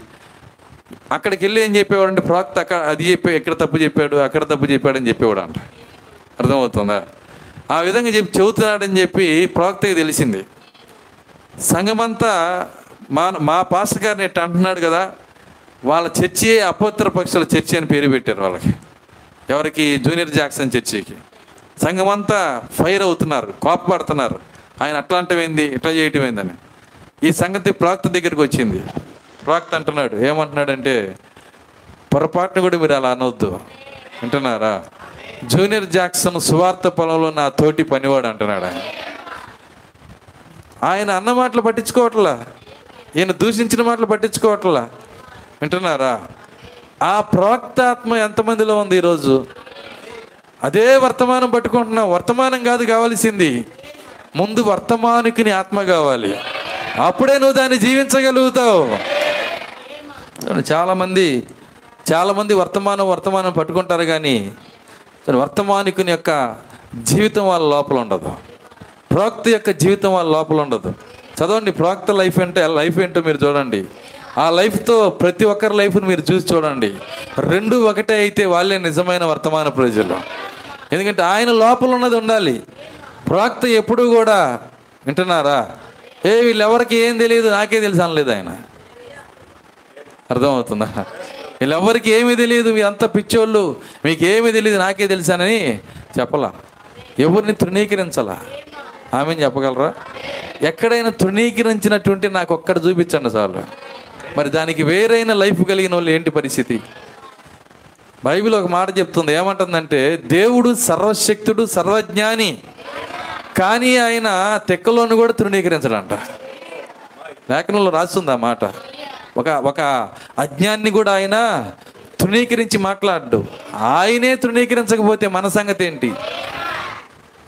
అక్కడికి వెళ్ళి ఏం చెప్పేవాడు అంటే ప్రవక్త అక్కడ అది చెప్పే ఎక్కడ తప్పు చెప్పాడు అక్కడ తప్పు చెప్పాడు అని చెప్పేవాడు అంట అర్థమవుతుందా? ఆ విధంగా చెప్పి చెబుతున్నాడని చెప్పి ప్రవక్తకి తెలిసింది. సంఘమంతా మా మా పాస్టర్ గారిని ఇట్ట అంటున్నాడు కదా వాళ్ళ చర్చి అపోత్తర పక్షుల చర్చి అని పేరు పెట్టారు వాళ్ళకి. ఎవరికి? జూనియర్ జాక్సన్ చర్చికి. సంఘమంతా ఫైర్ అవుతున్నారు కోపపడుతున్నారు. ఆయన అట్లా అంటమేంది ఇట్లా చేయటం ఏందని. ఈ సంగతి ప్రాక్త దగ్గరికి వచ్చింది. ప్రాక్త అంటున్నాడు ఏమంటున్నాడంటే పొరపాటును కూడా మీరు అలా అనవద్దు వింటున్నారా? జూనియర్ జాక్సన్ సువార్త పొలంలో నా తోటి పనివాడు అంటున్నాడు ఆయన. ఆయన అన్న మాటలు పట్టించుకోవట్లా? ఈయన దూషించిన మాటలు పట్టించుకోవట్లా? వింటున్నారా? ఆ ప్రవక్తాత్మ ఎంతమందిలో ఉంది ఈరోజు? అదే వర్తమానం పట్టుకుంటున్నాం. వర్తమానం కాదు కావాల్సింది. ముందు వర్తమానికిని ఆత్మ కావాలి. అప్పుడే నువ్వు దాన్ని జీవించగలుగుతావు. చాలామంది చాలామంది వర్తమానం వర్తమానం పట్టుకుంటారు కానీ వర్తమానికుని యొక్క జీవితం వాళ్ళ లోపల ఉండదు. ప్రవక్త యొక్క జీవితం వాళ్ళ లోపల ఉండదు. చదవండి ప్రవక్త లైఫ్ అంటే లైఫ్ ఏంటో మీరు చూడండి. ఆ లైఫ్తో ప్రతి ఒక్కరి లైఫ్ని మీరు చూసి చూడండి. రెండు ఒకటే అయితే వాళ్ళే నిజమైన వర్తమాన ప్రజలు. ఎందుకంటే ఆయన లోపల ఉన్నది ఉండాలి. ప్రవక్త ఎప్పుడూ కూడా వింటున్నారా? ఏ వీళ్ళెవరికి ఏం తెలియదు నాకే తెలుసు అనలేదు ఆయన. అర్థమవుతుందా? వీళ్ళెవ్వరికి ఏమీ తెలియదు మీరంతా పిచ్చోళ్ళు. మీకు ఏమి తెలియదు నాకే తెలుసానని చెప్పలా. ఎవరిని తృణీకరించాలా? ఆమె చెప్పగలరా? ఎక్కడైనా తృణీకరించినటువంటి నాకు ఒక్కడ చూపించండి చాలు మరి దానికి వేరైన లైఫ్ కలిగిన వాళ్ళు ఏంటి పరిస్థితి? బైబిల్ ఒక మాట చెప్తుంది ఏమంటుందంటే దేవుడు సర్వశక్తుడు సర్వజ్ఞాని. కానీ ఆయన తెక్కలోను కూడా తృణీకరించడంట. లేఖనంలో రాస్తుంది ఆ మాట? ఒక ఒక అజ్ఞాన్ని కూడా ఆయన తృణీకరించి మాట్లాడు. ఆయనే తృణీకరించకపోతే మన సంగతి ఏంటి?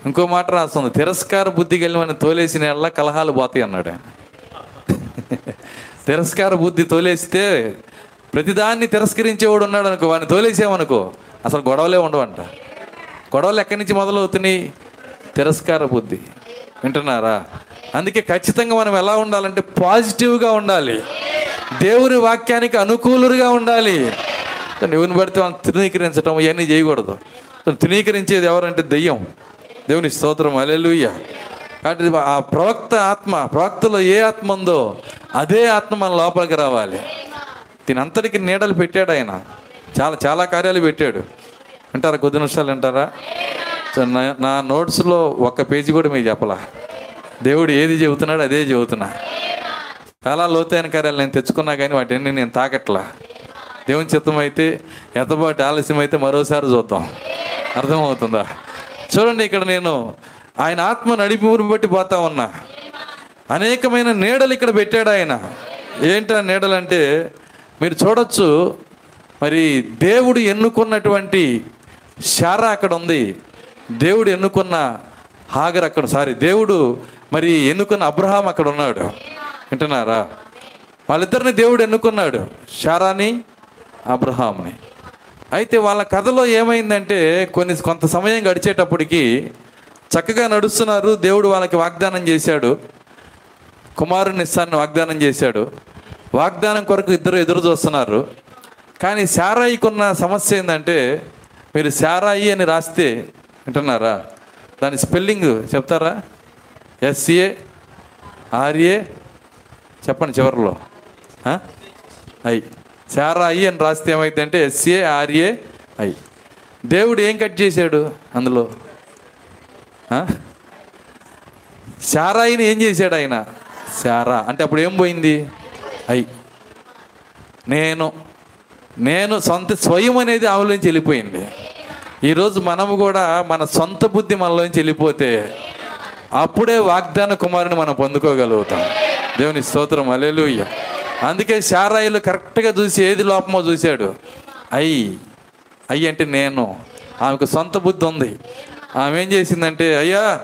ఇంకో మాట రాస్తుంది తిరస్కార బుద్ధి కలిగిన తోలేసిన ఎల్ల కలహాలు పోతాయి అన్నాడు ఆయన. తిరస్కార బుద్ధి తోలేస్తే ప్రతిదాన్ని తిరస్కరించేవాడు ఉన్నాడు అనుకో వాడిని తోలేసామనుకో అసలు గొడవలే ఉండవంట. గొడవలు ఎక్కడి నుంచి మొదలవుతున్నాయి? తిరస్కార బుద్ధి. వింటున్నారా? అందుకే ఖచ్చితంగా మనం ఎలా ఉండాలంటే పాజిటివ్గా ఉండాలి. దేవుని వాక్యానికి అనుకూలుగా ఉండాలి. ఎవరిని పడితే వాళ్ళని తృణీకరించడం ఇవన్నీ చేయకూడదు. తృణీకరించేది ఎవరంటే దెయ్యం. దేవుని స్తోత్రం అలెలుయ్య కాబట్టి ఆ ప్రవక్త ఆత్మ ప్రవక్తలో ఏ ఆత్మ ఉందో అదే ఆత్మ మన లోపలికి రావాలి. దీని అంతటికి నీడలు పెట్టాడు ఆయన. చాలా చాలా కార్యాలు పెట్టాడు. అంటారా కొద్ది నిమిషాలు అంటారా నా- నా నోట్స్లో ఒక్క పేజీ కూడా మీకు చెప్పలా. దేవుడు ఏది చెబుతున్నాడు అదే చెబుతున్నా. చాలా లోతైన కార్యాలు నేను తెచ్చుకున్నా కానీ వాటిని నేను తాకట్లా. దేవుని చిత్తం అయితే ఎంతబాటు ఆలస్యం అయితే మరోసారి చూద్దాం. అర్థమవుతుందా? చూడండి ఇక్కడ నేను ఆయన ఆత్మ నడిపి ఊరు బట్టి పోతా ఉన్నా. అనేకమైన నీడలు ఇక్కడ పెట్టాడు ఆయన. ఏంటి ఆ నీడలు అంటే మీరు చూడొచ్చు మరి దేవుడు ఎన్నుకున్నటువంటి శారా అక్కడ ఉంది. దేవుడు ఎన్నుకున్న హాగర్ అక్కడ సారీ దేవుడు మరి ఎన్నుకున్న అబ్రహాం అక్కడ ఉన్నాడు. వింటున్నారా? వాళ్ళిద్దరిని దేవుడు ఎన్నుకున్నాడు. శారాని అబ్రహాంని అయితే వాళ్ళ కథలో ఏమైందంటే కొన్ని కొంత సమయం గడిచేటప్పటికి చక్కగా నడుస్తున్నారు. దేవుడు వాళ్ళకి వాగ్దానం చేశాడు. కుమారుని ఇస్తానని వాగ్దానం చేశాడు. వాగ్దానం కొరకు ఇద్దరు ఎదురు చూస్తున్నారు. కానీ శారాయికున్న సమస్య ఏంటంటే మీరు శారాయి అని రాస్తే వింటున్నారా? దాని స్పెల్లింగ్ చెప్తారా? ఎస్ఏ ఆర్ఏ చెప్పండి చివరిలో. ఆ? ఐ. శారాయి అని రాస్తే ఏమైందంటే ఎస్ఏ ఆర్ఏ ఐ. దేవుడు ఏం కట్ చేశాడు అందులో? శారాయిని ఏం చేశాడు ఆయన? శారా. అంటే అప్పుడు ఏం పోయింది? ఐ. నేను నేను సొంత స్వయం అనేది ఆవులోంచి వెళ్ళిపోయింది. ఈరోజు మనము కూడా మన సొంత బుద్ధి మనలోంచి వెళ్ళిపోతే అప్పుడే వాగ్దాన కుమారుని మనం పొందుకోగలుగుతాం. దేవుని స్తోత్రం అలెలుయ్య అందుకే శారాయిలు కరెక్ట్గా చూసి ఏది లోపమో చూశాడు. అయ్యి అయ్యి అంటే నేను. ఆమెకు సొంత బుద్ధి ఉంది. ఆమె ఏం చేసిందంటే అయ్యా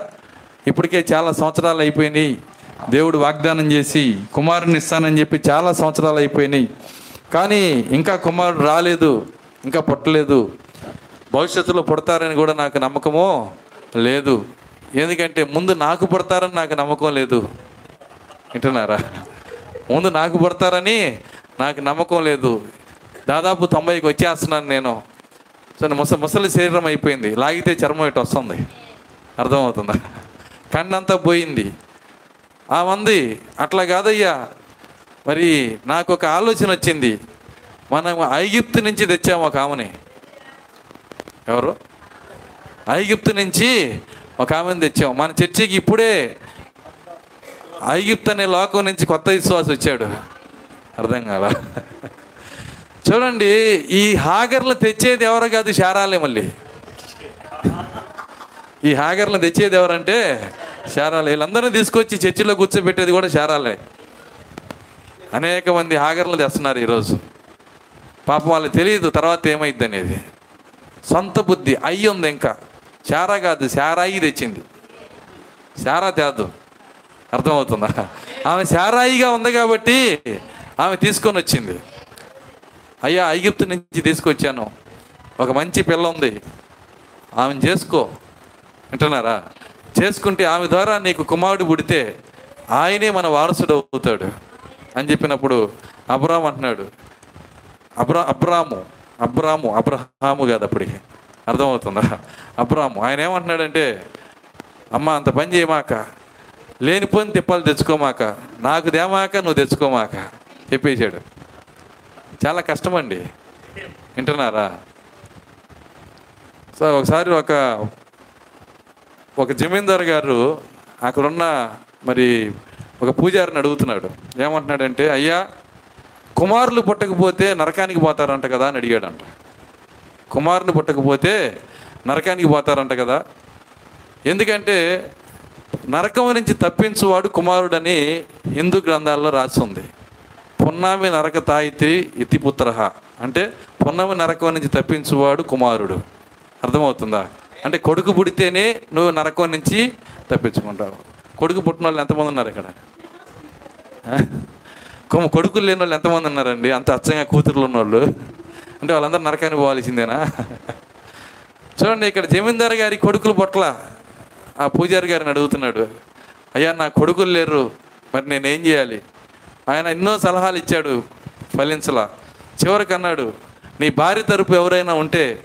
ఇప్పటికే చాలా సంవత్సరాలు అయిపోయినాయి. దేవుడు వాగ్దానం చేసి కుమారుని ఇస్తానని చెప్పి చాలా సంవత్సరాలు అయిపోయినాయి. కానీ ఇంకా కుమారుడు రాలేదు ఇంకా పుట్టలేదు. భవిష్యత్తులో పుడతారని కూడా నాకు నమ్మకమో లేదు. ఎందుకంటే ముందు నాకు పుడతారని నాకు నమ్మకం లేదు. వింటున్నారా? ముందు నాకు పుడతారని నాకు నమ్మకం లేదు. దాదాపు తొంభైకి వచ్చేస్తున్నాను నేను. సో ముస ముసలి శరీరం అయిపోయింది. లాగితే చర్మం ఇటు వస్తుంది. అర్థమవుతుందా? కన్నంతా పోయింది. ఆ మంది అట్లా కాదయ్యా. మరి నాకు ఒక ఆలోచన వచ్చింది. మనం ఐగిప్తు నుంచి తెచ్చాము ఒక ఆమెని ఎవరు? ఐగిప్తు నుంచి ఒక ఆమెను తెచ్చాం. మన చర్చికి ఇప్పుడే ఐగిప్తు అనే లోకం నుంచి కొత్త విశ్వాసం వచ్చాడు. అర్థం కాల? చూడండి ఈ హాగర్లు తెచ్చేది ఎవరు కాదు శారాలే మళ్ళీ. ఈ హాగర్లు తెచ్చేది ఎవరంటే శారాలే. వీళ్ళందరినీ తీసుకొచ్చి చర్చిలో కూర్చోబెట్టేది కూడా శారాలే. అనేక మంది హాగర్లు తెస్తున్నారు ఈరోజు. పాపం వాళ్ళకి తెలియదు తర్వాత ఏమైద్ది అనేది. సొంత బుద్ధి అయ్యి ఉంది ఇంకా. శారా కాదు శారాయి తెచ్చింది. శారా తేదు అర్థమవుతుందా? ఆమె శారాయిగా ఉంది కాబట్టి ఆమె తీసుకొని వచ్చింది. అయ్యా ఐగిప్తు నుంచి తీసుకొచ్చాను. ఒక మంచి పిల్ల ఉంది. ఆమెను చేసుకో. వింటున్నారా? చేసుకుంటే ఆమె ద్వారా నీకు కుమారుడు పుడితే ఆయనే మన వారసుడు అవుతాడు అని చెప్పినప్పుడు అబ్రామ్ అంటున్నాడు. అబ్రా అబ్రాము. అబ్రాము అబ్రహాము కాదు అప్పటికి. అర్థమవుతుందా? అబ్రాము. ఆయన ఏమంటున్నాడంటే అమ్మ అంత పని చేయమాక. లేనిపోని తిప్పాలు తెచ్చుకోమాక. నాకు దేమాక నువ్వు తెచ్చుకోమాక. చెప్పేశాడు. చాలా కష్టమండి. వింటున్నారా? సో ఒకసారి ఒక ఒక జమీందార్ గారు అక్కడున్న మరి ఒక పూజారిని అడుగుతున్నాడు. ఏమంటున్నాడంటే అయ్యా కుమారులు పుట్టకపోతే నరకానికి పోతారంట కదా అని అడిగాడంట. కుమారుని పుట్టకపోతే నరకానికి పోతారంట కదా. ఎందుకంటే నరకం నుంచి తప్పించువాడు కుమారుడని హిందూ గ్రంథాల్లో రాసి ఉంది పున్నామి నరక తాయితి ఇతిపుత్ర అంటే పున్నమి నరకం నుంచి తప్పించువాడు కుమారుడు. అర్థమవుతుందా? అంటే కొడుకు పుడితేనే నువ్వు నరకం నుంచి తప్పించుకుంటావు. కొడుకు పుట్టిన వాళ్ళు ఎంతమంది ఉన్నారు ఇక్కడ? కొడుకులు లేని వాళ్ళు ఎంతమంది ఉన్నారండి? అంత అచ్చంగా కూతురులు ఉన్నవాళ్ళు అంటే వాళ్ళందరూ నరకానికి పోవాల్సిందేనా? చూడండి ఇక్కడ జమీందార్ గారి కొడుకులు పొట్ల ఆ పూజారి గారిని అడుగుతున్నాడు. అయ్యా నా కొడుకులు లేరు. మరి నేనేం చేయాలి? ఆయన ఎన్నో సలహాలు ఇచ్చాడు ఫలించలా. చివరికి అన్నాడు నీ భార్య తరపు ఎవరైనా ఉంటే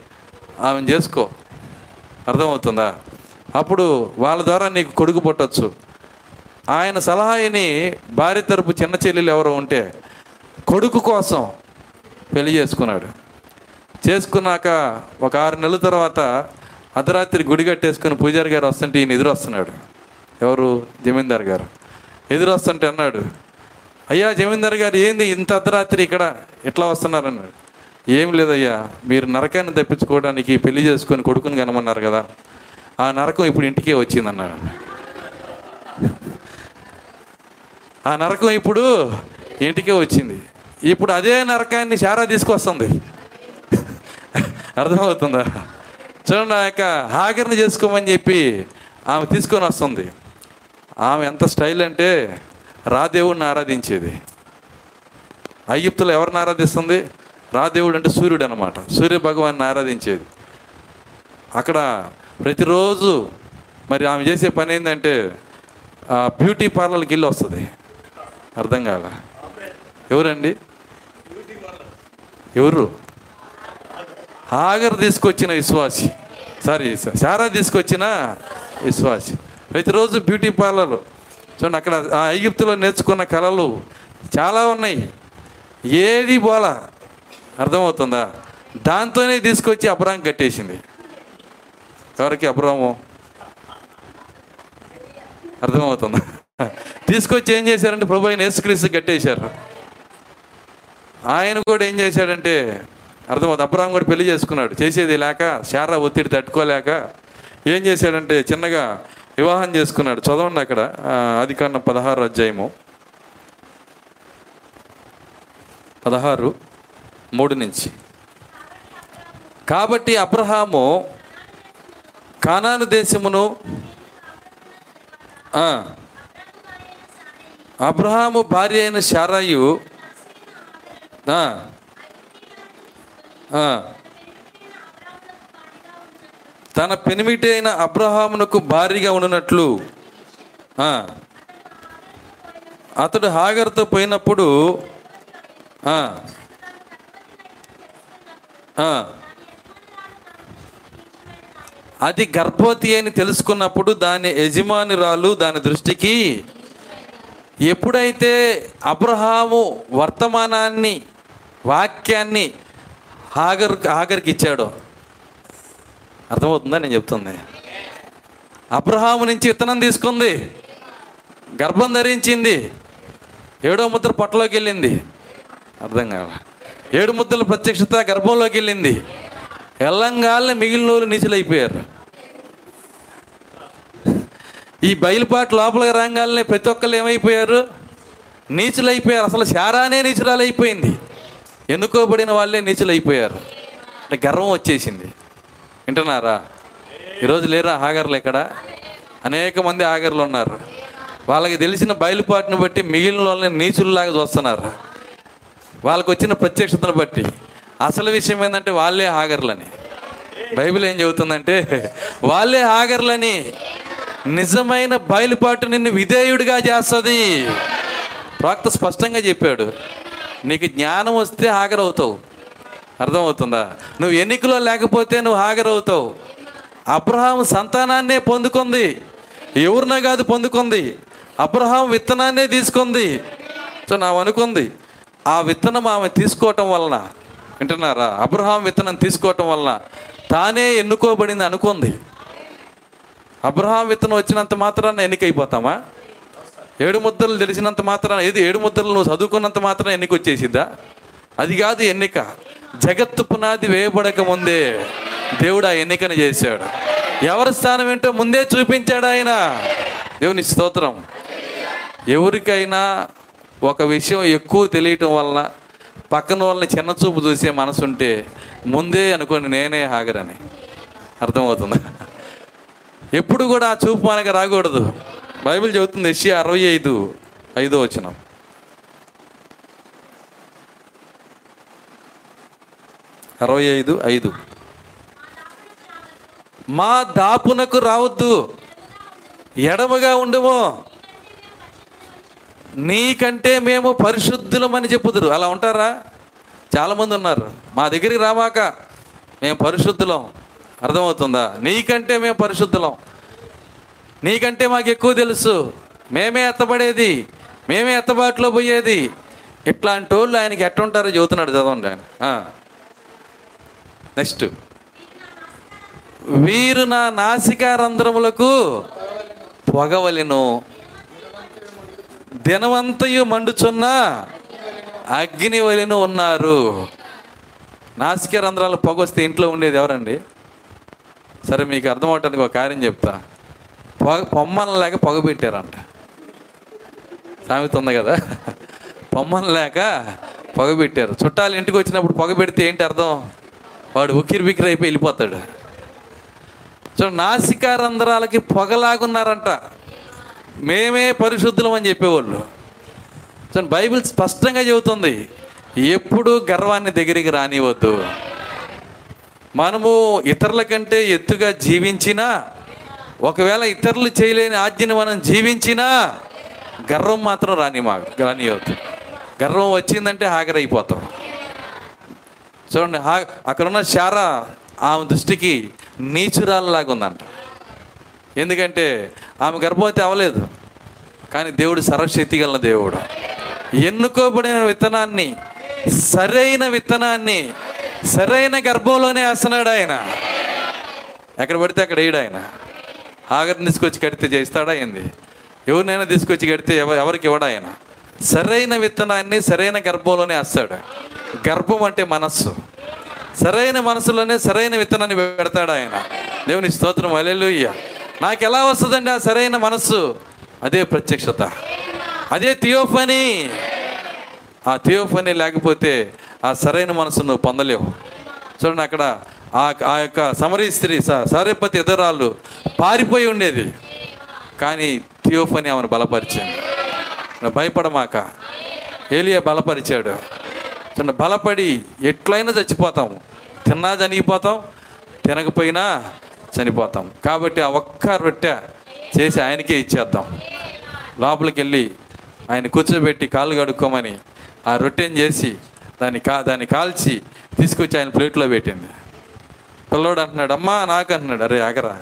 ఆమెను చేసుకో. అర్థమవుతుందా? అప్పుడు వాళ్ళ ద్వారా నీకు కొడుకు పుట్టచ్చు. ఆయన సలహాని భార్య తరపు చిన్న చెల్లెలు ఎవరో ఉంటే కొడుకు కోసం పెళ్ళి చేసుకున్నాడు. చేసుకున్నాక ఒక ఆరు నెలల తర్వాత అర్ధరాత్రి గుడి కట్టేసుకుని పూజారి గారు వస్తుంటే ఈయన ఎదురు వస్తున్నాడు ఎవరు? జమీందార్ గారు. ఎదురు వస్తుంటే అన్నాడు అయ్యా జమీందార్ గారు ఏంది ఇంత అర్ధరాత్రి ఇక్కడ? ఎట్లా వస్తున్నారు అన్నాడు ఏం లేదయ్యా మీరు నరకాన్ని తప్పించుకోవడానికి పెళ్ళి చేసుకొని కొడుకుని కనమన్నారు కదా. ఆ నరకం ఇప్పుడు ఇంటికే వచ్చిందన్నాడు. ఆ నరకం ఇప్పుడు ఇంటికే వచ్చింది. ఇప్పుడు అదే నరకాన్ని శారా తీసుకొస్తుంది. అర్థమవుతుందా? చూడండి ఆ యొక్క హాగర్ని చేసుకోమని చెప్పి ఆమె తీసుకొని వస్తుంది. ఆమె ఎంత స్టైల్ అంటే రాదేవుడిని ఆరాధించేది. అయ్యిప్తులు ఎవరిని ఆరాధిస్తుంది? రాదేవుడు అంటే సూర్యుడు అనమాట సూర్య భగవాన్ని ఆరాధించేది. అక్కడ ప్రతిరోజు మరి ఆమె చేసే పని ఏంటంటే బ్యూటీ పార్లర్కి వెళ్ళి వస్తుంది. అర్థం కాల. ఎవరండి? ఎవరు? ఆగర్ తీసుకొచ్చిన విశ్వాసి. సారీ సారా తీసుకొచ్చిన విశ్వాసి. ప్రతిరోజు బ్యూటీ పార్లర్ చూడండి అక్కడ ఆ ఐగిప్తులో నేర్చుకున్న కళలు చాలా ఉన్నాయి. ఏది పోలా అర్థమవుతుందా? దాంతోనే తీసుకొచ్చి అబ్రాహం కట్టేసింది. ఎవరికి? అబ్రాము అర్థమవుతుందా? తీసుకొచ్చి ఏం చేశారంటే ప్రభు ఆయన యేసుక్రీస్తు కట్టేశారు. ఆయన కూడా ఏం చేశాడంటే అర్థమవుతుంది అబ్రాహం కూడా పెళ్ళి చేసుకున్నాడు. చేసేది లేక శారా ఒత్తిడి తట్టుకోలేక ఏం చేశాడంటే చిన్నగా వివాహం చేసుకున్నాడు. చదవండి అక్కడ అది కన్నా పదహారు అధ్యాయము. పదహారు మూడు నుంచి. కాబట్టి అబ్రహాము కానాను దేశమును అబ్రహాము భార్య అయిన శారాయు తన పెనిమిటి అయిన అబ్రహామునకు భారీగా ఉండినట్లు అతడు హాగర్తో పోయినప్పుడు అది గర్భవతి అని తెలుసుకున్నప్పుడు దాని యజమానురాలు దాని దృష్టికి ఎప్పుడైతే అబ్రహాము వర్తమానాన్ని వాక్యాన్ని హాగర్ హాగర్కి ఇచ్చాడో? అర్థమవుతుందా నేను చెప్తుంది? అబ్రహాము నుంచి విత్తనం తీసుకుంది. గర్భం ధరించింది. ఏడో ముద్ర పొట్టలోకి వెళ్ళింది. అర్థం కాల. ఏడు ముద్రల ప్రత్యక్షత గర్భంలోకి వెళ్ళింది. ఎల్లంగాల్ని మిగిలిన వాళ్ళు నీచులైపోయారు. ఈ బయలుపాటు లోపలికి రంగాలనే ప్రతి ఒక్కళ్ళు ఏమైపోయారు? నీచులైపోయారు. అసలు శారానే నీచురాలైపోయింది. ఎన్నుకోబడిన వాళ్ళే నీచులైపోయారు. అంటే గర్వం వచ్చేసింది. వింటున్నారా? ఈరోజు లేరా హాగర్లు ఇక్కడ? అనేక మంది హాగర్లు ఉన్నారు. వాళ్ళకి తెలిసిన బయలుపాటును బట్టి మిగిలిన వాళ్ళని నీచుల్లాగా చూస్తున్నారు. వాళ్ళకి వచ్చిన ప్రత్యక్షతను బట్టి. అసలు విషయం ఏంటంటే వాళ్ళే హాగర్లని బైబిల్ ఏం చెబుతుందంటే వాళ్ళే హాగర్లని నిజమైన బయలుపాటు నిన్ను విధేయుడిగా చేస్తుంది. ప్రాక్త స్పష్టంగా చెప్పాడు. నీకు జ్ఞానం వస్తే హాగరవుతావు అర్థమవుతుందా? నువ్వు ఎన్నికలో లేకపోతే నువ్వు హాగరవుతావు అబ్రహాం సంతానాన్నే పొందుకుంది. ఎవరినో కాదు పొందుకుంది. అబ్రహాం విత్తనాన్నే తీసుకుంది. సో నా అనుకుంది ఆ విత్తనం ఆమె తీసుకోవటం వలన వింటున్నారా? అబ్రహాం విత్తనం తీసుకోవటం వలన తానే ఎన్నుకోబడింది అనుకుంది. అబ్రహాం విత్తనం వచ్చినంత మాత్రాన ఎన్నికైపోతామా? ఏడు ముద్రలు తెలిసినంత మాత్రాన ఏది? ఏడు ముద్రలు నువ్వు చదువుకున్నంత మాత్రాన ఎన్నిక వచ్చేసిద్దా అది కాదు ఎన్నిక. జగత్తు పునాది వేయబడక ముందే దేవుడు ఆ ఎన్నికను చేశాడు. ఎవరి స్థానం ఏంటో ముందే చూపించాడు ఆయన. దేవుని స్తోత్రం. ఎవరికైనా ఒక విషయం ఎక్కువ తెలియటం వలన పక్కన వాళ్ళని చిన్న చూపు చూసే మనసు ఉంటే ముందే అనుకోండి నేనే హాగరని. అర్థమవుతుందా? ఎప్పుడు కూడా ఆ చూపు మనకి రాకూడదు. బైబిల్ చెబుతుంది ఎస్సి అరవై ఐదు ఐదో వచనం. అరవై ఐదు ఐదు. మా దాపునకు రావద్దు. ఎడమగా ఉండము. నీకంటే మేము పరిశుద్ధులమని చెప్పుదురు. అలా ఉంటారా? చాలామంది ఉన్నారు. మా దగ్గరికి రామాక మేము పరిశుద్ధులం. అర్థమవుతుందా? నీకంటే మేము పరిశుద్ధులం. నీకంటే మాకు ఎక్కువ తెలుసు. మేమే ఎత్తబడేది. మేమే ఎత్తబాటులో పోయేది. ఇట్లాంటి వాళ్ళు ఆయనకి ఎట్టుంటారో చెబుతున్నాడు చదవండి ఆయన. నెక్స్ట్. వీరు నా నాసికా రంధ్రములకు పొగవలెను. దినవంతయు మండుచున్న అగ్ని వలెను ఉన్నారు. నాసిక రంధ్రాలు పొగ వస్తే ఇంట్లో ఉండేది ఎవరండి? సరే మీకు అర్థమవటానికి ఒక కార్యం చెప్తా. పొగ పొమ్మన లేక పొగ పెట్టారంట. సామెత ఉంది కదా. పొమ్మన లేక పొగ పెట్టారు. చుట్టాలు ఇంటికి వచ్చినప్పుడు పొగ పెడితే ఏంటి అర్థం? వాడు ఉక్కిరి బిక్కిరి అయిపోయి వెళ్ళిపోతాడు. సో నాసికా రంధ్రాలకి పొగలాగున్నారంట. మేమే పరిశుద్ధులం అని చెప్పేవాళ్ళు. సో బైబిల్ స్పష్టంగా చెబుతుంది ఎప్పుడు గర్వాన్ని దగ్గరికి రానివద్దు మనము ఇతరుల కంటే ఎత్తుగా జీవించినా ఒకవేళ ఇతరులు చేయలేని ఆజ్ఞను మనం జీవించినా గర్వం మాత్రం రాని మా రానివద్దు గర్వం వచ్చిందంటే హాగరైపోతాం. చూడండి హా అక్కడున్న శారా ఆమె దృష్టికి నీచురాలలాగా ఉందంట ఎందుకంటే ఆమె గర్భవతి అవ్వలేదు కానీ దేవుడు సర్వశక్తి గల దేవుడు. ఎన్నుకోబడిన విత్తనాన్ని సరైన విత్తనాన్ని సరైన గర్భంలోనే వేస్తున్నాడు ఆయన. ఎక్కడ పడితే అక్కడ వేయడు ఆయన. ఆగరిని తీసుకొచ్చి కడితే చేస్తాడా అయింది ఎవరినైనా తీసుకొచ్చి కడితే ఎవ ఎవరికి ఇవ్వడా ఆయన. సరైన విత్తనాన్ని సరైన గర్భంలోనే వేస్తాడు. గర్భం అంటే మనస్సు. సరైన మనసులోనే సరైన విత్తనాన్ని పెడతాడు ఆయన. దేవుని స్తోత్రం అలెలుయ్య నాకు ఎలా వస్తుందండి ఆ సరైన మనస్సు? అదే ప్రత్యక్షత. అదే థియోఫనీ. ఆ థియోఫనీ లేకపోతే ఆ సరైన మనసు నువ్వు పొందలేవు. చూడండి అక్కడ ఆ ఆ యొక్క సమరీ స్త్రీ స- సారేపతి ఎదురాళ్ళు పారిపోయి ఉండేది. కానీ థియోఫని ఆమెను బలపరిచింది నువ్వు భయపడమాక. ఏలియా బలపరిచాడు. చిన్న బలపడి ఎట్లయినా చచ్చిపోతాం తిన్నా చనిగిపోతాం తినకపోయినా చనిపోతాం. కాబట్టి ఆ ఒక్క రొట్టె చేసి ఆయనకే ఇచ్చేద్దాం. లోపలికి వెళ్ళి ఆయన కూర్చోబెట్టి కాళ్ళు కడుక్కోమని ఆ రొట్టెని చేసి దాన్ని కా దాన్ని కాల్చి తీసుకొచ్చి ఆయన ప్లేట్లో పెట్టింది. పిల్లోడు అంటున్నాడు అమ్మా నాకు అంటున్నాడు అరే ఆగరా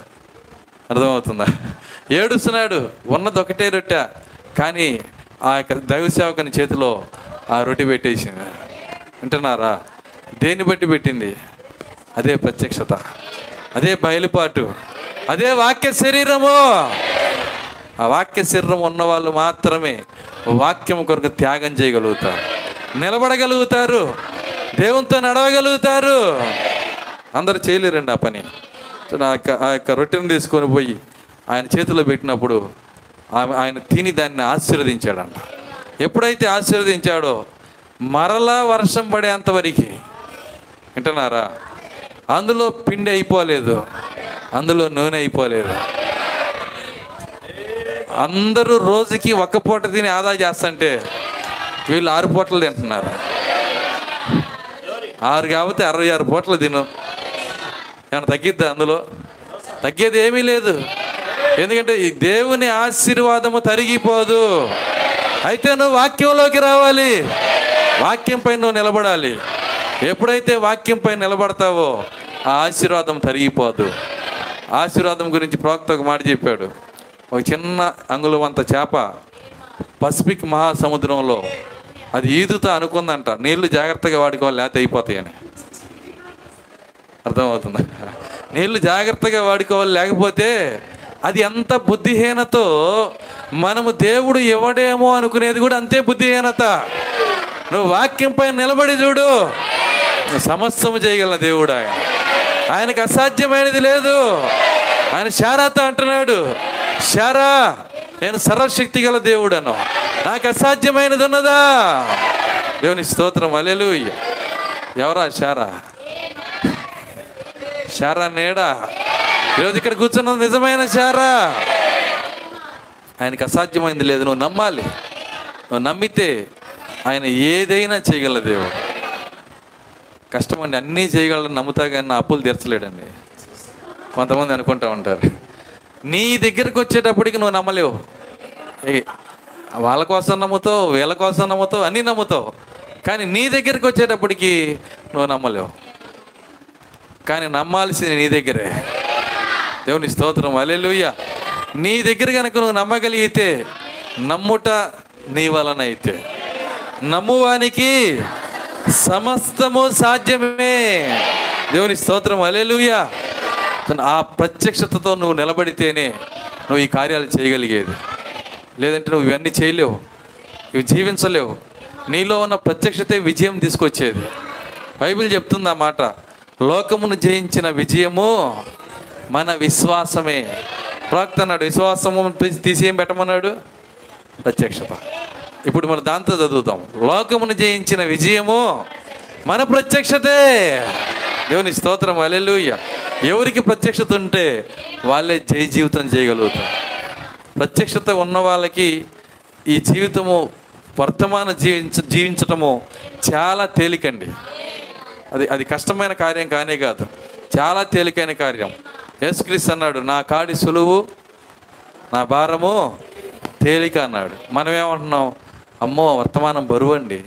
అర్థమవుతుందా? ఏడుస్తున్నాడు ఉన్నది ఒకటే రొట్టె కానీ ఆ యొక్క దైవ సేవకుని చేతిలో ఆ రొట్టె పెట్టేసింది. వింటున్నారా? దేన్ని బట్టి పెట్టింది? అదే ప్రత్యక్షత అదే బయలుపాటు అదే వాక్య శరీరము. ఆ వాక్య శరీరం ఉన్న వాళ్ళు మాత్రమే వాక్యం కొరకు త్యాగం చేయగలుగుతారు. నిలబడగలుగుతారు. దేవునితో నడవగలుగుతారు. అందరు చేయలేరండి ఆ పని. నా యొక్క ఆ యొక్క రొట్టెను తీసుకొని పోయి ఆయన చేతిలో పెట్టినప్పుడు ఆమె ఆయన తిని దాన్ని ఆశీర్వదించాడంట. ఎప్పుడైతే ఆశీర్వదించాడో మరలా వర్షం పడేంత వరకు. వింటున్నారా? అందులో పిండి అయిపోలేదు. అందులో నూనె అయిపోలేదు. అందరూ రోజుకి ఒక్క పూట తిని ఆదా చేస్తుంటే వీళ్ళు ఆరు పూటలు తింటున్నారు. ఆరు కాబట్టి అరవై ఆరు పూటలు తిను. ఏమైనా తగ్గిద్దా అందులో? తగ్గేది ఏమీ లేదు. ఎందుకంటే ఈ దేవుని ఆశీర్వాదము తరిగిపోదు. అయితే నువ్వు వాక్యంలోకి రావాలి. వాక్యం పైన నువ్వు నిలబడాలి. ఎప్పుడైతే వాక్యం పైన నిలబడతావో ఆ ఆశీర్వాదం తరిగిపోదు. ఆశీర్వాదం గురించి ప్రవక్త ఒక మాట చెప్పాడు. ఒక చిన్న అంగుళం అంత చేప పసిఫిక్ మహాసముద్రంలో అది ఈదుతా అనుకుందంట. నీళ్ళు జాగ్రత్తగా వాడుకోవాలి లేకపోతే అయిపోతాయని. అర్థమవుతుంది? నీళ్ళు జాగ్రత్తగా వాడుకోవాలి లేకపోతే అది ఎంత బుద్ధిహీనతో మనము దేవుడు ఎవడేమో అనుకునేది కూడా అంతే బుద్ధిహీనత. నువ్వు వాక్యంపై నిలబడి చూడు. సమస్తము చేయగల దేవుడు ఆయన. ఆయనకు అసాధ్యమైనది లేదు. ఆయన శారాతో అంటున్నాడు శారా నేను సర్వశక్తి గల దేవుడను. నాకు అసాధ్యమైనది ఉన్నదా దేవుని స్తోత్రం అలెలు ఎవరా శారా శారా నేడా? ఈరోజు ఇక్కడ కూర్చున్నది నిజమైన శారా ఆయనకి అసాధ్యమైంది లేదు నువ్వు నమ్మాలి. నువ్వు నమ్మితే ఆయన ఏదైనా చేయగల దేవుడు. కష్టమండి అన్నీ చేయగలని నమ్ముతా కానీ నా అప్పులు తీర్చలేడండి. కొంతమంది అనుకుంటా ఉంటారు. నీ దగ్గరికి వచ్చేటప్పటికి నువ్వు నమ్మలేవు. ఏ, వాళ్ళ కోసం నమ్ముతావు వీళ్ళ కోసం నమ్ముతావు అన్నీ నమ్ముతావు. కానీ నీ దగ్గరికి వచ్చేటప్పటికి నువ్వు నమ్మలేవు. కానీ నమ్మాల్సింది నీ దగ్గరే. దేవుని స్తోత్రం అలెలుయ్య నీ దగ్గర కనుక నువ్వు నమ్మగలిగితే నమ్ముట నీ వలన అయితే. నమ్మువానికి సమస్తము సాధ్యమే. దేవుని స్తోత్రం అలెలుయ్యా ఆ ప్రత్యక్షతతో నువ్వు నిలబడితేనే నువ్వు ఈ కార్యాలు చేయగలిగేది. లేదంటే నువ్వు ఇవన్నీ చేయలేవు. ఇవి జీవించలేవు. నీలో ఉన్న ప్రత్యక్షతే విజయం తీసుకొచ్చేది. బైబిల్ చెప్తుంది ఆ మాట. లోకమును జయించిన విజయము మన విశ్వాసమే. ప్రవక్త అన్నాడు విశ్వాసము తీసి- తీసి ఏం పెట్టమన్నాడు? ప్రత్యక్షత. ఇప్పుడు మనం దాంతో చదువుతాం. లోకమును జయించిన విజయము మన ప్రత్యక్షతే. దేవుని స్తోత్రం అలెలుయ్య ఎవరికి ప్రత్యక్షత ఉంటే వాళ్ళే జయ జీవితం చేయగలుగుతారు. ప్రత్యక్షత ఉన్న వాళ్ళకి ఈ జీవితము వర్తమాన జీవించ జీవించటము చాలా తేలికండి. అది అది కష్టమైన కార్యం కానే కాదు. చాలా తేలికైన కార్యం. యేసుక్రీస్తు అన్నాడు నా కాడి సులువు నా భారము తేలిక అన్నాడు. మనం ఏమంటున్నాం అమ్మో వర్తమానం బరువు అండి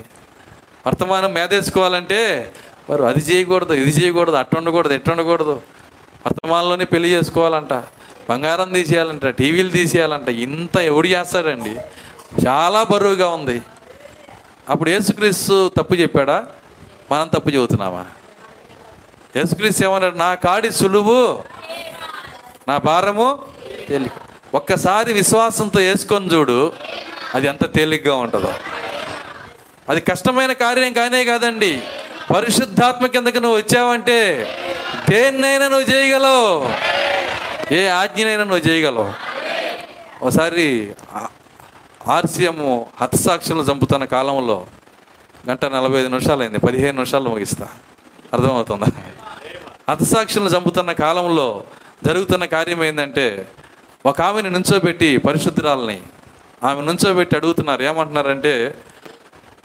వర్తమానం మేదేసుకోవాలంటే వారు అది చేయకూడదు ఇది చేయకూడదు అట్ట ఉండకూడదు ఎట్ట ఉండకూడదు. వర్తమానంలోనే పెళ్ళి చేసుకోవాలంట. బంగారం తీసేయాలంట టీవీలు తీసేయాలంట. ఇంత ఎవడు చేస్తాడండి? చాలా బరువుగా ఉంది. అప్పుడు యేసుక్రీస్తు తప్పు చెప్పాడా? మనం తప్పు చెబుతున్నామా? యేసుక్రీస్తు ఏమన్నాడు? నా కాడి సులువు నా భారము తేలిక. ఒక్కసారి విశ్వాసంతో వేసుకొని చూడు అది ఎంత తేలిగ్గా ఉంటుందో. అది కష్టమైన కార్యం కానే కాదండి. పరిశుద్ధాత్మ కిందకి నువ్వు వచ్చావంటే దేన్నైనా నువ్వు చేయగలవు. ఏ ఆజ్ఞనైనా నువ్వు చేయగలవు. ఒకసారి ఆర్సీఎం హతసాక్షులు చంపుతున్న కాలంలో గంట నలభై ఐదు నిమిషాలు అయింది పదిహేను నిమిషాలు ముగిస్తా. అర్థమవుతుందా? హతసాక్షులను చంపుతున్న కాలంలో జరుగుతున్న కార్యం ఏంటంటే ఒక ఆమెను నుంచోబెట్టి పరిశుద్ధురాలని ఆమె నుంచోబెట్టి అడుగుతున్నారు. ఏమంటున్నారంటే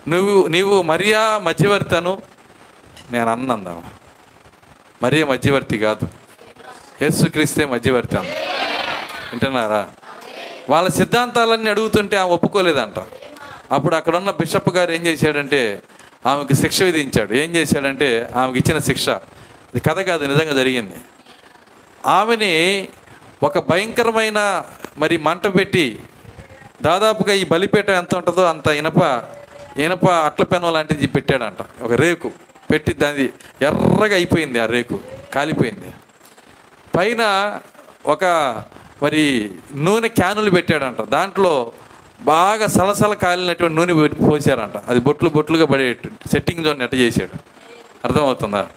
నువ్వు నీవు మరియా మధ్యవర్తను? నేను అన్నందాము మరియా మధ్యవర్తి కాదు. యేసుక్రీస్తే మధ్యవర్తి అన్న వింటున్నారా? వాళ్ళ సిద్ధాంతాలన్నీ అడుగుతుంటే ఆమె ఒప్పుకోలేదంట. అప్పుడు అక్కడ ఉన్న బిషప్ గారు ఏం చేశాడంటే ఆమెకు శిక్ష విధించాడు. ఏం చేశాడంటే ఆమెకి ఇచ్చిన శిక్ష. ఇది కథ కాదు నిజంగా జరిగింది. ఆమెని ఒక భయంకరమైన మరి మంట పెట్టి దాదాపుగా ఈ బలిపేట ఎంత ఉంటుందో అంత ఇనప ఇనప అట్ల పెనం లాంటిది పెట్టాడంట. ఒక రేకు పెట్టి దాన్ని ఎర్రగా అయిపోయింది ఆ రేకు కాలిపోయింది. పైన ఒక మరి నూనె క్యానులు పెట్టాడంట. దాంట్లో బాగా సలసల కాలినటువంటి నూనె పోసారంట. అది బొట్లు బొట్లుగా పడేట్టు సెట్టింగ్ జోన్ నెట్ట చేశాడు. అర్థమవుతుందా?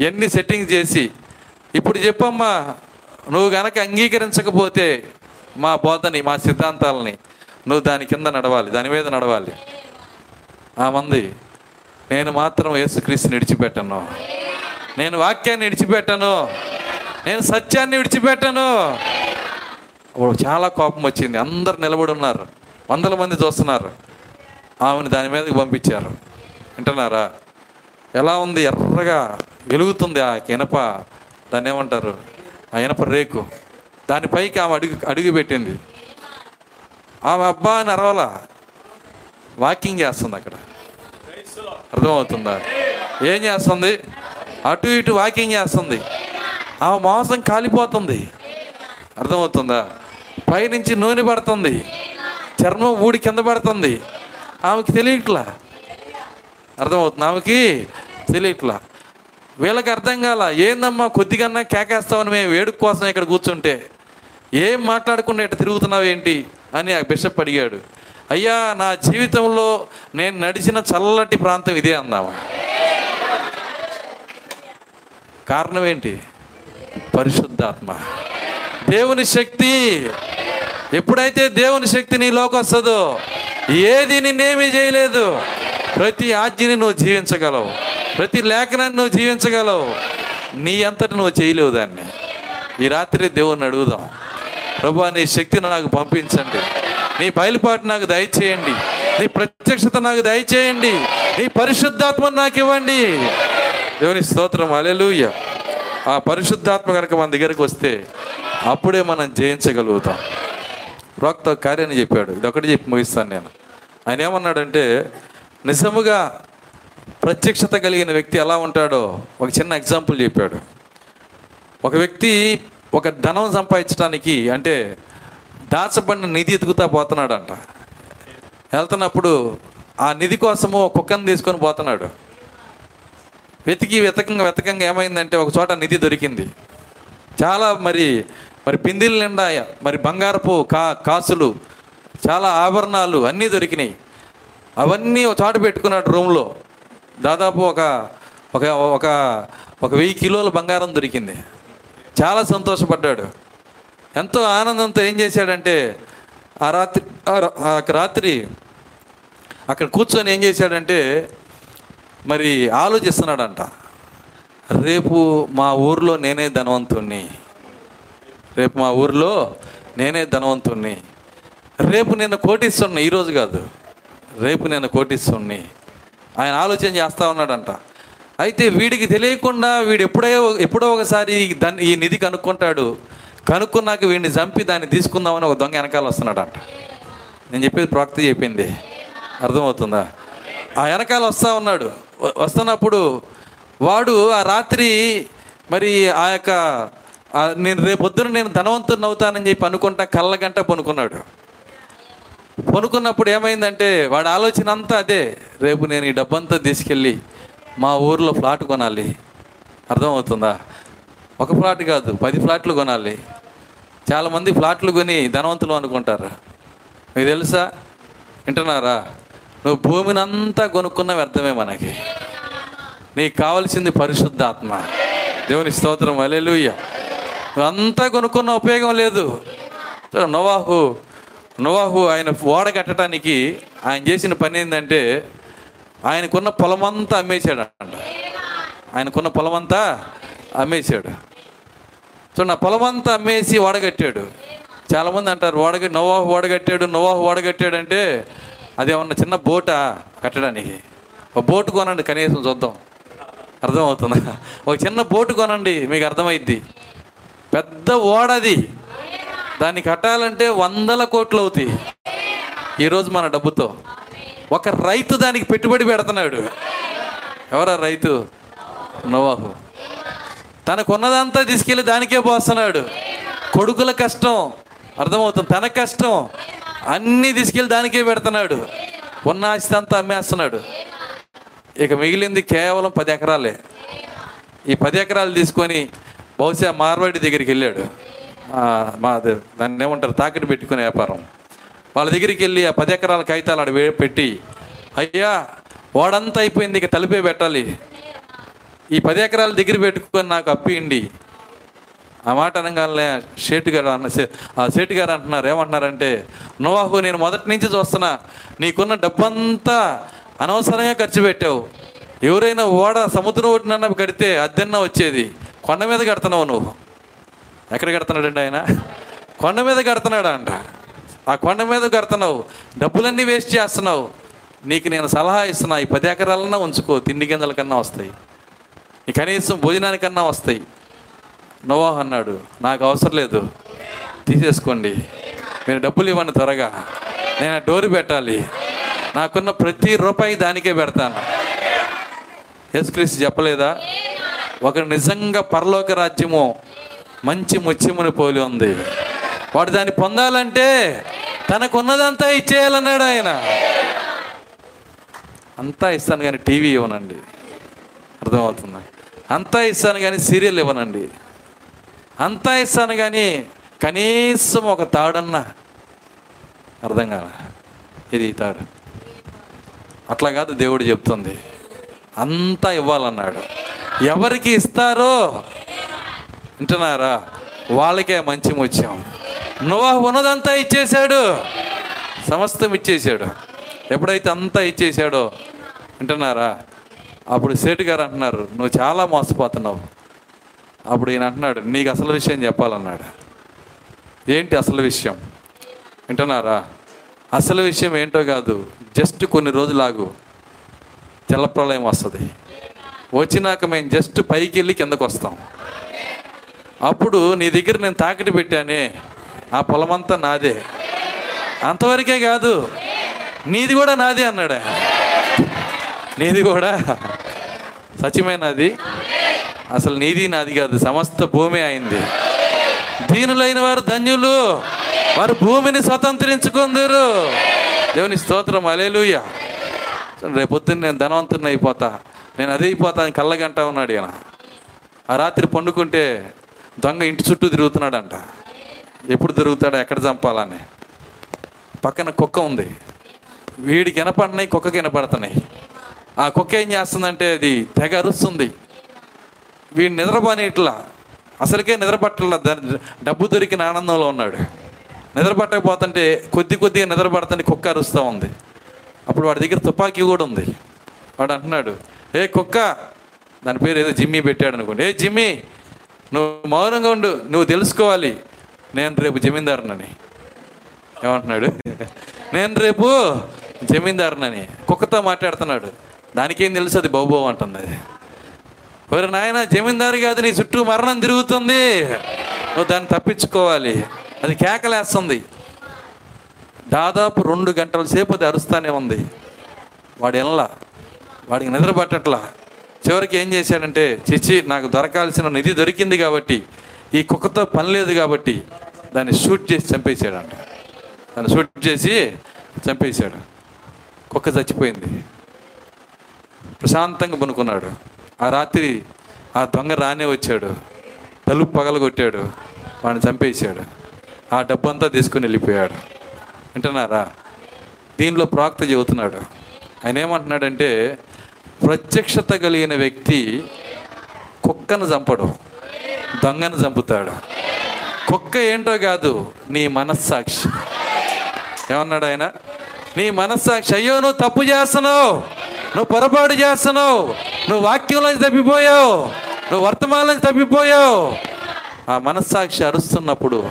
ఎన్ని సెట్టింగ్ చేసి ఇప్పుడు చెప్పమ్మా నువ్వు గనక అంగీకరించకపోతే మా బోధని మా సిద్ధాంతాలని నువ్వు దాని కింద నడవాలి దాని మీద నడవాలి. ఆ మంది నేను మాత్రం యేసుక్రీస్తుని విడిచిపెట్టను. నేను వాక్యాన్ని విడిచిపెట్టను. నేను సత్యాన్ని విడిచిపెట్టను. అప్పుడు చాలా కోపం వచ్చింది. అందరు నిలబడి ఉన్నారు. వందల మంది చూస్తున్నారు. ఆమెను దాని మీదకి పంపించారు. వింటున్నారా? ఎలా ఉంది? ఎర్రగా వెలుగుతుంది ఆ ఇనప. దాన్ని ఏమంటారు? ఆ ఇనప రేకు. దానిపైకి ఆమె అడుగు అడుగు పెట్టింది. ఆమె అబ్బా అని అరవలా వాకింగ్ చేస్తుంది అక్కడ. అర్థమవుతుందా? ఏం చేస్తుంది? అటు ఇటు వాకింగ్ చేస్తుంది. ఆమె మాంసం కాలిపోతుంది. అర్థమవుతుందా? పైనుంచి నూనె పడుతుంది. చర్మం ఊడి కింద పడుతుంది. ఆమెకి తెలియట్లా? అర్థమవుతుంది ఆమెకి? తెలియట్లా? వీళ్ళకి అర్థం కాల ఏందమ్మా కొద్దిగన్నా కేకేస్తామని మేము వేడుక కోసం ఇక్కడ కూర్చుంటే? ఏం మాట్లాడకుండా ఇట్లా తిరుగుతున్నావు ఏంటి అని ఆ బిషప్ అడిగాడు. అయ్యా నా జీవితంలో నేను నడిచిన చల్లటి ప్రాంతం ఇదే అందామా కారణం ఏంటి? పరిశుద్ధాత్మ. దేవుని శక్తి. ఎప్పుడైతే దేవుని శక్తి నీలోకి వస్తుందో ఏది నిన్నేమీ చేయలేదు. ప్రతి ఆజ్ఞని నువ్వు జీవించగలవు. ప్రతి లేఖనాన్ని నువ్వు జీవించగలవు. నీ అంతటి నువ్వు చేయలేవు దాన్ని. ఈ రాత్రి దేవుణ్ణి అడుగుదాం. ప్రభా నీ శక్తిని నాకు పంపించండి. నీ బయలుపాటు నాకు దయచేయండి. నీ ప్రత్యక్షత నాకు దయచేయండి. నీ పరిశుద్ధాత్మను నాకు ఇవ్వండి. దేవుని స్తోత్రం అలెలుయ్య ఆ పరిశుద్ధాత్మ కనుక మన దగ్గరకు వస్తే అప్పుడే మనం జయించగలుగుతాం. ప్రోక్త కార్యాన్ని చెప్పాడు. ఇది ఒకటి చెప్పి ముగిస్తాను నేను. ఆయన ఏమన్నాడంటే నిజముగా ప్రత్యక్షత కలిగిన వ్యక్తి ఎలా ఉంటాడో ఒక చిన్న ఎగ్జాంపుల్ చెప్పాడు. ఒక వ్యక్తి ఒక ధనం సంపాదించడానికి అంటే దాచబడిన నిధి ఎదుగుతా పోతున్నాడంట. వెళ్తున్నప్పుడు ఆ నిధి కోసము కుక్కను తీసుకొని పోతున్నాడు. వెతికి వెతకంగా వెతకంగా ఏమైందంటే ఒక చోట నిధి దొరికింది. చాలా మరి మరి పిందిల నిండా మరి బంగారపు కా కాసులు చాలా ఆభరణాలు అన్నీ దొరికినాయి. అవన్నీ ఒక చోట పెట్టుకున్నాడు రూమ్లో. దాదాపు ఒక ఒక ఒక ఒక వెయ్యి కిలోల బంగారం దొరికింది. చాలా సంతోషపడ్డాడు. ఎంతో ఆనందంతో ఏం చేశాడంటే ఆ రాత్రి ఆ రాత్రి అక్కడ కూర్చొని ఏం చేశాడంటే మరి ఆలోచిస్తున్నాడంట రేపు మా ఊర్లో నేనే ధనవంతుణ్ణి. రేపు మా ఊర్లో నేనే ధనవంతుణ్ణి. రేపు నేను కోటిస్తున్నా ఈరోజు కాదు. రేపు నేను కోటిస్తుణ్ణి ఆయన ఆలోచన చేస్తూ ఉన్నాడంట. అయితే వీడికి తెలియకుండా వీడు ఎప్పుడో ఎప్పుడో ఒకసారి దాన్ని ఈ నిధి కనుక్కుంటాడు. కనుక్కున్నాక వీడిని చంపి దాన్ని తీసుకుందామని ఒక దొంగ వెనకాల వస్తున్నాడంట. నేను చెప్పేది ప్రవక్త చెప్పింది అర్థమవుతుందా? ఆ వెనకాల వస్తా ఉన్నాడు. వస్తున్నప్పుడు వాడు ఆ రాత్రి మరి ఆ యొక్క నేను రేపు పొద్దున నేను ధనవంతుని అవుతానని చెప్పి అనుకుంటా కళ్ళ గంట పనుకున్నాడు. పనుకున్నప్పుడు ఏమైందంటే వాడి ఆలోచన అంతా అదే. రేపు నేను ఈ డబ్బంతా తీసుకెళ్ళి మా ఊర్లో ఫ్లాట్ కొనాలి. అర్థమవుతుందా? ఒక ఫ్లాట్ కాదు పది ఫ్లాట్లు కొనాలి. చాలామంది ఫ్లాట్లు కొని ధనవంతులు అనుకుంటారు. మీకు తెలుసా? వింటున్నారా? నువ్వు భూమిని అంతా కొనుక్కున్న వ్యర్థమే మనకి. నీకు కావాల్సింది పరిశుద్ధాత్మ. దేవుని స్తోత్రం అలెలుయ్య నువ్వు అంతా కొనుక్కున్న ఉపయోగం లేదు. నోవాహు నోవాహు ఆయన ఓడ కట్టడానికి ఆయన చేసిన పని ఏంటంటే ఆయనకున్న పొలమంతా అమ్మేశాడు అంట ఆయనకున్న పొలమంతా అమ్మేశాడు. సో నా పొలమంతా అమ్మేసి వాడగట్టాడు. చాలామంది అంటారు వాడగ నోవాహు వాడగట్టాడు నోవాహు వాడగట్టాడు అంటే అదేమన్నా చిన్న బోటా కట్టడానికి? ఒక బోటు కొనండి కనీసం చూద్దాం. అర్థమవుతుందా? ఒక చిన్న బోటు కొనండి మీకు అర్థమైద్ది. పెద్ద ఓడది. దాన్ని కట్టాలంటే వందల కోట్లు అవుతాయి ఈరోజు మన డబ్బుతో. ఒక రైతు దానికి పెట్టుబడి పెడుతున్నాడు. ఎవరా రైతు? నోవాహు. తనకున్నదంతా తీసుకెళ్ళి దానికే పోస్తున్నాడు. కొడుకుల కష్టం అర్థమవుతుంది. తన కష్టం అన్నీ తీసుకెళ్ళి దానికే పెడుతున్నాడు. ఉన్న ఆస్తి అంతా అమ్మేస్తున్నాడు. ఇక మిగిలింది కేవలం పది ఎకరాలే. ఈ పది ఎకరాలు తీసుకొని బహుశా మార్వాడి దగ్గరికి వెళ్ళాడు. మా దాన్ని ఏమంటారు? తాకట్టు పెట్టుకునే వ్యాపారం. వాళ్ళ దగ్గరికి వెళ్ళి ఆ పది ఎకరాల కాగితాలు ఆడ పెట్టి అయ్యా వాడంతా అయిపోయింది ఇక తలిపే పెట్టాలి. ఈ పది ఎకరాల దగ్గర పెట్టుకొని నాకు అప్పియండి ఆ మాట అనగానే షేటు గారు అన్న ఆ షేటు గారు అంటున్నారు ఏమంటున్నారంటే నోవాహు నేను మొదటి నుంచి చూస్తున్నా నీకున్న డబ్బంతా అనవసరంగా ఖర్చు పెట్టావు. ఎవరైనా ఓడ సముద్రం ఒడ్డునన్న కడితే అద్దెన్న వచ్చేది. కొండ మీద కడుతున్నావు నువ్వు. ఎక్కడ కడుతున్నాడండి ఆయన? కొండ మీద కడుతున్నాడు అంట ఆ కొండ మీద కడుతున్నావు డబ్బులన్నీ వేస్ట్ చేస్తున్నావు. నీకు నేను సలహా ఇస్తున్నా ఈ పది ఎకరాలన్నా ఉంచుకో తిండి గింజల కన్నా వస్తాయి. నీ కనీసం భోజనానికన్నా వస్తాయి. నోవాహ్ అన్నాడు నాకు అవసరం లేదు తీసేసుకోండి. మీరు డబ్బులు ఇవ్వండి త్వరగా. నేను డోరు పెట్టాలి. నాకున్న ప్రతి రూపాయి దానికే పెడతాను. యేసుక్రీస్తు చెప్పలేదా? ఒక నిజంగా పరలోక రాజ్యము మంచి ముత్యముని పోలి ఉంది. వాడు దాన్ని పొందాలంటే తనకున్నదంతా ఇచ్చేయాలన్నాడు ఆయన. అంతా ఇస్తాను కానీ టీవీ ఇవ్వనండి. అర్థమవుతుందా? అంతా ఇస్తాను కానీ సీరియల్ ఇవ్వనండి. అంతా ఇస్తాను కానీ కనీసం ఒక తాడన్నా అర్థం కాల. ఇది ఈ తాడు. అట్లా కాదు దేవుడు చెప్తుంది. అంతా ఇవ్వాలన్నాడు. ఎవరికి ఇస్తారో వింటున్నారా? వాళ్ళకే మంచి ముత్యం. నువ్వు ఉన్నదంతా ఇచ్చేశాడు. సమస్తం ఇచ్చేశాడు. ఎప్పుడైతే అంతా ఇచ్చేశాడో అంటున్నారా? అప్పుడు సేటు గారు అంటున్నారు నువ్వు చాలా మోసపోతున్నావు. అప్పుడు ఈయన అంటున్నాడు నీకు అసలు విషయం చెప్పాలన్నాడు. ఏంటి అసలు విషయం? వింటున్నారా అసలు విషయం ఏంటో కాదు జస్ట్ కొన్ని రోజులాగు జలప్రలయం వస్తుంది. వచ్చినాక మేము జస్ట్ పైకి వెళ్ళి కిందకు వస్తాం అప్పుడు నీ దగ్గర నేను తాకటి పెట్టానే. ఆ పొలమంతా నాదే. అంతవరకే కాదు నీది కూడా నాదే అన్నాడు? ఆయన. నీది కూడా సత్యమైనది అసలు నీది నాది కాదు సమస్త భూమి అయింది. దీనులైన వారు ధన్యులు. వారు భూమిని స్వతంత్రించుకుందరు. దేవుని స్తోత్రం అలేలుయ్య రేపొద్దున నేను ధనవంతుని అయిపోతా. నేను అదే అయిపోతా అని కళ్ళగంట ఉన్నాడు ఈయన. ఆ రాత్రి పండుకుంటే దొంగ ఇంటి చుట్టూ తిరుగుతున్నాడంట. ఎప్పుడు తిరుగుతాడో ఎక్కడ చంపాలని. పక్కన కుక్క ఉంది. వీడికి వినపడినాయి కుక్కకి వినపడుతున్నాయి ఆ కుక్క ఏం చేస్తుందంటే అది తెగ అరుస్తుంది. వీడు నిద్రపోని ఇట్లా. అసలుకే నిద్రపట్టల డబ్బు దొరికిన ఆనందంలో ఉన్నాడు. నిద్రపట్టకపోతుంటే కొద్ది కొద్దిగా నిద్రపడుతుంటే కుక్క అరుస్తూ ఉంది. అప్పుడు వాడి దగ్గర తుపాకీ కూడా ఉంది. వాడు అంటున్నాడు ఏ కుక్క! దాని పేరు ఏదో జిమ్మీ పెట్టాడు అనుకోండి ఏ జిమ్మీ! నువ్వు మౌనంగా ఉండు నువ్వు తెలుసుకోవాలి. నేను రేపు జమీందారునని. ఏమంటున్నాడు? నేను రేపు జమీందారునని. కుక్కతో మాట్లాడుతున్నాడు. దానికేం తెలుసు అది బాబు అంటుంది. అది ఒరే నాయన జమీందారు కాదు నీ చుట్టూ మరణం తిరుగుతుంది. నువ్వు దాన్ని తప్పించుకోవాలి. అది కేకలేస్తుంది. దాదాపు రెండు గంటల సేపు అది అరుస్తానే ఉంది. వాడు ఎనలా వాడికి నిద్ర పట్టట్లా. చివరికి ఏం చేశాడంటే చిచ్చి నాకు దొరకాల్సిన నిధి దొరికింది కాబట్టి ఈ కుక్కతో పని లేదు కాబట్టి దాన్ని షూట్ చేసి చంపేశాడంట. దాన్ని షూట్ చేసి చంపేశాడు. కుక్క చచ్చిపోయింది. ప్రశాంతంగా పనుకున్నాడు. ఆ రాత్రి ఆ దొంగ రానే వచ్చాడు. తలుపు పగలగొట్టాడు. వాడిని చంపేశాడు. ఆ డబ్బంతా తీసుకుని వెళ్ళిపోయాడు. వింటున్నారా? దీనిలో ప్రాక్త చెబుతున్నాడు. ఆయన ఏమంటున్నాడంటే ప్రత్యక్షత కలిగిన వ్యక్తి కుక్కను చంపడు దొంగను చంపుతాడు. కుక్క ఏంటో కాదు నీ మనస్సాక్షి. ఏమన్నాడు ఆయన? నీ మనస్సాక్షి అయ్యో నువ్వు తప్పు చేస్తున్నావు నువ్వు పొరపాటు చేస్తున్నావు నువ్వు వాక్యంలోంచి తప్పిపోయావు నువ్వు వర్తమానంలోంచి తప్పిపోయావు. ఆ మనస్సాక్షి అరుస్తున్నప్పుడు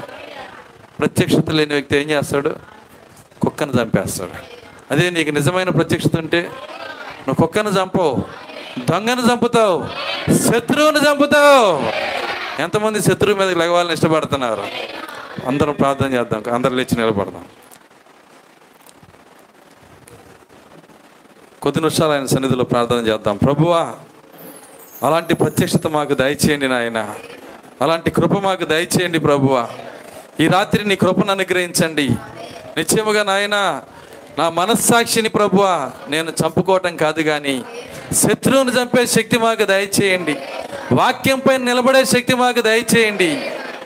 ప్రత్యక్షత లేని వ్యక్తి ఏం చేస్తాడు? కుక్కను చంపేస్తాడు. అదే నీకు నిజమైన ప్రత్యక్షత ఉంటే నువ్వు కుక్కను చంపవు దొంగను చంపుతావు శత్రువును చంపుతావు. ఎంతమంది శత్రువు మీద లెగవాలని ఇష్టపడుతున్నారు? అందరం ప్రార్థన చేద్దాం అందరు లేచి నిలబడదాం. కొద్ది నిమిషాలు ఆయన సన్నిధిలో ప్రార్థన చేద్దాం. ప్రభువా అలాంటి ప్రత్యక్షత మాకు దయచేయండి నాయన. అలాంటి కృప మాకు దయచేయండి ప్రభువా. ఈ రాత్రి నీ కృపను అనుగ్రహించండి. నిశ్చయముగా నాయన నా మనస్సాక్షిని ప్రభువ నేను చంపుకోవటం కాదు కానీ శత్రువును చంపే శక్తి మాకు దయచేయండి. వాక్యంపై నిలబడే శక్తి మాకు దయచేయండి.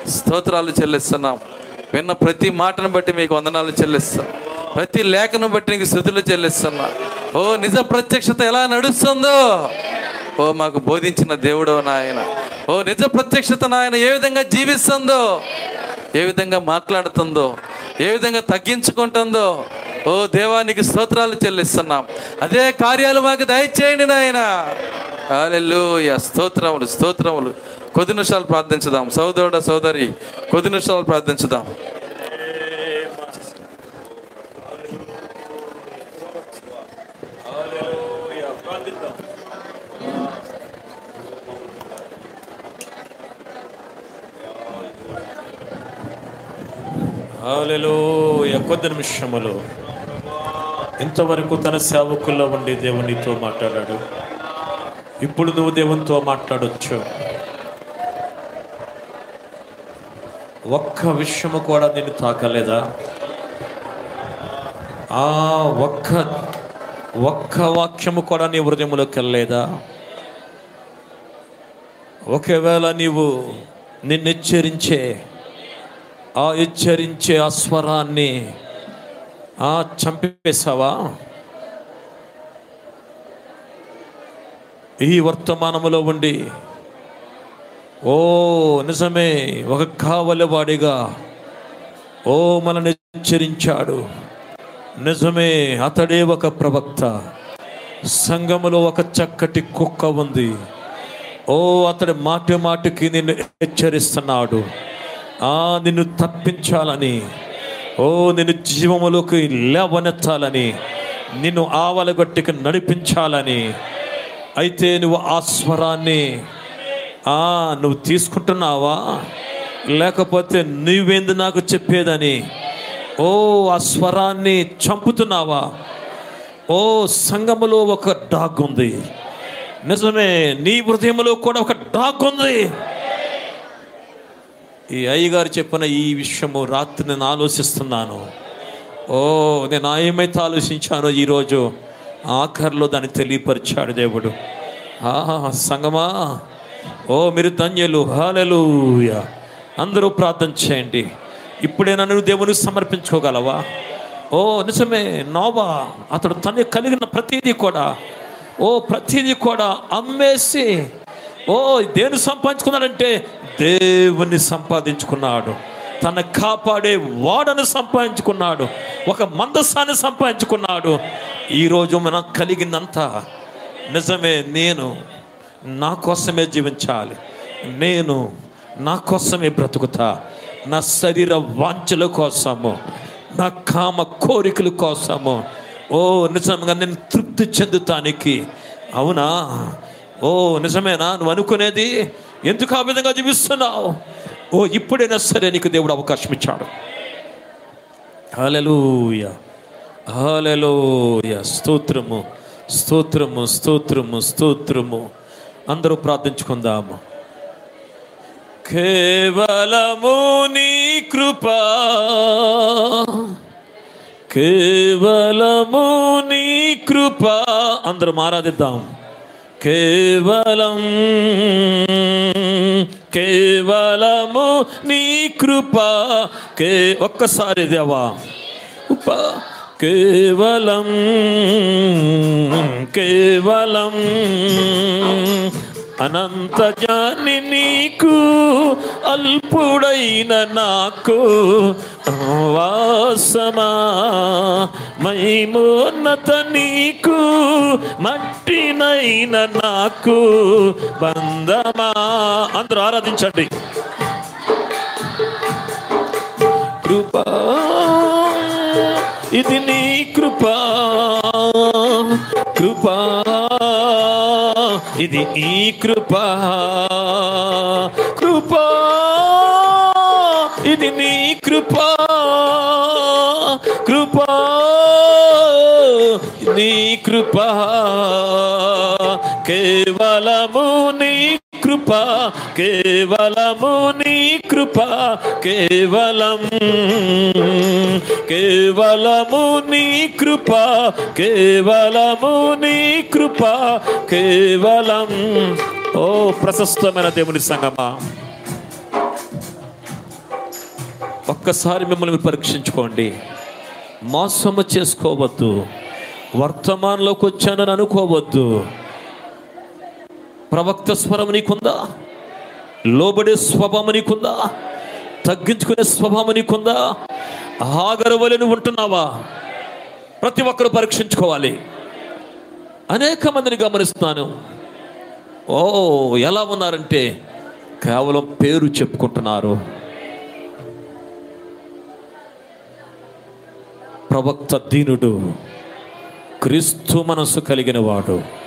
స్తోత్రాలు చెల్లిస్తున్నాం. విన్న ప్రతి మాటను బట్టి మీకు వందనాలు చెల్లిస్తాం ప్రతి లేఖను బట్టి నీకు స్థుతులు చెల్లిస్తున్నా. ఓ నిజ ప్రత్యక్షత ఎలా నడుస్తుందో? ఓ మాకు బోధించిన దేవుడో నాయన. ఓ నిజ ప్రత్యక్షత నాయన ఏ విధంగా జీవిస్తుందో? ఏ విధంగా మాట్లాడుతుందో ఏ విధంగా తగ్గించుకుంటుందో ఓ దేవానికి స్తోత్రాలు చెల్లిస్తున్నాం. అదే కార్యాలు మాకు దయచేయండి నాయన. హల్లెలూయా. స్తోత్రములు స్తోత్రములు. కొద్ది నిమిషాలు ప్రార్థించుదాం. సోదరుడ సోదరి కొద్ది నిమిషాలు ప్రార్థించుదాం. హల్లెలూయా. కొద్ది నిమిషములు. ఇంతవరకు తన సేవకుల్లో ఉండి దేవునితో మాట్లాడాడు. ఇప్పుడు నువ్వు దేవునితో మాట్లాడొచ్చు. ఒక్క విషయము కూడా నేను తాకలేదా? ఆ ఒక్క ఒక్క వాక్యము కూడా నీ హృదయములోకి వెళ్ళలేదా? ఒకవేళ నీవు నిన్ను హెచ్చరించే ఆ హెచ్చరించే ఆ స్వరాన్ని ఆ చంపేశావా ఈ వర్తమానములో ఉండి ఓ నిజమే ఒక కావలివాడిగా ఓ మనల్ని హెచ్చరించాడు. నిజమే అతడే ఒక ప్రవక్త. సంఘములో ఒక చక్కటి కుక్క ఉంది. ఓ అతడు మాటి మాటికి నిన్ను హెచ్చరిస్తున్నాడు. ఆ నిన్ను తప్పించాలని. ఓ నిన్ను జీవములోకి లేవనెత్తాలని. నిన్ను ఆవలగొట్టికి నడిపించాలని. అయితే నువ్వు ఆ స్వరాన్ని ఆ నువ్వు తీసుకుంటున్నావా? లేకపోతే నువ్వేంది నాకు చెప్పేదని? ఓ ఆ స్వరాన్ని చంపుతున్నావా? ఓ సంగములో ఒక డాగ్ ఉంది. నిజమే నీ హృదయంలో కూడా ఒక డాగ్ ఉంది. ఈ అయ్యగారు చెప్పిన ఈ విషయము రాత్రి నేను ఆలోచిస్తున్నాను. ఓ నేను ఏమైతే ఆలోచించానో ఈరోజు ఆఖరిలో దాన్ని తెలియపరిచాడు దేవుడు. ఆహా సంగమా? ఓ మీరు ధన్యులు. హాలెలూయ అందరూ ప్రార్థన చేయండి. ఇప్పుడే నన్ను దేవునికి సమర్పించుకోగలవా? ఓ నిజమే నోవా. అతడు తను కలిగిన ప్రతిదీ కూడా ఓ ప్రతిదీ కూడా అమ్మేసి ఓ దేని సంపాదించుకున్నాడంటే దేవుని సంపాదించుకున్నాడు. తన కాపాడే వాడను సంపాదించుకున్నాడు. ఒక మందస్సాన్ని సంపాదించుకున్నాడు. ఈరోజు మనం కలిగినంత నిజమే నేను నా కోసమే జీవించాలి. నేను నా కోసమే బ్రతుకుతా. నా శరీర వాంఛల కోసము నా కామ కోరికల కోసము. ఓ నిజంగా నేను తృప్తి చెందుతానికి. అవునా? ఓ నిజమేనా? నువ్వు అనుకునేది ఎందుకు ఆ విధంగా జీవిస్తున్నావు? ఓ ఇప్పుడైనా సరే నీకు దేవుడు అవకాశం ఇచ్చాడు. హల్లెలూయా హల్లెలూయా స్తోత్రము స్తోత్రము స్తోత్రము స్తోత్రము. అందరూ ప్రార్థించుకుందాము కేవలము నీ కృప కేవలము నీ కృప. అందరం ఆరాధిద్దాము కేవలం కేవలము నీ కృప. కే ఒక్కసారి దేవా. ఉప కేవలం కేవలం. అనంత జాని నీకు అల్పుడైన నాకు వాసమా మైమోన్నత నీకు మట్టినైన నాకు బంధమా. అందరూ ఆరాధించండి. కృపా ఇది నీ కృపా కృపా. ఇది ఈ కృప కృప ఇది నీ కృప కృప నీ కృప. కేవలము నీ కృప కేవలము నీ కృప కేవలం కేవలము నీ కృప కేవలము నీ కృప కేవలం. ఓ ప్రశస్తమైన దేవుని సంగమా. ఒక్కసారి మిమ్మల్ని పరీక్షించుకోండి. మోసము చేసుకోవద్దు. వర్తమానంలోకి వచ్చానని అనుకోవద్దు. ప్రవక్త స్వరం నీకుందా? లోబడే స్వభావం నీకుందా? తగ్గించుకునే స్వభావం నీకుందా? ఆగరవలని ఉంటున్నావా? ప్రతి ఒక్కరు పరీక్షించుకోవాలి. అనేక మందిని గమనిస్తున్నాను. ఓ ఎలా ఉన్నారంటే కేవలం పేరు చెప్పుకుంటున్నారు. ప్రవక్త దీనుడు క్రీస్తు మనసు కలిగిన వాడు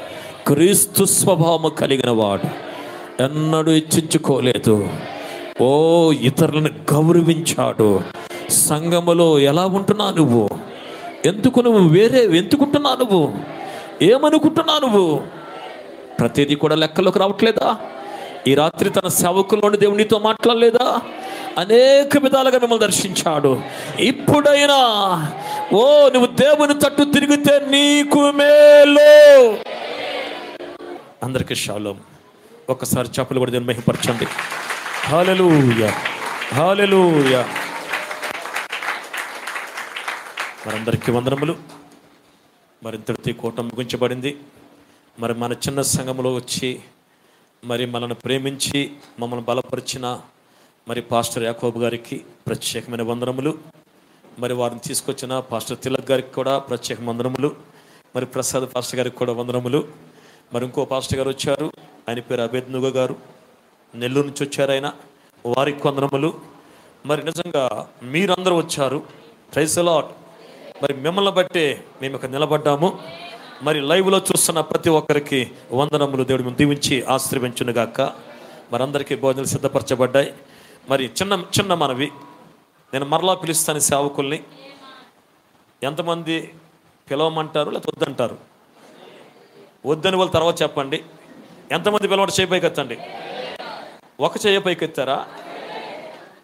క్రీస్తు స్వభావము కలిగిన వాడు ఎన్నడూ ఇచ్చించుకోలేదు. ఓ ఇతరులను గౌరవించాడు. సంఘములో ఎలా ఉంటున్నావు నువ్వు? ఎందుకు నువ్వు వేరే ఎందుకుంటున్నావు నువ్వు? ఏమనుకుంటున్నావు నువ్వు? ప్రతిదీ కూడా లెక్కలోకి రావట్లేదా? ఈ రాత్రి తన సేవకుల్లోని దేవునితో మాట్లాడలేదా? అనేక విధాలుగా మిమ్మల్ని దర్శించాడు. ఇప్పుడైనా ఓ నువ్వు దేవుని తట్టు తిరిగితే నీకు మేలు. అందరికీ షాలోం. ఒక్కసారి చేపలు కూడా దీన్ని మహిపరచండి. Hallelujah hallelujah. మరందరికీ వందనములు. మరింతటి కూటం ముగించబడింది. మరి మన చిన్న సంఘంలో వచ్చి మరి మనల్ని ప్రేమించి మమ్మల్ని బలపరిచిన మరి పాస్టర్ యాకోబు గారికి ప్రత్యేకమైన వందనములు. మరి వారిని తీసుకొచ్చిన పాస్టర్ తిలక్ గారికి కూడా ప్రత్యేక వందనములు. మరి ప్రసాద్ పాస్టర్ గారికి కూడా వందనములు. మరి ఇంకో పాస్టర్ గారు వచ్చారు. ఆయన పేరు అభేద్నుగ గారు. నెల్లూరు నుంచి వచ్చారు ఆయన. వారికి కొందరములు మరి నిజంగా మీరందరూ వచ్చారు. ప్రైస్ అలాట్ మరి మిమ్మల్ని బట్టే మేము ఇక్కడ నిలబడ్డాము. మరి లైవ్లో చూస్తున్న ప్రతి ఒక్కరికి వందనములు. దేవుడు దీవించి ఆశ్రయించునుగాక మరి అందరికీ భోజనాలు సిద్ధపరచబడ్డాయి. మరి చిన్న చిన్న మనవి. నేను మరలా పిలుస్తాను సేవకుల్ని. ఎంతమంది పిలవమంటారు లేకపోతే వద్దంటారు? వద్దని వాళ్ళు తర్వాత చెప్పండి. ఎంతమంది పిలవట చేయి పైకెత్తండి? ఒక చేయి పైకెత్తారా?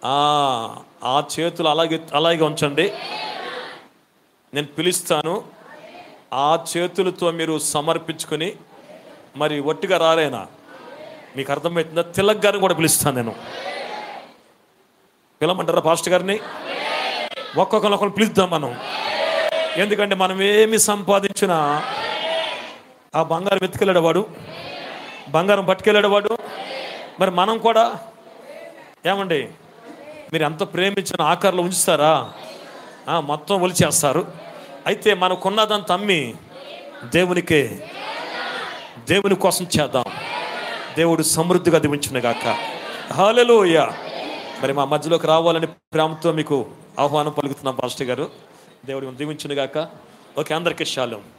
ఆ, ఆ చేతులు అలాగే అలాగే ఉంచండి. నేను పిలుస్తాను. ఆ చేతులతో మీరు సమర్పించుకొని మరి ఒట్టిగా రారేనా మీకు అర్థమవుతుందా? తిలక్ గారిని కూడా పిలుస్తాను నేను. పిలమంటారా పాస్టర్ గారిని? ఒక్కొక్కరు ఒకరు పిలుద్దాం మనం. ఎందుకంటే మనం ఏమి సంపాదించినా ఆ బంగారం ఎత్తుకెళ్ళాడు వాడు బంగారం పట్టుకెళ్ళాడు వాడు మరి మనం కూడా? ఏమండి? మీరు ఎంత ప్రేమించిన ఆకారంలో ఉంచుతారా? మొత్తం ఒలిచేస్తారు. అయితే మనకున్నదంతా అమ్మి దేవునికే. దేవుని కోసం చేద్దాం. దేవుడు సమృద్ధిగా దీవించునుగాక. హాలెలూయ మరి మా మధ్యలోకి రావాలని ప్రేమతో మీకు ఆహ్వానం పలుకుతున్నాం పాస్టర్ గారు దేవుడు దీవించునుగాక. ఓకే అందరికీ శాలం